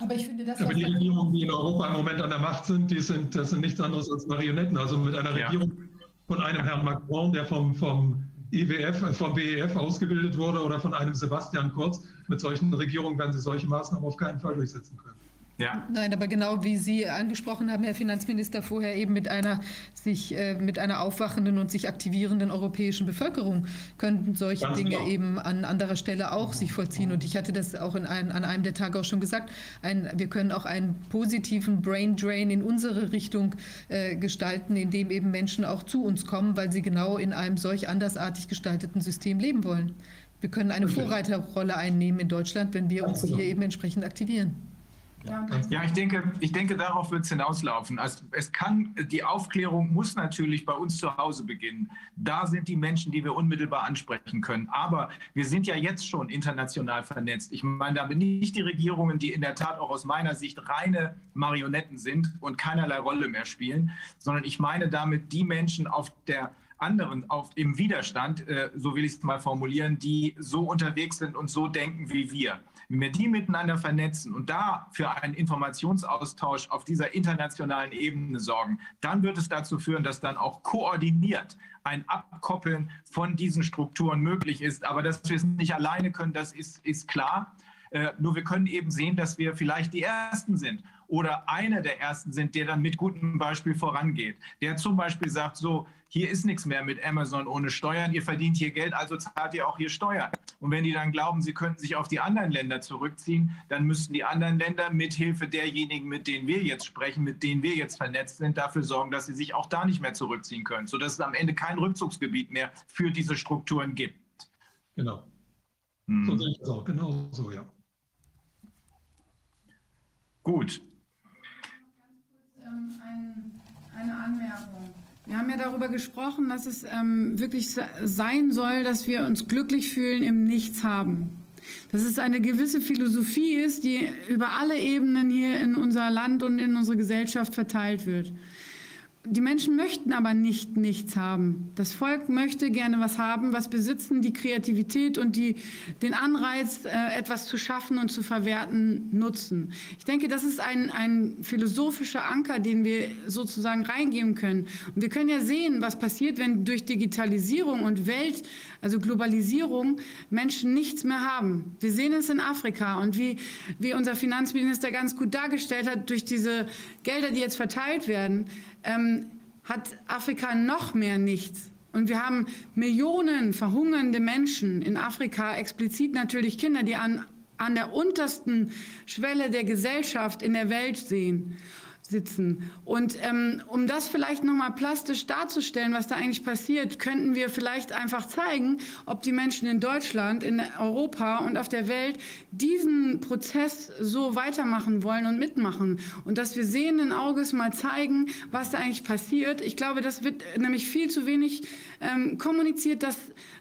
S2: Aber ich finde das. Aber die Regierungen, die in Europa im Moment an der Macht sind, die sind, das sind nichts anderes als Marionetten. Also mit einer Regierung, ja von einem Herrn Macron, der vom, vom IWF, e vom BEF ausgebildet wurde, oder von einem Sebastian Kurz. Mit solchen Regierungen werden sie solche Maßnahmen auf keinen Fall durchsetzen können.
S3: Ja. Nein, aber genau wie Sie angesprochen haben, Herr Finanzminister, vorher eben mit einer sich äh, mit einer aufwachenden und sich aktivierenden europäischen Bevölkerung könnten solche Ganz Dinge genau. eben an anderer Stelle auch sich vollziehen. Und ich hatte das auch in ein, an einem der Tage auch schon gesagt. Ein, wir können auch einen positiven Brain Drain in unsere Richtung äh, gestalten, indem eben Menschen auch zu uns kommen, weil sie genau in einem solch andersartig gestalteten System leben wollen. Wir können eine Vorreiterrolle einnehmen in Deutschland, wenn wir uns hier eben entsprechend aktivieren.
S1: Ja, ich denke, ich denke, darauf wird es hinauslaufen. Also es kann, die Aufklärung muss natürlich bei uns zu Hause beginnen. Da sind die Menschen, die wir unmittelbar ansprechen können. Aber wir sind ja jetzt schon international vernetzt. Ich meine damit nicht die Regierungen, die in der Tat auch aus meiner Sicht reine Marionetten sind und keinerlei Rolle mehr spielen, sondern ich meine damit die Menschen auf der anderen auf, im Widerstand, äh, so will ich es mal formulieren, die so unterwegs sind und so denken wie wir. Wenn wir die miteinander vernetzen und da für einen Informationsaustausch auf dieser internationalen Ebene sorgen, dann wird es dazu führen, dass dann auch koordiniert ein Abkoppeln von diesen Strukturen möglich ist. Aber dass wir es nicht alleine können, das ist, ist klar. Äh, nur wir können eben sehen, dass wir vielleicht die Ersten sind oder einer der Ersten sind, der dann mit gutem Beispiel vorangeht. Der zum Beispiel sagt, so, hier ist nichts mehr mit Amazon ohne Steuern, ihr verdient hier Geld, also zahlt ihr auch hier Steuern. Und wenn die dann glauben, sie könnten sich auf die anderen Länder zurückziehen, dann müssten die anderen Länder mit Hilfe derjenigen, mit denen wir jetzt sprechen, mit denen wir jetzt vernetzt sind, dafür sorgen, dass sie sich auch da nicht mehr zurückziehen können, sodass es am Ende kein Rückzugsgebiet mehr für diese Strukturen gibt.
S2: Genau. Hm. So sehe ich das auch, genau so, ja.
S1: Gut.
S4: Ähm, eine Anmerkung. Wir haben ja darüber gesprochen, dass es ähm, wirklich sein soll, dass wir uns glücklich fühlen im Nichts haben. Dass es eine gewisse Philosophie ist, die über alle Ebenen hier in unser Land und in unsere Gesellschaft verteilt wird. Die Menschen möchten aber nicht nichts haben. Das Volk möchte gerne was haben, was besitzen, die Kreativität und die, den Anreiz, äh, etwas zu schaffen und zu verwerten, nutzen. Ich denke, das ist ein, ein philosophischer Anker, den wir sozusagen reingeben können. Und wir können ja sehen, was passiert, wenn durch Digitalisierung und Welt, also Globalisierung, Menschen nichts mehr haben. Wir sehen es in Afrika und wie, wie unser Finanzminister ganz gut dargestellt hat, durch diese Gelder, die jetzt verteilt werden, ähm, hat Afrika noch mehr nichts. Und wir haben Millionen verhungernde Menschen in Afrika, explizit natürlich Kinder, die an, an der untersten Schwelle der Gesellschaft in der Welt sehen sitzen. Und ähm, um das vielleicht nochmal plastisch darzustellen, was da eigentlich passiert, könnten wir vielleicht einfach zeigen, ob die Menschen in Deutschland, in Europa und auf der Welt diesen Prozess so weitermachen wollen und mitmachen. Und dass wir sehenden Auges mal zeigen, was da eigentlich passiert. Ich glaube, das wird nämlich viel zu wenig ähm, kommuniziert, dass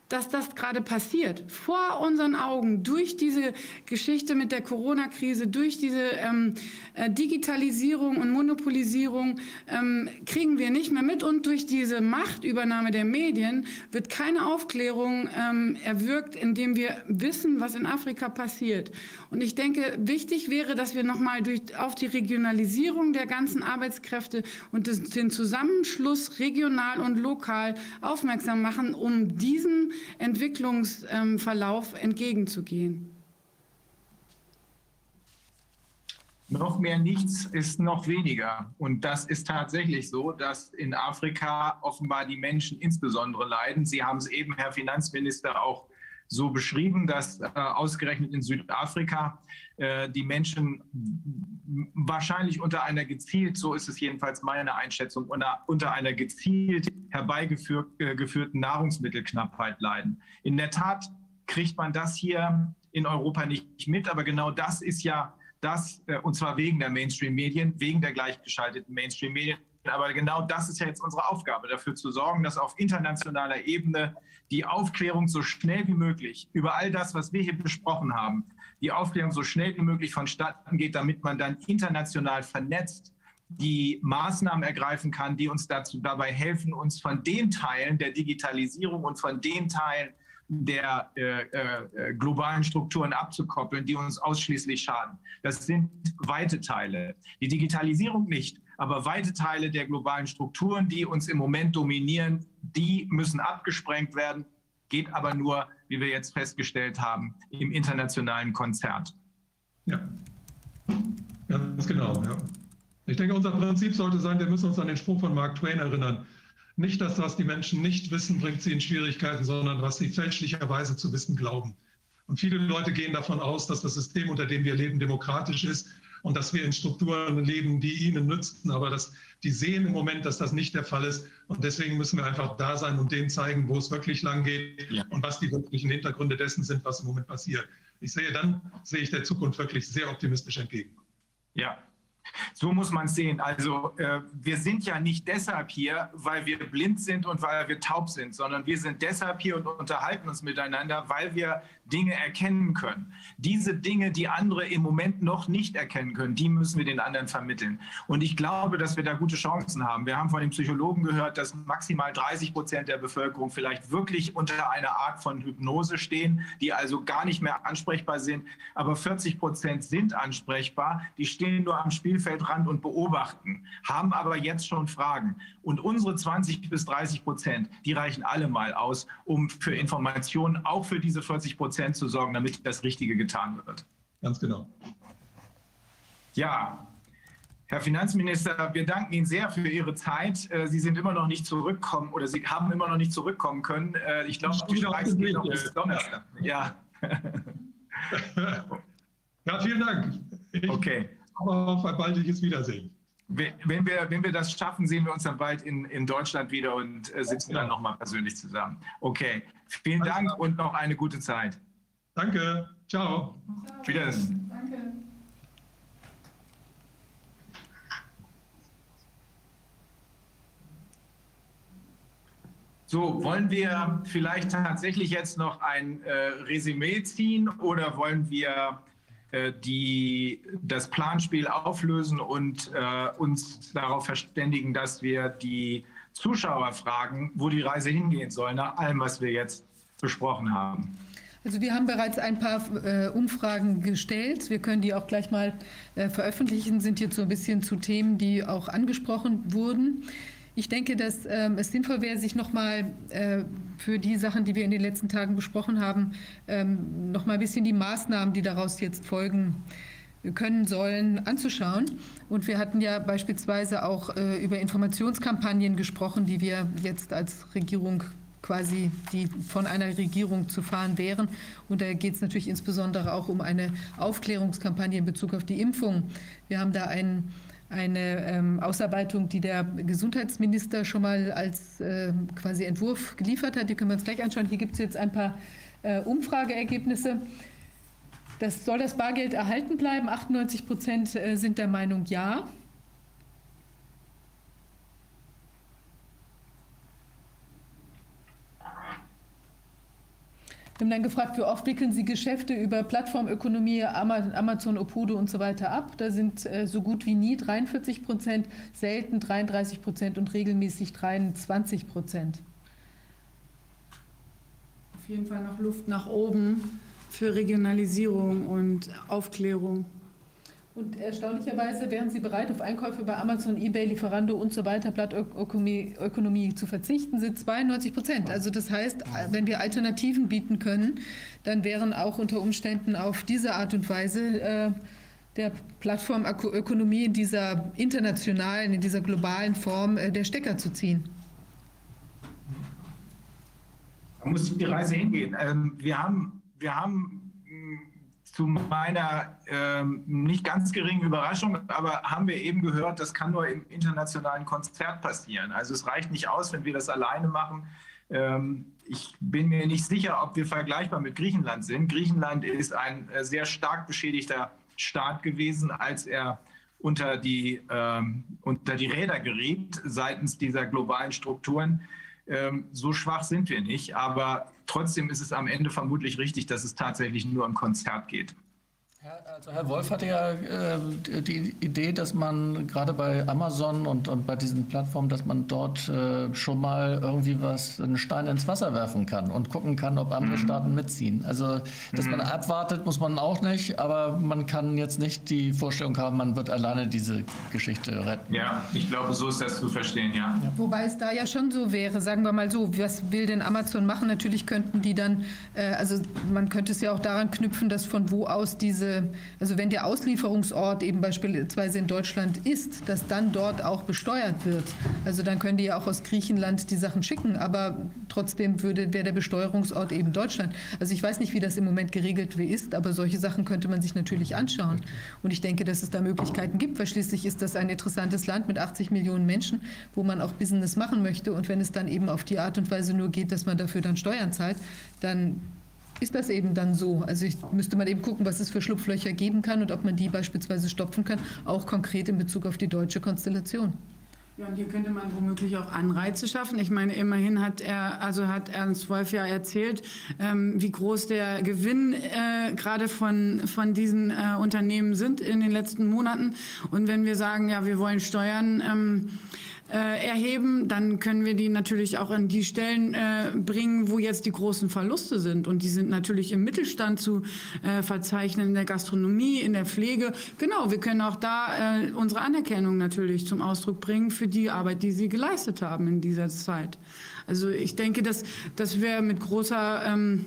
S4: dass das gerade passiert. Vor unseren Augen, durch diese Geschichte mit der Corona-Krise, durch diese ähm, äh, Digitalisierung und Monopolisierung ähm, kriegen wir nicht mehr mit. Und durch diese Machtübernahme der Medien wird keine Aufklärung ähm, erwirkt, indem wir wissen, was in Afrika passiert. Und ich denke, wichtig wäre, dass wir nochmal auf die Regionalisierung der ganzen Arbeitskräfte und des, den Zusammenschluss regional und lokal aufmerksam machen, um diesen Entwicklungsverlauf entgegenzugehen.
S1: Noch mehr nichts ist noch weniger. Und das ist tatsächlich so, dass in Afrika offenbar die Menschen insbesondere leiden. Sie haben es eben, Herr Finanzminister, auch so beschrieben, dass äh, ausgerechnet in Südafrika äh, die Menschen wahrscheinlich unter einer gezielt, so ist es jedenfalls meine Einschätzung, unter, unter einer gezielt herbeigeführten äh, Nahrungsmittelknappheit leiden. In der Tat kriegt man das hier in Europa nicht mit, aber genau das ist ja das, äh, und zwar wegen der Mainstream-Medien, wegen der gleichgeschalteten Mainstream-Medien. Aber genau das ist ja jetzt unsere Aufgabe, dafür zu sorgen, dass auf internationaler Ebene die Aufklärung so schnell wie möglich über all das, was wir hier besprochen haben, die Aufklärung so schnell wie möglich vonstatten geht, damit man dann international vernetzt die Maßnahmen ergreifen kann, die uns dazu dabei helfen, uns von den Teilen der Digitalisierung und von den Teilen der äh, äh, globalen Strukturen abzukoppeln, die uns ausschließlich schaden. Das sind weite Teile. Die Digitalisierung nicht, aber weite Teile der globalen Strukturen, die uns im Moment dominieren, die müssen abgesprengt werden, geht aber nur, wie wir jetzt festgestellt haben, im internationalen Konzert.
S2: Ja. Ganz genau, ja. Ich denke, unser Prinzip sollte sein, wir müssen uns an den Spruch von Mark Twain erinnern. Nicht das, was die Menschen nicht wissen, bringt sie in Schwierigkeiten, sondern was sie fälschlicherweise zu wissen glauben. Und viele Leute gehen davon aus, dass das System, unter dem wir leben, demokratisch ist und dass wir in Strukturen leben, die ihnen nützen. Aber das, die sehen im Moment, dass das nicht der Fall ist. Und deswegen müssen wir einfach da sein und denen zeigen, wo es wirklich lang geht ja. und was die wirklichen Hintergründe dessen sind, was im Moment passiert. Ich sehe dann, sehe ich der Zukunft wirklich sehr optimistisch entgegen.
S1: Ja, so muss man es sehen. Also äh, wir sind ja nicht deshalb hier, weil wir blind sind und weil wir taub sind, sondern wir sind deshalb hier und unterhalten uns miteinander, weil wir Dinge erkennen können. Diese Dinge, die andere im Moment noch nicht erkennen können, die müssen wir den anderen vermitteln. Und ich glaube, dass wir da gute Chancen haben. Wir haben von den Psychologen gehört, dass maximal 30 Prozent der Bevölkerung vielleicht wirklich unter einer Art von Hypnose stehen, die also gar nicht mehr ansprechbar sind. Aber 40 Prozent sind ansprechbar. Die stehen nur am Spielfeldrand und beobachten, haben aber jetzt schon Fragen. Und unsere 20 bis 30 Prozent, die reichen alle mal aus, um für Informationen, auch für diese 40 Prozent, zu sorgen, damit das Richtige getan wird.
S2: Ganz genau.
S1: Ja, Herr Finanzminister, wir danken Ihnen sehr für Ihre Zeit. Äh, Sie sind immer noch nicht zurückkommen oder Sie haben immer noch nicht zurückkommen können. Äh, ich glaube, die Streiks geht noch bis Donnerstag. Ja.
S2: ja, vielen Dank.
S1: Ich okay.
S2: Auf ein baldiges Wiedersehen.
S1: Wenn wir, wenn wir das schaffen, sehen wir uns dann bald in, in Deutschland wieder und äh, sitzen ja. dann nochmal persönlich zusammen. Okay, vielen Dank und noch eine gute Zeit.
S2: Danke. Ciao.
S1: Wiedersehen. Danke. So, wollen wir vielleicht tatsächlich jetzt noch ein äh, Resümee ziehen oder wollen wir äh, die, das Planspiel auflösen und äh, uns darauf verständigen, dass wir die Zuschauer fragen, wo die Reise hingehen soll, nach allem, was wir jetzt besprochen haben?
S3: Also wir haben bereits ein paar äh, Umfragen gestellt. Wir können die auch gleich mal äh, veröffentlichen, sind jetzt so ein bisschen zu Themen, die auch angesprochen wurden. Ich denke, dass ähm, es sinnvoll wäre, sich nochmal äh, für die Sachen, die wir in den letzten Tagen besprochen haben, ähm, nochmal ein bisschen die Maßnahmen, die daraus jetzt folgen können sollen, anzuschauen. Und wir hatten ja beispielsweise auch äh, über Informationskampagnen gesprochen, die wir jetzt als Regierung quasi die von einer Regierung zu fahren wären. Und da geht es natürlich insbesondere auch um eine Aufklärungskampagne in Bezug auf die Impfung. Wir haben da ein, eine ähm, Ausarbeitung, die der Gesundheitsminister schon mal als äh, quasi Entwurf geliefert hat. Die können wir uns gleich anschauen. Hier gibt es jetzt ein paar äh, Umfrageergebnisse. Das soll das Bargeld erhalten bleiben? 98 Prozent äh, sind der Meinung ja. Wir haben dann gefragt, wie oft wickeln Sie Geschäfte über Plattformökonomie, Amazon, Opudo und so weiter ab. Da sind äh, so gut wie nie 43 Prozent, selten 33 Prozent und regelmäßig 23 Prozent.
S4: Auf jeden Fall noch Luft nach oben für Regionalisierung und Aufklärung.
S3: Und erstaunlicherweise wären Sie bereit, auf Einkäufe bei Amazon, eBay, Lieferando und so weiter, Plattökonomie zu verzichten, sind 92 Prozent. Also das heißt, wenn wir Alternativen bieten können, dann wären auch unter Umständen auf diese Art und Weise äh, der Plattformökonomie in dieser internationalen, in dieser globalen Form äh, der Stecker zu ziehen.
S1: Da muss die Reise hingehen. Ähm, wir haben, wir haben zu meiner ähm, nicht ganz geringen Überraschung, aber haben wir eben gehört, das kann nur im internationalen Konzert passieren. Also es reicht nicht aus, wenn wir das alleine machen. Ähm, ich bin mir nicht sicher, ob wir vergleichbar mit Griechenland sind. Griechenland ist ein äh, sehr stark beschädigter Staat gewesen, als er unter die, ähm, unter die Räder geriet seitens dieser globalen Strukturen. Ähm, so schwach sind wir nicht, aber trotzdem ist es am Ende vermutlich richtig, dass es tatsächlich nur im Konzert geht.
S5: Also Herr Wolf hatte ja äh, die Idee, dass man gerade bei Amazon und, und bei diesen Plattformen, dass man dort äh, schon mal irgendwie was, einen Stein ins Wasser werfen kann und gucken kann, ob andere mhm. Staaten mitziehen. Also, dass mhm. man abwartet, muss man auch nicht, aber man kann jetzt nicht die Vorstellung haben, man wird alleine diese Geschichte retten.
S1: Ja, ich glaube, so ist das zu verstehen, ja. ja.
S3: Wobei es da ja schon so wäre, sagen wir mal so, was will denn Amazon machen? Natürlich könnten die dann, äh, also man könnte es ja auch daran knüpfen, dass von wo aus diese diese, also wenn der Auslieferungsort eben beispielsweise in Deutschland ist, dass dann dort auch besteuert wird. Also dann können die ja auch aus Griechenland die Sachen schicken, aber trotzdem würde, wäre der Besteuerungsort eben Deutschland. Also ich weiß nicht, wie das im Moment geregelt ist, aber solche Sachen könnte man sich natürlich anschauen. Und ich denke, dass es da Möglichkeiten gibt, weil schließlich ist das ein interessantes Land mit 80 Millionen Menschen, wo man auch Business machen möchte. Und wenn es dann eben auf die Art und Weise nur geht, dass man dafür dann Steuern zahlt, dann ist das eben dann so. Also ich müsste mal eben gucken, was es für Schlupflöcher geben kann und ob man die beispielsweise stopfen kann, auch konkret in Bezug auf die deutsche Konstellation.
S4: Ja, und hier könnte man womöglich auch Anreize schaffen. Ich meine, immerhin hat er, also hat Ernst Wolf ja erzählt, ähm, wie groß der Gewinn äh, gerade von, von diesen äh, Unternehmen sind in den letzten Monaten. Und wenn wir sagen, ja, wir wollen Steuern, ähm, äh, erheben, dann können wir die natürlich auch an die Stellen äh, bringen, wo jetzt die großen Verluste sind. Und die sind natürlich im Mittelstand zu äh, verzeichnen, in der Gastronomie, in der Pflege. Genau, wir können auch da äh, unsere Anerkennung natürlich zum Ausdruck bringen für die Arbeit, die sie geleistet haben in dieser Zeit. Also ich denke, dass, dass wir mit großer ähm,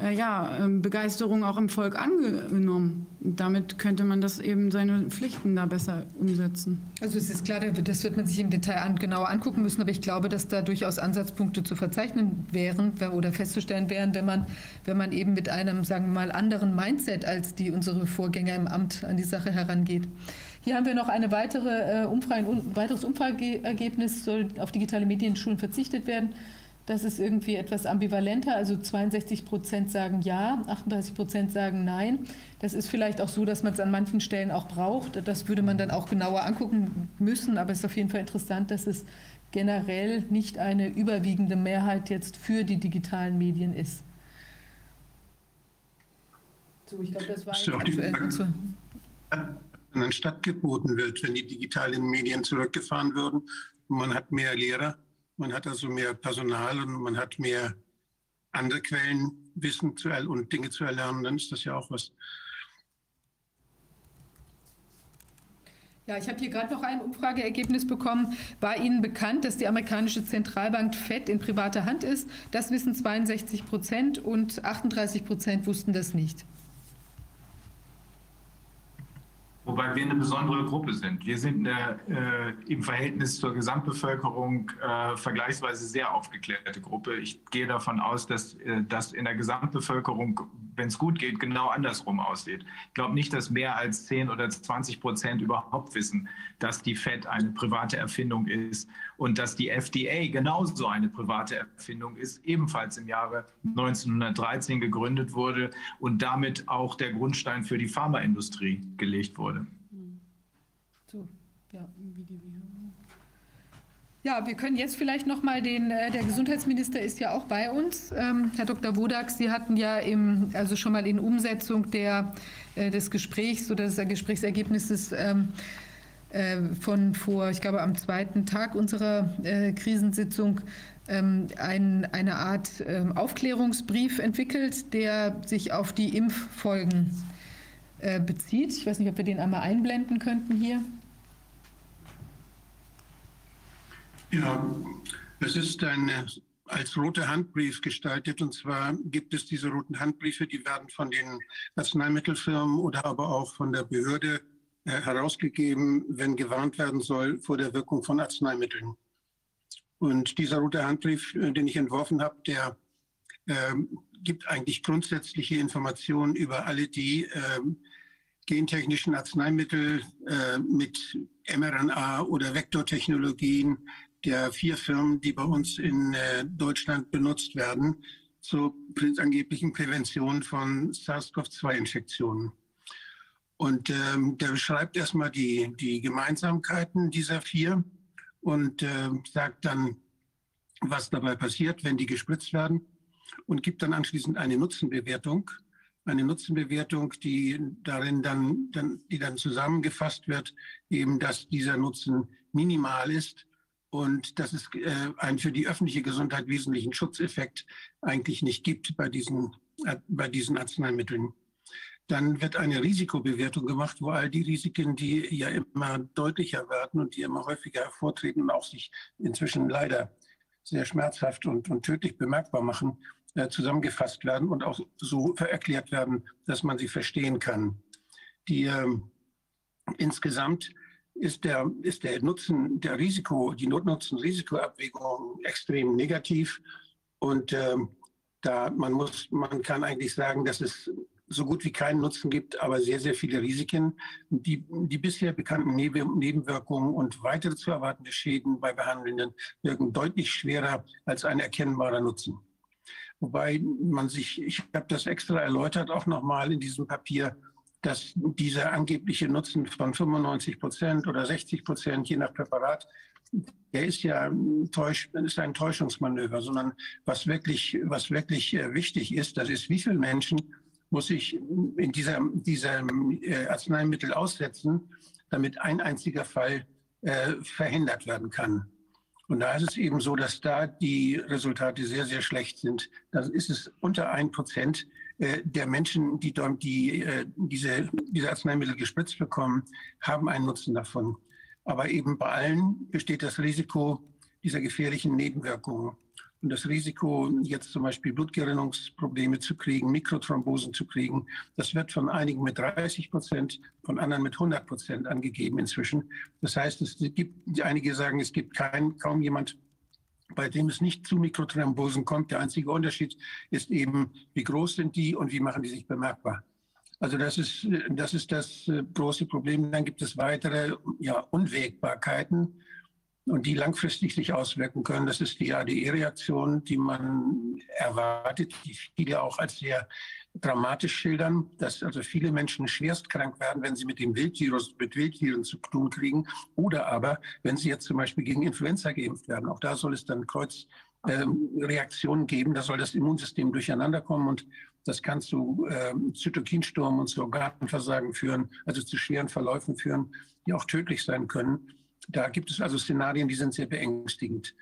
S4: äh, ja, ähm, Begeisterung auch im Volk angenommen. damit könnte man das eben seine Pflichten da besser umsetzen.
S3: Also es ist klar, das wird man sich im Detail an, genauer angucken müssen, aber ich glaube, dass da durchaus Ansatzpunkte zu verzeichnen wären oder festzustellen wären, wenn man, wenn man eben mit einem, sagen wir mal, anderen Mindset als die unsere Vorgänger im Amt an die Sache herangeht. Hier haben wir noch eine weitere äh, Umfrage, ein weiteres Umfrageergebnis, soll auf digitale Medienschulen verzichtet werden. Das ist irgendwie etwas ambivalenter. Also 62 Prozent sagen ja, 38 Prozent sagen nein. Das ist vielleicht auch so, dass man es an manchen Stellen auch braucht. Das würde man dann auch genauer angucken müssen. Aber es ist auf jeden Fall interessant, dass es generell nicht eine überwiegende Mehrheit jetzt für die digitalen Medien ist.
S6: So, ich glaube, das war so aktuell. Stattgeboten wird, wenn die digitalen Medien zurückgefahren würden, man hat mehr Lehrer, man hat also mehr Personal und man hat mehr andere Quellen, Wissen zu und Dinge zu erlernen, dann ist das ja auch was.
S3: Ja, ich habe hier gerade noch ein Umfrageergebnis bekommen. War Ihnen bekannt, dass die amerikanische Zentralbank FED in privater Hand ist? Das wissen 62 Prozent und 38 Prozent wussten das nicht.
S1: Wobei wir eine besondere Gruppe sind. Wir sind eine, äh, im Verhältnis zur Gesamtbevölkerung äh, vergleichsweise sehr aufgeklärte Gruppe. Ich gehe davon aus, dass äh, das in der Gesamtbevölkerung, wenn es gut geht, genau andersrum aussieht. Ich glaube nicht, dass mehr als 10 oder 20 Prozent überhaupt wissen, dass die FED eine private Erfindung ist und dass die FDA genauso eine private Erfindung ist, ebenfalls im Jahre 1913 gegründet wurde und damit auch der Grundstein für die Pharmaindustrie gelegt wurde.
S3: So, ja. Ja, wir können jetzt vielleicht noch mal den, äh, der Gesundheitsminister ist ja auch bei uns, ähm, Herr Dr. Wodak. Sie hatten ja im, also schon mal in Umsetzung der, äh, des Gesprächs oder des Gesprächsergebnisses ähm, äh, von vor, ich glaube, am zweiten Tag unserer äh, Krisensitzung ähm, ein, eine Art ähm, Aufklärungsbrief entwickelt, der sich auf die Impffolgen bezieht. Ich weiß nicht, ob wir den einmal einblenden könnten hier.
S6: Ja, es ist ein als roter Handbrief gestaltet. Und zwar gibt es diese roten Handbriefe, die werden von den Arzneimittelfirmen oder aber auch von der Behörde äh, herausgegeben, wenn gewarnt werden soll vor der Wirkung von Arzneimitteln. Und dieser rote Handbrief, äh, den ich entworfen habe, der äh, gibt eigentlich grundsätzliche Informationen über alle die äh, gentechnischen Arzneimittel äh, mit mRNA oder Vektortechnologien der vier Firmen, die bei uns in äh, Deutschland benutzt werden, zur angeblichen Prävention von SARS-CoV-2-Infektionen. Und ähm, der beschreibt erstmal die, die Gemeinsamkeiten dieser vier und äh, sagt dann, was dabei passiert, wenn die gespritzt werden und gibt dann anschließend eine Nutzenbewertung. Eine Nutzenbewertung, die darin dann, dann, die dann zusammengefasst wird, eben, dass dieser Nutzen minimal ist und dass es äh, einen für die öffentliche Gesundheit wesentlichen Schutzeffekt eigentlich nicht gibt bei diesen, äh, bei diesen Arzneimitteln. Dann wird eine Risikobewertung gemacht, wo all die Risiken, die ja immer deutlicher werden und die immer häufiger hervortreten und auch sich inzwischen leider sehr schmerzhaft und, und tödlich bemerkbar machen, äh, zusammengefasst werden und auch so erklärt werden, dass man sie verstehen kann. Die, äh, insgesamt ist der, ist der Nutzen, der Risiko, die Nutzen-Risikoabwägung extrem negativ. Und äh, da man muss, man kann eigentlich sagen, dass es so gut wie keinen Nutzen gibt, aber sehr, sehr viele Risiken. Die, die bisher bekannten Nebenwirkungen und weitere zu erwartende Schäden bei Behandelnden wirken deutlich schwerer als ein erkennbarer Nutzen. Wobei man sich, ich habe das extra erläutert, auch nochmal in diesem Papier, dass dieser angebliche Nutzen von 95 Prozent oder 60 Prozent, je nach Präparat, der ist ja ist ein Täuschungsmanöver, sondern was wirklich, was wirklich äh, wichtig ist, das ist, wie viele Menschen muss ich in dieser, diesem äh, Arzneimittel aussetzen, damit ein einziger Fall äh, verhindert werden kann. Und da ist es eben so, dass da die Resultate sehr, sehr schlecht sind. Da ist es unter ein Prozent äh, der Menschen, die, die äh, diese, diese Arzneimittel gespritzt bekommen, haben einen Nutzen davon. Aber eben bei allen besteht das Risiko dieser gefährlichen Nebenwirkungen. Und das Risiko, jetzt zum Beispiel Blutgerinnungsprobleme zu kriegen, Mikrothrombosen zu kriegen, das wird von einigen mit 30 Prozent, von anderen mit 100 Prozent angegeben inzwischen. Das heißt, es gibt, einige sagen, es gibt kein, kaum jemand, bei dem es nicht zu Mikrothrombosen kommt. Der einzige Unterschied ist eben, wie groß sind die und wie machen die sich bemerkbar. Also das ist, das ist das äh, große Problem. Dann gibt es weitere ja, Unwägbarkeiten und die langfristig sich auswirken können. Das ist die ADE-Reaktion, die man erwartet, die viele auch als sehr dramatisch schildern, dass also viele Menschen schwerst krank werden, wenn sie mit dem Wildvirus, mit Wildtieren zu tun kriegen oder aber, wenn sie jetzt zum Beispiel gegen Influenza geimpft werden. Auch da soll es dann Kreuzreaktionen ähm, geben, da soll das Immunsystem durcheinander kommen und das kann zu ähm, Zytokinsturm und zu Organversagen führen, also zu schweren Verläufen führen, die auch tödlich sein können. Da gibt es also Szenarien, die sind sehr beängstigend.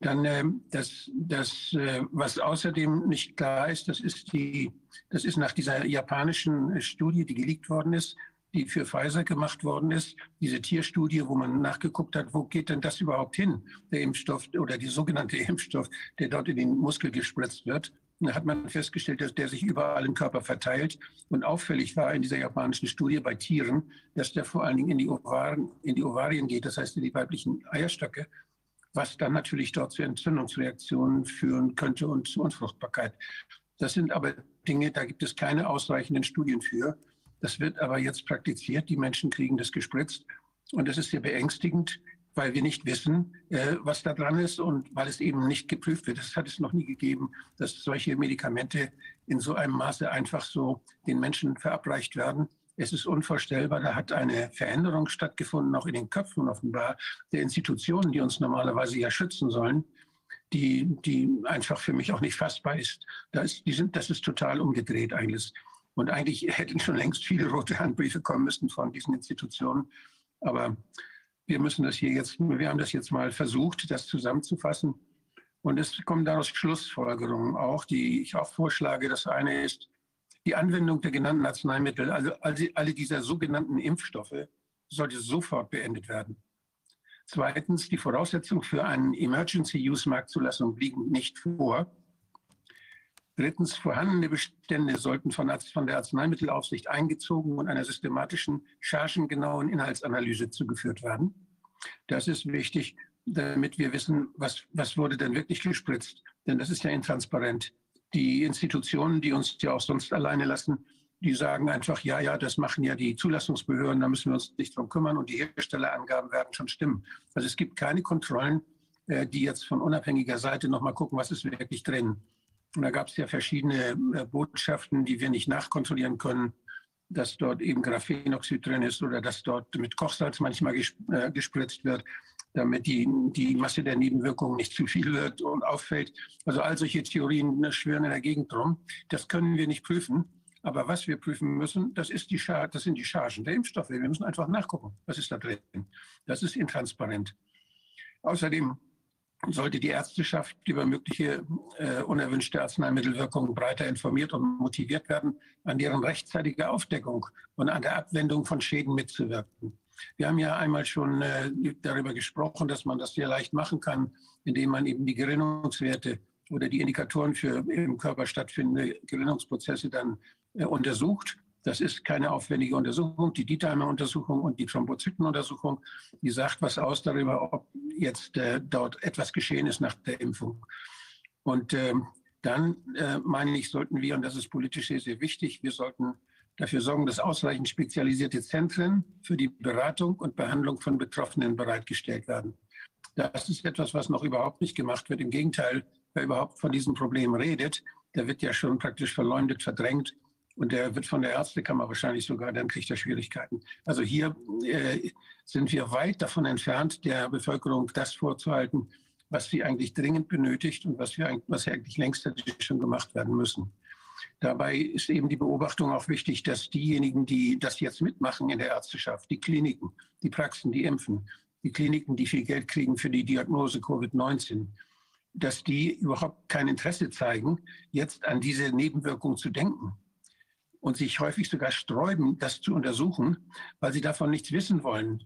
S6: Dann äh, das, das äh, was außerdem nicht klar ist, das ist die, das ist nach dieser japanischen Studie, die geleakt worden ist, die für Pfizer gemacht worden ist, diese Tierstudie, wo man nachgeguckt hat, wo geht denn das überhaupt hin, der Impfstoff oder die sogenannte Impfstoff, der dort in den Muskel gespritzt wird. Da hat man festgestellt, dass der sich überall im Körper verteilt. Und auffällig war in dieser japanischen Studie bei Tieren, dass der vor allen Dingen in die Ovarien, in die Ovarien geht, das heißt in die weiblichen Eierstöcke, was dann natürlich dort zu Entzündungsreaktionen führen könnte und zu Unfruchtbarkeit. Das sind aber Dinge, da gibt es keine ausreichenden Studien für. Das wird aber jetzt praktiziert. Die Menschen kriegen das gespritzt. Und das ist sehr beängstigend weil wir nicht wissen, äh, was da dran ist und weil es eben nicht geprüft wird. Das hat es noch nie gegeben, dass solche Medikamente in so einem Maße einfach so den Menschen verabreicht werden. Es ist unvorstellbar, da hat eine Veränderung stattgefunden, auch in den Köpfen offenbar der Institutionen, die uns normalerweise ja schützen sollen, die, die einfach für mich auch nicht fassbar ist. Da ist die sind, das ist total umgedreht eigentlich. Und eigentlich hätten schon längst viele rote Handbriefe kommen müssen von diesen Institutionen. Aber wir müssen das hier jetzt, wir haben das jetzt mal versucht, das zusammenzufassen. Und es kommen daraus Schlussfolgerungen auch, die ich auch vorschlage. Das eine ist die Anwendung der genannten Arzneimittel, also alle dieser sogenannten Impfstoffe, sollte sofort beendet werden. Zweitens, die Voraussetzungen für eine Emergency-Use-Marktzulassung liegen nicht vor. Drittens, vorhandene Bestände sollten von, der Arzneimittelaufsicht eingezogen und einer systematischen, chargengenauen Inhaltsanalyse zugeführt werden. Das ist wichtig, damit wir wissen, was, was wurde denn wirklich gespritzt. Denn das ist ja intransparent. Die Institutionen, die uns ja auch sonst alleine lassen, die sagen einfach, ja, ja, das machen ja die Zulassungsbehörden, da müssen wir uns nicht drum kümmern und die Herstellerangaben werden schon stimmen. Also es gibt keine Kontrollen, äh, die jetzt von unabhängiger Seite nochmal gucken, was ist wirklich drin. Und da gab es ja verschiedene äh, Botschaften, die wir nicht nachkontrollieren können, dass dort eben Graphenoxid drin ist oder dass dort mit Kochsalz manchmal äh, gespritzt wird, damit die, die Masse der Nebenwirkungen nicht zu viel wird und auffällt. Also all solche Theorien ne, schwören in der Gegend drum. Das können wir nicht prüfen. Aber was wir prüfen müssen, das, ist die das sind die Chargen der Impfstoffe. Wir müssen einfach nachgucken, was ist da drin. Das ist intransparent. Außerdem sollte die Ärzteschaft über mögliche äh, unerwünschte Arzneimittelwirkungen breiter informiert und motiviert werden, an deren rechtzeitige Aufdeckung und an der Abwendung von Schäden mitzuwirken. Wir haben ja einmal schon äh, darüber gesprochen, dass man das sehr leicht machen kann, indem man eben die Gerinnungswerte oder die Indikatoren für im Körper stattfindende Gerinnungsprozesse dann äh, untersucht. Das ist keine aufwendige Untersuchung. Die Dietheimer-Untersuchung und die Thrombozytenuntersuchung, die sagt was aus darüber, ob jetzt äh, dort etwas geschehen ist nach der Impfung. Und äh, dann äh, meine ich, sollten wir, und das ist politisch sehr, sehr wichtig, wir sollten dafür sorgen, dass ausreichend spezialisierte Zentren für die Beratung und Behandlung von Betroffenen bereitgestellt werden. Das ist etwas, was noch überhaupt nicht gemacht wird. Im Gegenteil, wer überhaupt von diesem Problem redet, der wird ja schon praktisch verleumdet, verdrängt und der wird von der Ärztekammer wahrscheinlich sogar, dann kriegt er Schwierigkeiten. Also hier äh, sind wir weit davon entfernt, der Bevölkerung das vorzuhalten, was sie eigentlich dringend benötigt und was, wir, was eigentlich längst schon gemacht werden müssen. Dabei ist eben die Beobachtung auch wichtig, dass diejenigen, die das jetzt mitmachen in der Ärzteschaft, die Kliniken, die Praxen, die impfen, die Kliniken, die viel Geld kriegen für die Diagnose Covid-19, dass die überhaupt kein Interesse zeigen, jetzt an diese Nebenwirkung zu denken und sich häufig sogar sträuben, das zu untersuchen, weil sie davon nichts wissen wollen.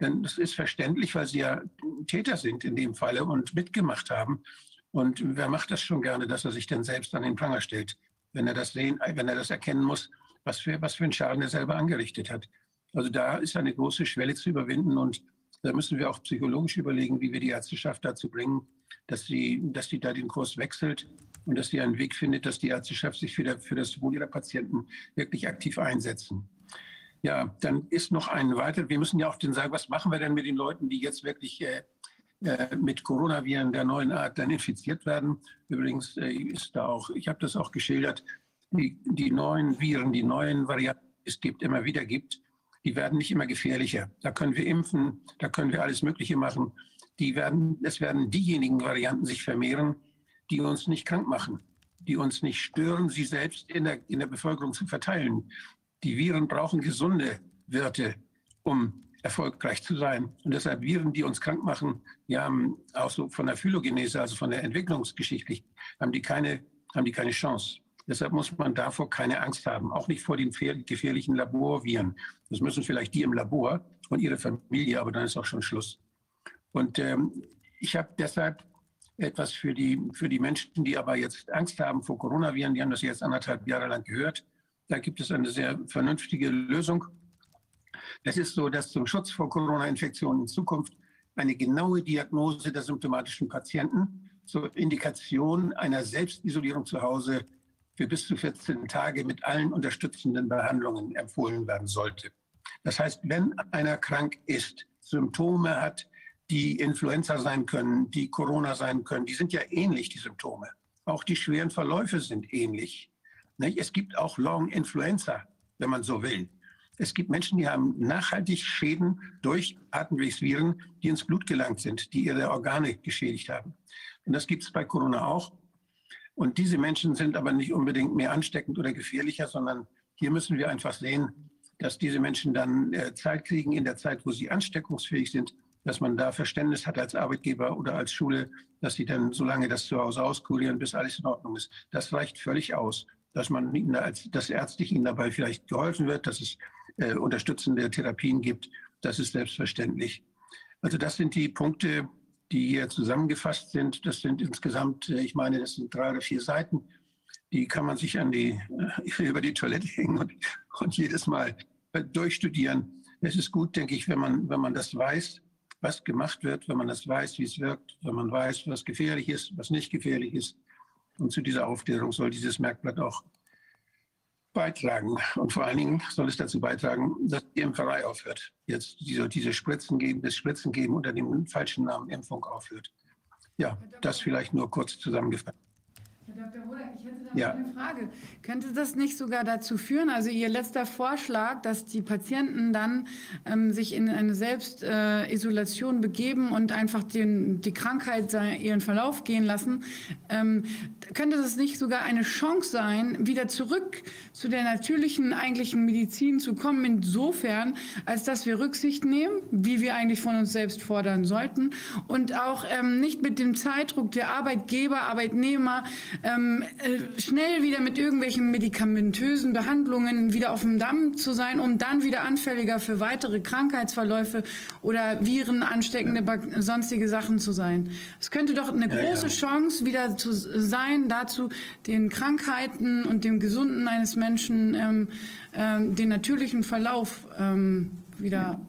S6: Denn das ist verständlich, weil sie ja Täter sind in dem Falle und mitgemacht haben. Und wer macht das schon gerne, dass er sich dann selbst an den Pranger stellt, wenn er das sehen, wenn er das erkennen muss, was für, was für einen Schaden er selber angerichtet hat. Also da ist eine große Schwelle zu überwinden und da müssen wir auch psychologisch überlegen, wie wir die Ärzteschaft dazu bringen, dass sie, dass sie da den Kurs wechselt und dass sie einen Weg findet, dass die Ärzteschaft sich für, der, für das Wohl ihrer Patienten wirklich aktiv einsetzen. Ja, dann ist noch ein weiter, wir müssen ja auch dann sagen, was machen wir denn mit den Leuten, die jetzt wirklich äh, äh, mit Coronaviren der neuen Art dann infiziert werden. Übrigens äh, ist da auch, ich habe das auch geschildert, die, die neuen Viren, die neuen Varianten, die es gibt, immer wieder gibt, die werden nicht immer gefährlicher. Da können wir impfen, da können wir alles Mögliche machen. Die werden, es werden diejenigen Varianten sich vermehren, die uns nicht krank machen, die uns nicht stören, sie selbst in der, in der Bevölkerung zu verteilen. Die Viren brauchen gesunde Wirte, um erfolgreich zu sein. Und deshalb Viren, die uns krank machen, die haben auch so von der Phylogenese, also von der Entwicklungsgeschichte, haben die keine, haben die keine Chance. Deshalb muss man davor keine Angst haben, auch nicht vor den gefährlichen Laborviren. Das müssen vielleicht die im Labor und ihre Familie, aber dann ist auch schon Schluss. Und ähm, ich habe deshalb etwas für die, für die Menschen, die aber jetzt Angst haben vor Coronaviren, die haben das jetzt anderthalb Jahre lang gehört. Da gibt es eine sehr vernünftige Lösung. Es ist so, dass zum Schutz vor Corona-Infektionen in Zukunft eine genaue Diagnose der symptomatischen Patienten zur Indikation einer Selbstisolierung zu Hause für bis zu 14 Tage mit allen unterstützenden Behandlungen empfohlen werden sollte. Das heißt, wenn einer krank ist, Symptome hat, die Influenza sein können, die Corona sein können, die sind ja ähnlich, die Symptome. Auch die schweren Verläufe sind ähnlich. Es gibt auch Long Influenza, wenn man so will. Es gibt Menschen, die haben nachhaltig Schäden durch Atemwegsviren, die ins Blut gelangt sind, die ihre Organe geschädigt haben. Und das gibt es bei Corona auch. Und diese Menschen sind aber nicht unbedingt mehr ansteckend oder gefährlicher, sondern hier müssen wir einfach sehen, dass diese Menschen dann äh, Zeit kriegen in der Zeit, wo sie ansteckungsfähig sind, dass man da Verständnis hat als Arbeitgeber oder als Schule, dass sie dann so lange das zu Hause auskurieren, bis alles in Ordnung ist. Das reicht völlig aus, dass man dass ärztlich ihnen dabei vielleicht geholfen wird, dass es äh, unterstützende Therapien gibt. Das ist selbstverständlich. Also das sind die Punkte, die hier zusammengefasst sind. Das sind insgesamt, äh, ich meine, das sind drei oder vier Seiten. Die kann man sich an die, äh, über die Toilette hängen und, und jedes Mal äh, durchstudieren. Es ist gut, denke ich, wenn man, wenn man das weiß, was gemacht wird, wenn man das weiß, wie es wirkt, wenn man weiß, was gefährlich ist, was nicht gefährlich ist. Und zu dieser Aufklärung soll dieses Merkblatt auch beitragen. Und vor allen Dingen soll es dazu beitragen, dass die Impferei aufhört. Jetzt diese, diese Spritzen geben, das Spritzen geben unter dem falschen Namen Impfung aufhört. Ja, das vielleicht nur kurz zusammengefasst.
S4: Herr Dr. Hoder, ich hätte da ja. eine Frage. Könnte das nicht sogar dazu führen, also Ihr letzter Vorschlag, dass die Patienten dann ähm, sich in eine Selbstisolation äh, begeben und einfach den, die Krankheit ihren Verlauf gehen lassen, ähm, könnte das nicht sogar eine Chance sein, wieder zurück zu der natürlichen eigentlichen Medizin zu kommen, insofern, als dass wir Rücksicht nehmen, wie wir eigentlich von uns selbst fordern sollten und auch ähm, nicht mit dem Zeitdruck der Arbeitgeber, Arbeitnehmer ähm, äh, schnell wieder mit irgendwelchen medikamentösen Behandlungen wieder auf dem Damm zu sein, um dann wieder anfälliger für weitere Krankheitsverläufe oder Viren ansteckende sonstige Sachen zu sein. Es könnte doch eine große ja, ja. Chance wieder zu sein, dazu den Krankheiten und dem Gesunden eines Menschen ähm, ähm, den natürlichen Verlauf ähm, wieder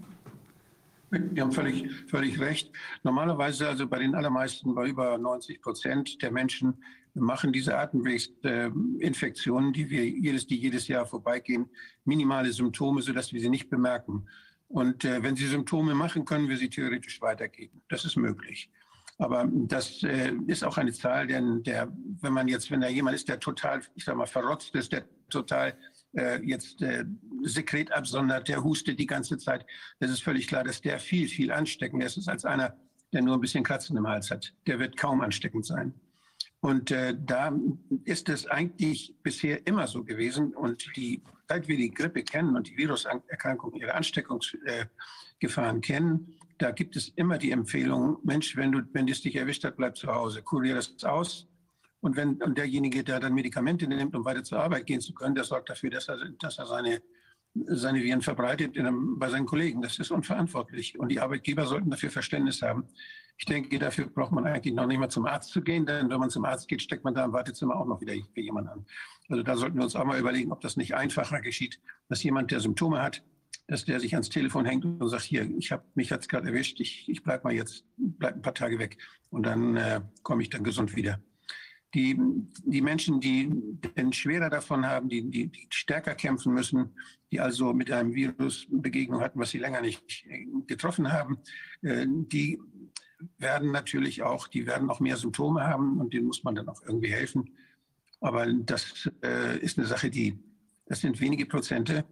S6: Sie haben völlig, völlig recht. Normalerweise, also bei den allermeisten, bei über 90 Prozent der Menschen machen diese Atemwegsinfektionen, die wir jedes, die jedes Jahr vorbeigehen, minimale Symptome, sodass wir sie nicht bemerken. Und äh, wenn sie Symptome machen, können wir sie theoretisch weitergeben. Das ist möglich. Aber das äh, ist auch eine Zahl, denn der, wenn man jetzt, wenn da jemand ist, der total, ich sag mal, verrotzt ist, der total äh, jetzt äh, Sekret absondert, der hustet die ganze Zeit, das ist völlig klar, dass der viel, viel ansteckender ist als einer, der nur ein bisschen Kratzen im Hals hat. Der wird kaum ansteckend sein. Und äh, da ist es eigentlich bisher immer so gewesen. Und die, seit wir die Grippe kennen und die Viruserkrankungen, ihre Ansteckungsgefahren äh, kennen, da gibt es immer die Empfehlung, Mensch, wenn du, wenn es dich erwischt hat, bleib zu Hause, kurier das aus, und wenn und derjenige, der dann Medikamente nimmt, um weiter zur Arbeit gehen zu können, der sorgt dafür, dass er, dass er seine, seine Viren verbreitet einem, bei seinen Kollegen. Das ist unverantwortlich. Und die Arbeitgeber sollten dafür Verständnis haben. Ich denke, dafür braucht man eigentlich noch nicht mal zum Arzt zu gehen, denn wenn man zum Arzt geht, steckt man da im Wartezimmer auch noch wieder jemanden an. Also da sollten wir uns auch mal überlegen, ob das nicht einfacher geschieht, dass jemand, der Symptome hat, dass der sich ans Telefon hängt und sagt, hier, ich habe mich jetzt gerade erwischt, ich, ich bleib mal jetzt, bleib ein paar Tage weg und dann äh, komme ich dann gesund wieder die, die Menschen, die den schwerer davon haben, die, die, die stärker kämpfen müssen, die also mit einem Virus Begegnung hatten, was sie länger nicht getroffen haben, äh, die werden natürlich auch, die werden auch mehr Symptome haben und denen muss man dann auch irgendwie helfen. Aber das äh, ist eine Sache, die, das sind wenige Prozente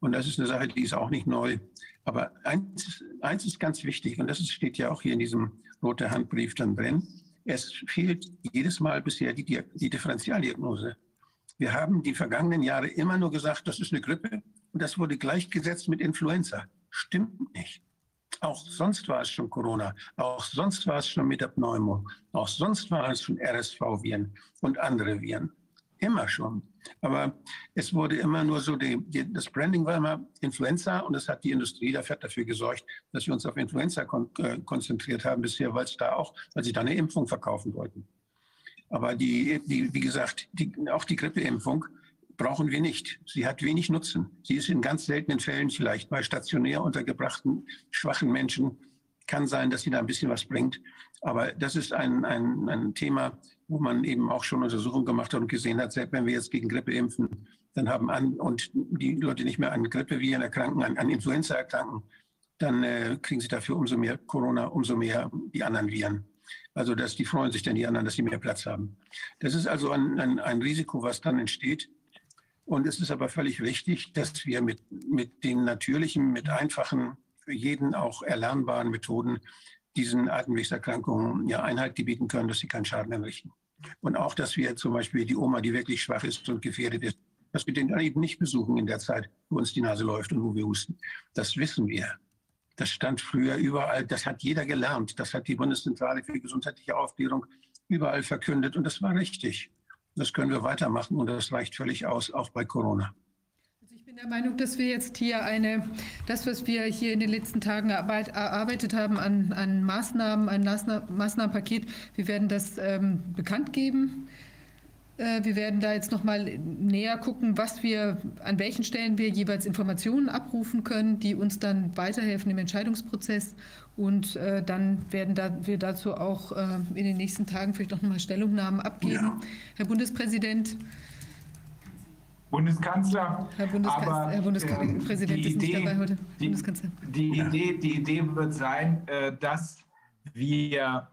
S6: und das ist eine Sache, die ist auch nicht neu. Aber eins, eins ist ganz wichtig und das steht ja auch hier in diesem roten Handbrief dann drin es fehlt jedes Mal bisher die, die Differentialdiagnose. Wir haben die vergangenen Jahre immer nur gesagt, das ist eine Grippe und das wurde gleichgesetzt mit Influenza. Stimmt nicht. Auch sonst war es schon Corona, auch sonst war es schon Metapneumo, auch sonst war es schon RSV-Viren und andere Viren. Immer schon. Aber es wurde immer nur so, die, die, das Branding war immer Influenza und es hat die Industrie dafür gesorgt, dass wir uns auf Influenza kon äh, konzentriert haben bisher, weil es da auch, weil sie da eine Impfung verkaufen wollten. Aber die, die wie gesagt, die, auch die Grippeimpfung brauchen wir nicht. Sie hat wenig Nutzen. Sie ist in ganz seltenen Fällen vielleicht bei stationär untergebrachten schwachen Menschen kann sein, dass sie da ein bisschen was bringt. Aber das ist ein, ein, ein Thema, wo man eben auch schon Untersuchungen gemacht hat und gesehen hat, selbst wenn wir jetzt gegen Grippe impfen, dann haben an und die Leute nicht mehr an Grippeviren erkranken, an, an Influenza erkranken, dann äh, kriegen sie dafür umso mehr Corona, umso mehr die anderen Viren. Also dass die freuen sich dann die anderen, dass sie mehr Platz haben. Das ist also ein, ein, ein Risiko, was dann entsteht. Und es ist aber völlig richtig, dass wir mit, mit den natürlichen, mit einfachen, für jeden auch erlernbaren Methoden diesen Atemwegserkrankungen ja Einhalt gebieten können, dass sie keinen Schaden anrichten. Und auch, dass wir zum Beispiel die Oma, die wirklich schwach ist und gefährdet ist, dass wir den eben nicht besuchen in der Zeit, wo uns die Nase läuft und wo wir husten. Das wissen wir. Das stand früher überall, das hat jeder gelernt. Das hat die Bundeszentrale für gesundheitliche Aufklärung überall verkündet und das war richtig. Das können wir weitermachen und das reicht völlig aus, auch bei Corona
S3: der Meinung, dass wir jetzt hier eine, das, was wir hier in den letzten Tagen erarbeitet haben an, an Maßnahmen, ein Maßnahmenpaket, wir werden das ähm, bekannt geben. Äh, wir werden da jetzt noch mal näher gucken, was wir, an welchen Stellen wir jeweils Informationen abrufen können, die uns dann weiterhelfen im Entscheidungsprozess. Und äh, dann werden da, wir dazu auch äh, in den nächsten Tagen vielleicht noch mal Stellungnahmen abgeben. Ja. Herr Bundespräsident,
S1: Bundeskanzler.
S3: Herr, Bundeskanzler, aber, Herr Bundespräsident
S1: äh, ist Idee, nicht dabei heute. Die, Bundeskanzler. Die Idee, die Idee wird sein, äh, dass wir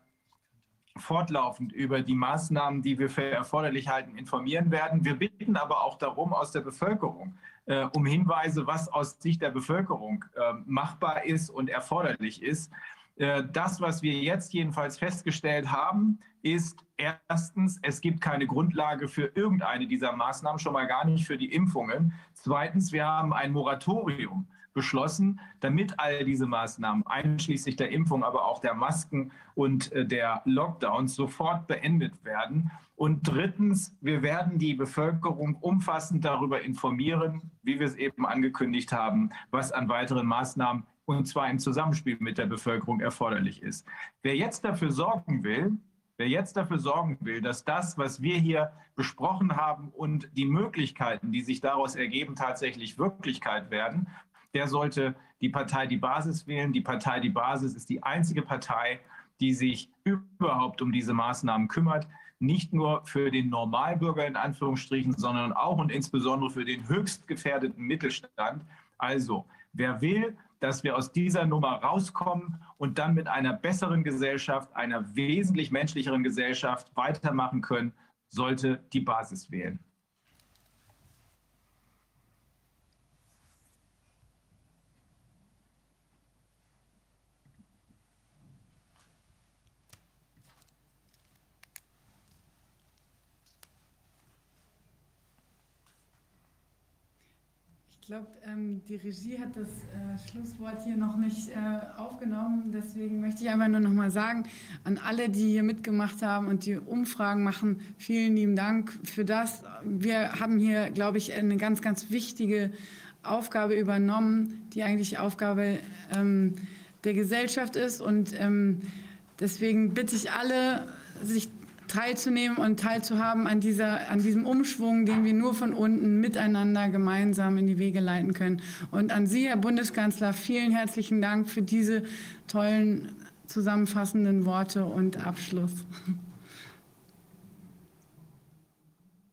S1: fortlaufend über die Maßnahmen, die wir für erforderlich halten, informieren werden. Wir bitten aber auch darum aus der Bevölkerung, äh, um Hinweise, was aus Sicht der Bevölkerung äh, machbar ist und erforderlich ist. Äh, das, was wir jetzt jedenfalls festgestellt haben, ist erstens, es gibt keine Grundlage für irgendeine dieser Maßnahmen, schon mal gar nicht für die Impfungen. Zweitens, wir haben ein Moratorium beschlossen, damit all diese Maßnahmen, einschließlich der Impfung, aber auch der Masken und äh, der Lockdowns, sofort beendet werden. Und drittens, wir werden die Bevölkerung umfassend darüber informieren, wie wir es eben angekündigt haben, was an weiteren Maßnahmen und zwar im Zusammenspiel mit der Bevölkerung erforderlich ist. Wer jetzt dafür sorgen will, wer jetzt dafür sorgen will, dass das, was wir hier besprochen haben und die Möglichkeiten, die sich daraus ergeben, tatsächlich Wirklichkeit werden, der sollte die Partei Die Basis wählen. Die Partei Die Basis ist die einzige Partei, die sich überhaupt um diese Maßnahmen kümmert. Nicht nur für den Normalbürger in Anführungsstrichen, sondern auch und insbesondere für den höchst gefährdeten Mittelstand. Also, wer will, dass wir aus dieser Nummer rauskommen und dann mit einer besseren Gesellschaft, einer wesentlich menschlicheren Gesellschaft weitermachen können, sollte die Basis wählen.
S4: Ich glaube, ähm, die Regie hat das äh, Schlusswort hier noch nicht äh, aufgenommen. Deswegen möchte ich einfach nur noch mal sagen, an alle, die hier mitgemacht haben und die Umfragen machen, vielen lieben Dank für das. Wir haben hier, glaube ich, eine ganz, ganz wichtige Aufgabe übernommen, die eigentlich Aufgabe ähm, der Gesellschaft ist. Und ähm, deswegen bitte ich alle, sich teilzunehmen und teilzuhaben an, dieser, an diesem Umschwung, den wir nur von unten miteinander gemeinsam in die Wege leiten können. Und an Sie, Herr Bundeskanzler, vielen herzlichen Dank für diese tollen zusammenfassenden Worte und Abschluss.